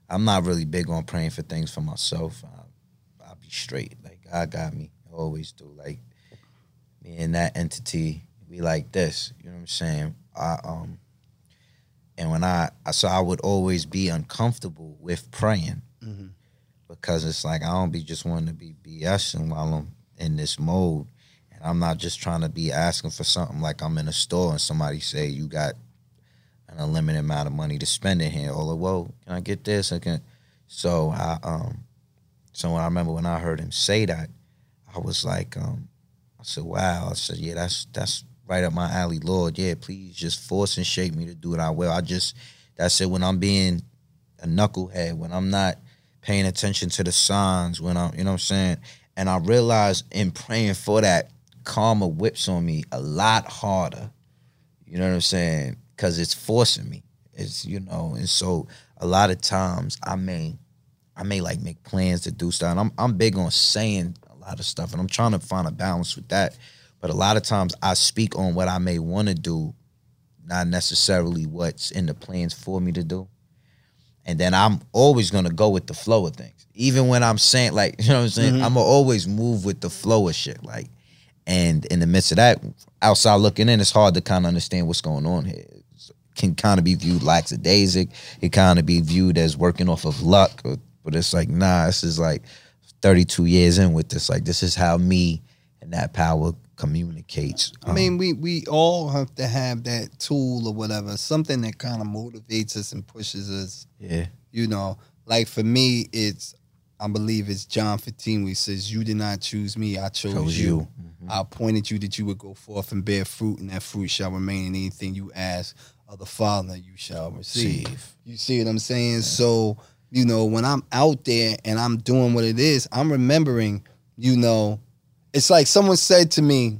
I'm not really big on praying for things for myself. I, I'll be straight. Like God got me, I always do. Like me and that entity, we like this. You know what I'm saying? I um and when I I- so I would always be uncomfortable with praying Mhm. because it's like I don't be just wanting to be BSing while I'm in this mode. And I'm not just trying to be asking for something like I'm in a store and somebody say you got an unlimited amount of money to spend in here. Or whoa, can I get this? I can so I um so when I remember when I heard him say that, I was like, um, said, wow. I said, yeah, that's that's right up my alley, Lord. Yeah, please just force and shape me to do what I will. I just that's it when I'm being a knucklehead, when I'm not paying attention to the signs, when I'm you know what I'm saying? And I realized in praying for that, karma whips on me a lot harder. You know what I'm saying? Cause it's forcing me. It's you know, and so a lot of times I may I may like make plans to do stuff. And I'm I'm big on saying lot of stuff, and I'm trying to find a balance with that. But a lot of times I speak on what I may want to do, not necessarily what's in the plans for me to do. And then I'm always gonna go with the flow of things. Even when I'm saying like, [LAUGHS] you know what I'm saying? Mm-hmm. I'm gonna always move with the flow of shit. Like, and in the midst of that, outside looking in, it's hard to kind of understand what's going on here. It can kind of be viewed lackadaisic. It kind of be viewed as working off of luck. or- But it's like, nah, this is like 32 years in with this. Like, this is how me and that power communicates. I mean, um, we we all have to have that tool or whatever, something that kind of motivates us and pushes us. yeah, You know, like for me, it's I believe it's John 15 where he says, "You did not choose me; I chose, Chose you. you. Mm-hmm. Mm-hmm. I appointed you that you would go forth and bear fruit, and that fruit shall remain. And anything you ask of the Father, you shall receive." Receive. You see what I'm saying? So, you know, when I'm out there and I'm doing what it is, I'm remembering, you know, it's like someone said to me,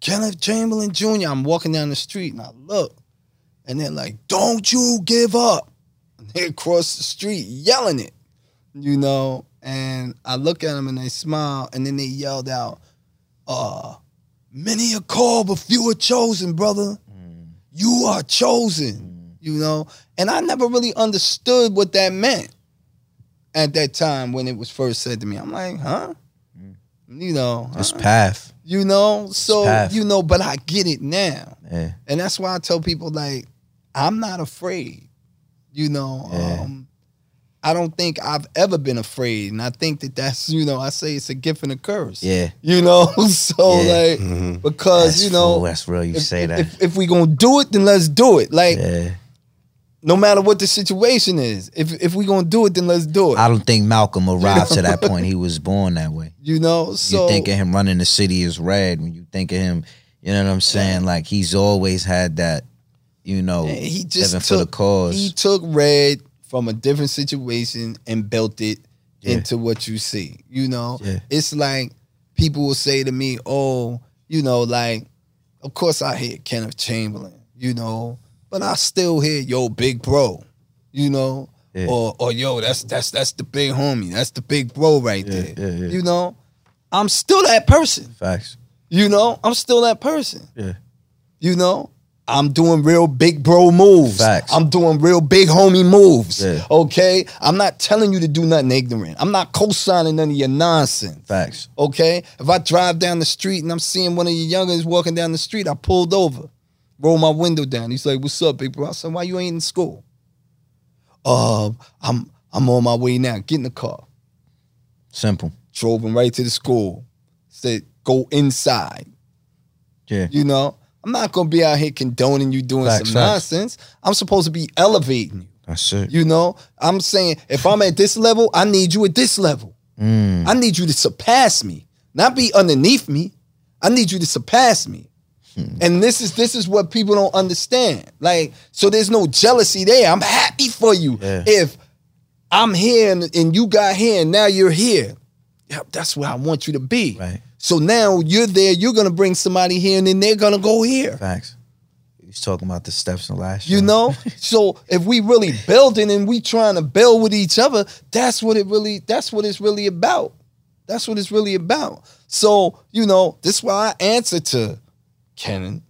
Kenneth Chamberlain Jr., I'm walking down the street and I look, and they're like, Don't you give up. And they across the street yelling it, you know. And I look at them and they smile, and then they yelled out, "Uh, many are called, but few are chosen, brother. You are chosen." You know, and I never really understood what that meant at that time when it was first said to me. I'm like, huh? Mm. You know, This huh? path. you know. So you know, but I get it now. Yeah. And that's why I tell people like I'm not afraid. You know, Yeah. um, I don't think I've ever been afraid, and I think that that's you know I say it's a gift and a curse. Yeah. You know, [LAUGHS] so Yeah. like mm-hmm. because That's you know that's real. You if, say that. if, if we gonna do it, then let's do it. Like yeah. No matter what the situation is, if if we gonna do it, then let's do it. I don't think Malcolm arrived to that [LAUGHS] point. He was born that way. you know, so you think of him running the city as red when you think of him, you know what I'm saying? Like he's always had that, you know, Yeah, he just took, for the cause. He took red from a different situation and built it Yeah. into what you see. You know, Yeah. it's like people will say to me, "Oh, you know, like, of course I hear Kenneth Chamberlain, you know, but I still hear yo big bro, you know." Yeah. Or, or yo, that's that's that's the big homie. That's the big bro right Yeah, there. yeah. You know, I'm still that person. Facts. You know, I'm still that person. Yeah. You know, I'm doing real big bro moves. Facts. I'm doing real big homie moves. Yeah. Okay. I'm not telling you to do nothing ignorant. I'm not co-signing none of your nonsense. Facts. Okay. If I drive down the street and I'm seeing one of your youngins walking down the street, I pulled over, roll my window down. He's like, "What's up, big bro?" I said, "Why you ain't in school?" Um, I'm I'm on my way now. Get in the car. Simple. Drove him right to the school. Said, "Go inside." Yeah. You know, I'm not gonna be out here condoning you doing some nonsense. I'm supposed to be elevating you. That's it. You know, I'm saying if I'm at this level, I need you at this level. Mm. I need you to surpass me, not be underneath me. I need you to surpass me. Hmm. And this is this is what people don't understand. Like, so there's no jealousy there. I'm happy for you. Yeah. If I'm here and, and you got here and now you're here, yeah, that's where I want you to be. Right. So now you're there, you're gonna bring somebody here, and then they're gonna go here. Facts. He was talking about the steps in the last You show. know? [LAUGHS] so if we really building and we trying to build with each other, that's what it really, that's what it's really about. That's what it's really about. So, you know, this is why I answer to Kenan,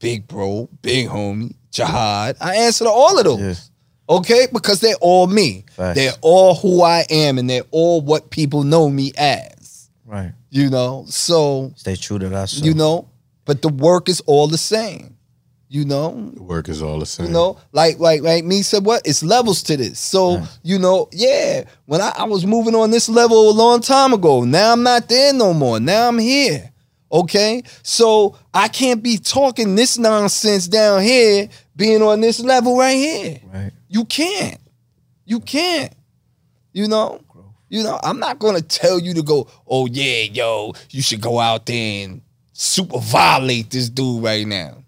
Big Bro, Big Homie, Jihad. I answer to all of those. Yeah. Okay? Because they're all me. Facts. They're all who I am and they're all what people know me as. Right. You know? So, Stay true to that. you know, but the work is all the same. You know, The work is all the same. you know, like like like me said, what? It's levels to this. So you know, yeah. When I, I was moving on this level a long time ago, now I'm not there no more. Now I'm here. Okay, so I can't be talking this nonsense down here, being on this level right here. Right. You can't. You can't. You know. You know. I'm not gonna tell you to go. Oh yeah, yo, you should go out there and super violate this dude right now.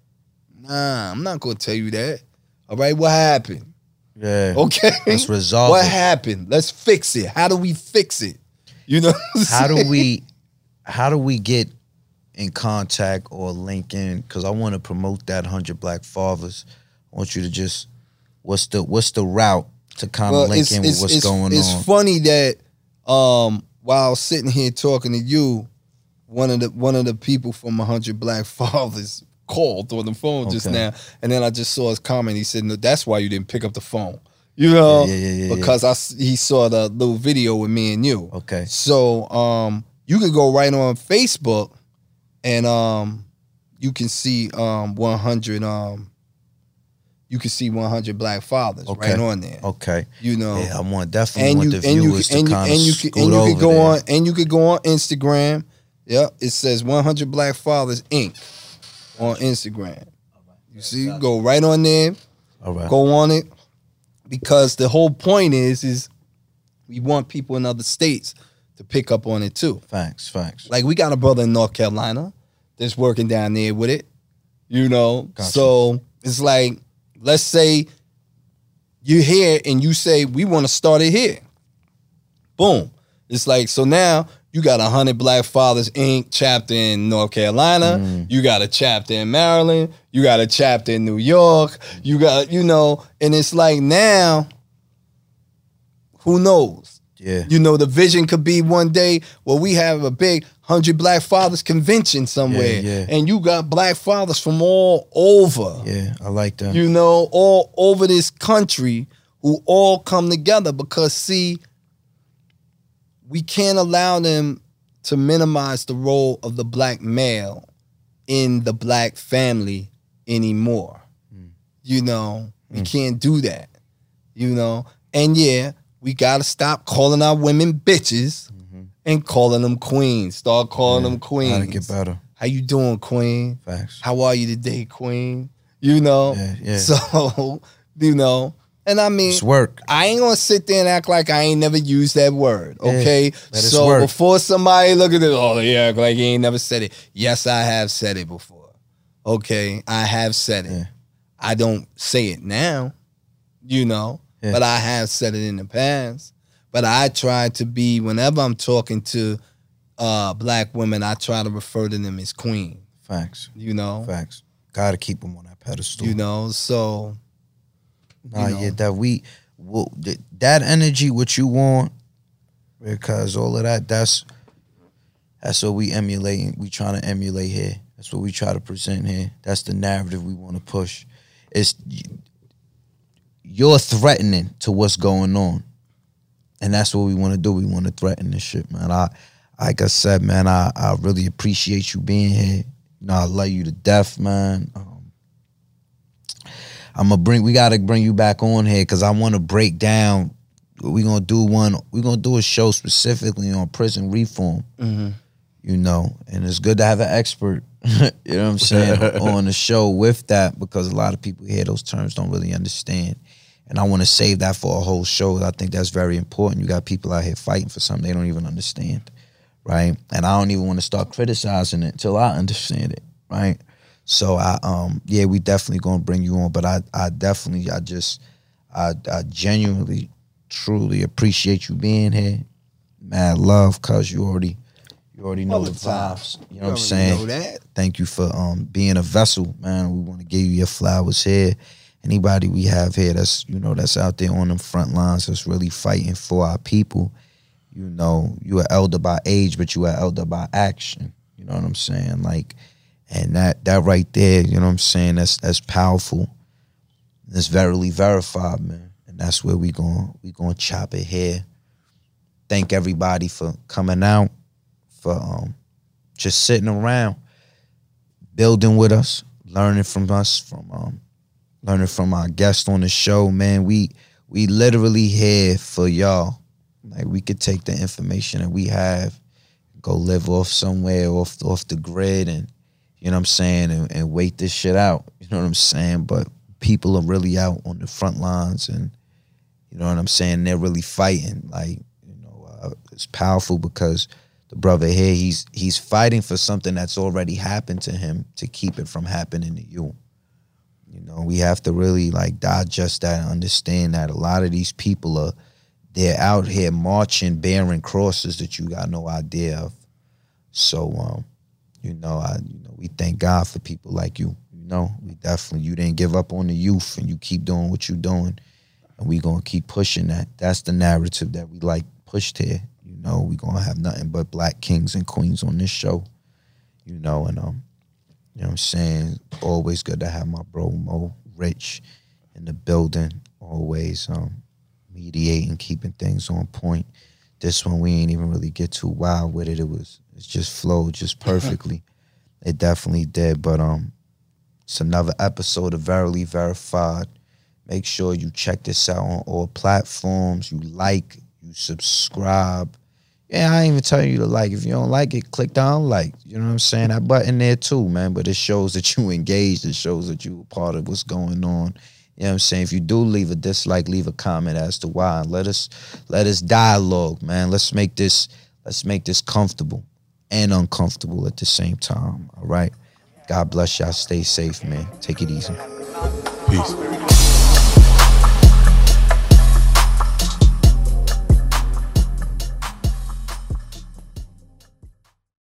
Nah, I'm not gonna tell you that. All right, what happened? Yeah. Okay, Let's resolve what it. happened. Let's fix it. How do we fix it? You know, how do we how do we get in contact or link in because i want to promote that 100 black fathers i want you to just what's the what's the route to kind of link in with what's going it's on It's funny that um, while sitting here talking to you, one of the one of the people from 100 Black [LAUGHS] Fathers called on the phone just now, and then I just saw his comment. He said, "No, that's why you didn't pick up the phone." You know, Yeah, yeah, yeah, yeah, because I he saw the little video with me and you. okay So um, you could go right on Facebook, and um, you can see um 100 um, you can see 100 Black Fathers Okay. right on there. okay You know, yeah i want definitely and want you the and you viewers and to you kind and of you and you could go there. on and you could go on Instagram. Yep, it says 100 Black Fathers Inc. on Instagram. You see, you go right on there, all right go on it, because the whole point is is we want people in other states to pick up on it too. facts facts Like we got a brother in North Carolina that's working down there with it. You know, Gotcha. so it's like let's say you're here and you say we want to start it here. Boom. It's like so now you got a hundred Black Fathers Inc. chapter in North Carolina. Mm. You got a chapter in Maryland. You got a chapter in New York. You got you know, and it's like now Who knows? Yeah. You know, the vision could be one day where we have a big hundred black fathers convention somewhere, Yeah, yeah. and you got black fathers from all over. Yeah, I like that. You know, all over this country who all come together because see, we can't allow them to minimize the role of the black male in the black family anymore. Mm. You know, we mm. can't do that. You know, and yeah, we gotta stop calling our women bitches mm-hmm. and calling them queens. Start calling them queens. Gotta get better. How you doing, queen? Facts. How are you today, queen? You know? Yeah, yeah. So, [LAUGHS] you know, and I mean It's work. I ain't gonna sit there and act like I ain't never used that word. Okay. it so work. before somebody look at this, oh yeah, like he ain't never said it. Yes, I have said it before. Okay. I have said it. Yeah. I don't say it now, you know, Yeah. but I have said it in the past. But I try to be whenever I'm talking to uh black women, I try to refer to them as queen, Facts. you know. Facts. Gotta keep them on that pedestal. You know, so Nah, you know. yeah, that we well, that energy what you want, because all of that, that's that's what we emulating. We trying to emulate here. That's what we try to present here. That's the narrative we want to push. It's you're threatening to what's going on, and that's what we want to do. We want to threaten this shit, man. I, like I said, man, I I really appreciate you being here. You know, I love you to death, man. Um, I'm gonna bring. We gotta bring you back on here because I want to break down. we're gonna do one. we're gonna do a show specifically on prison reform. You know, and it's good to have an expert. [LAUGHS] you know what I'm saying [LAUGHS] on the show with that because a lot of people hear those terms don't really understand. And I want to save that for a whole show. I think that's very important. You got people out here fighting for something they don't even understand, right? And I don't even want to start criticizing it till I understand it, right? So I um yeah, we definitely gonna bring you on, but I I definitely I just I I genuinely truly appreciate you being here. Mad love, cause you already you already know the vibes. You you know what I'm saying? know that. Thank you for um being a vessel, man. We want to give you your flowers here. Anybody we have here that's you know that's out there on the front lines that's really fighting for our people. You know, you are elder by age, but you are elder by action. You know what I'm saying? Like, and that that right there, you know what I'm saying? That's that's powerful. It's verily verified, man. And that's where we going we going to chop it here. Thank everybody for coming out, for um just sitting around, building with us, learning from us, from um learning from our guests on the show, man. We we literally here for y'all. Like we could take the information that we have, go live off somewhere off off the grid and you know what I'm saying, and, and wait this shit out. [LAUGHS] You know what I'm saying? But people are really out on the front lines and you know what I'm saying? They're really fighting. Like, you know, uh, it's powerful because the brother here, he's he's fighting for something that's already happened to him to keep it from happening to you. You know, we have to really like digest that and understand that a lot of these people are they're out here marching, bearing crosses that you got no idea of. So, um, you know, I you know we thank God for people like you. You know, we definitely you didn't give up on the youth and you keep doing what you're doing, and we gonna keep pushing that. That's the narrative that we like pushed here. You know, we gonna have nothing but black kings and queens on this show. You know, and um, you know what I'm saying? Always good to have my bro Mo Rich in the building. Always um mediating, keeping things on point. This one we ain't even really get too wild with it. It was it just flowed just [LAUGHS] perfectly. it definitely did. But um it's another episode of Verily Verified. Make sure you check this out on all platforms. You like, you subscribe. Yeah, I ain't even tell you to like. If you don't like it, click down like. You know what I'm saying? That button there too, man. But it shows that you [LAUGHS] engaged. It shows that you a part of what's going on. You know what I'm saying? If you do leave a dislike, leave a comment as to why. Let us let us dialogue, man. Let's make this let's make this comfortable and uncomfortable at the same time. All right. God bless y'all. Stay safe, man. Take it easy. Peace.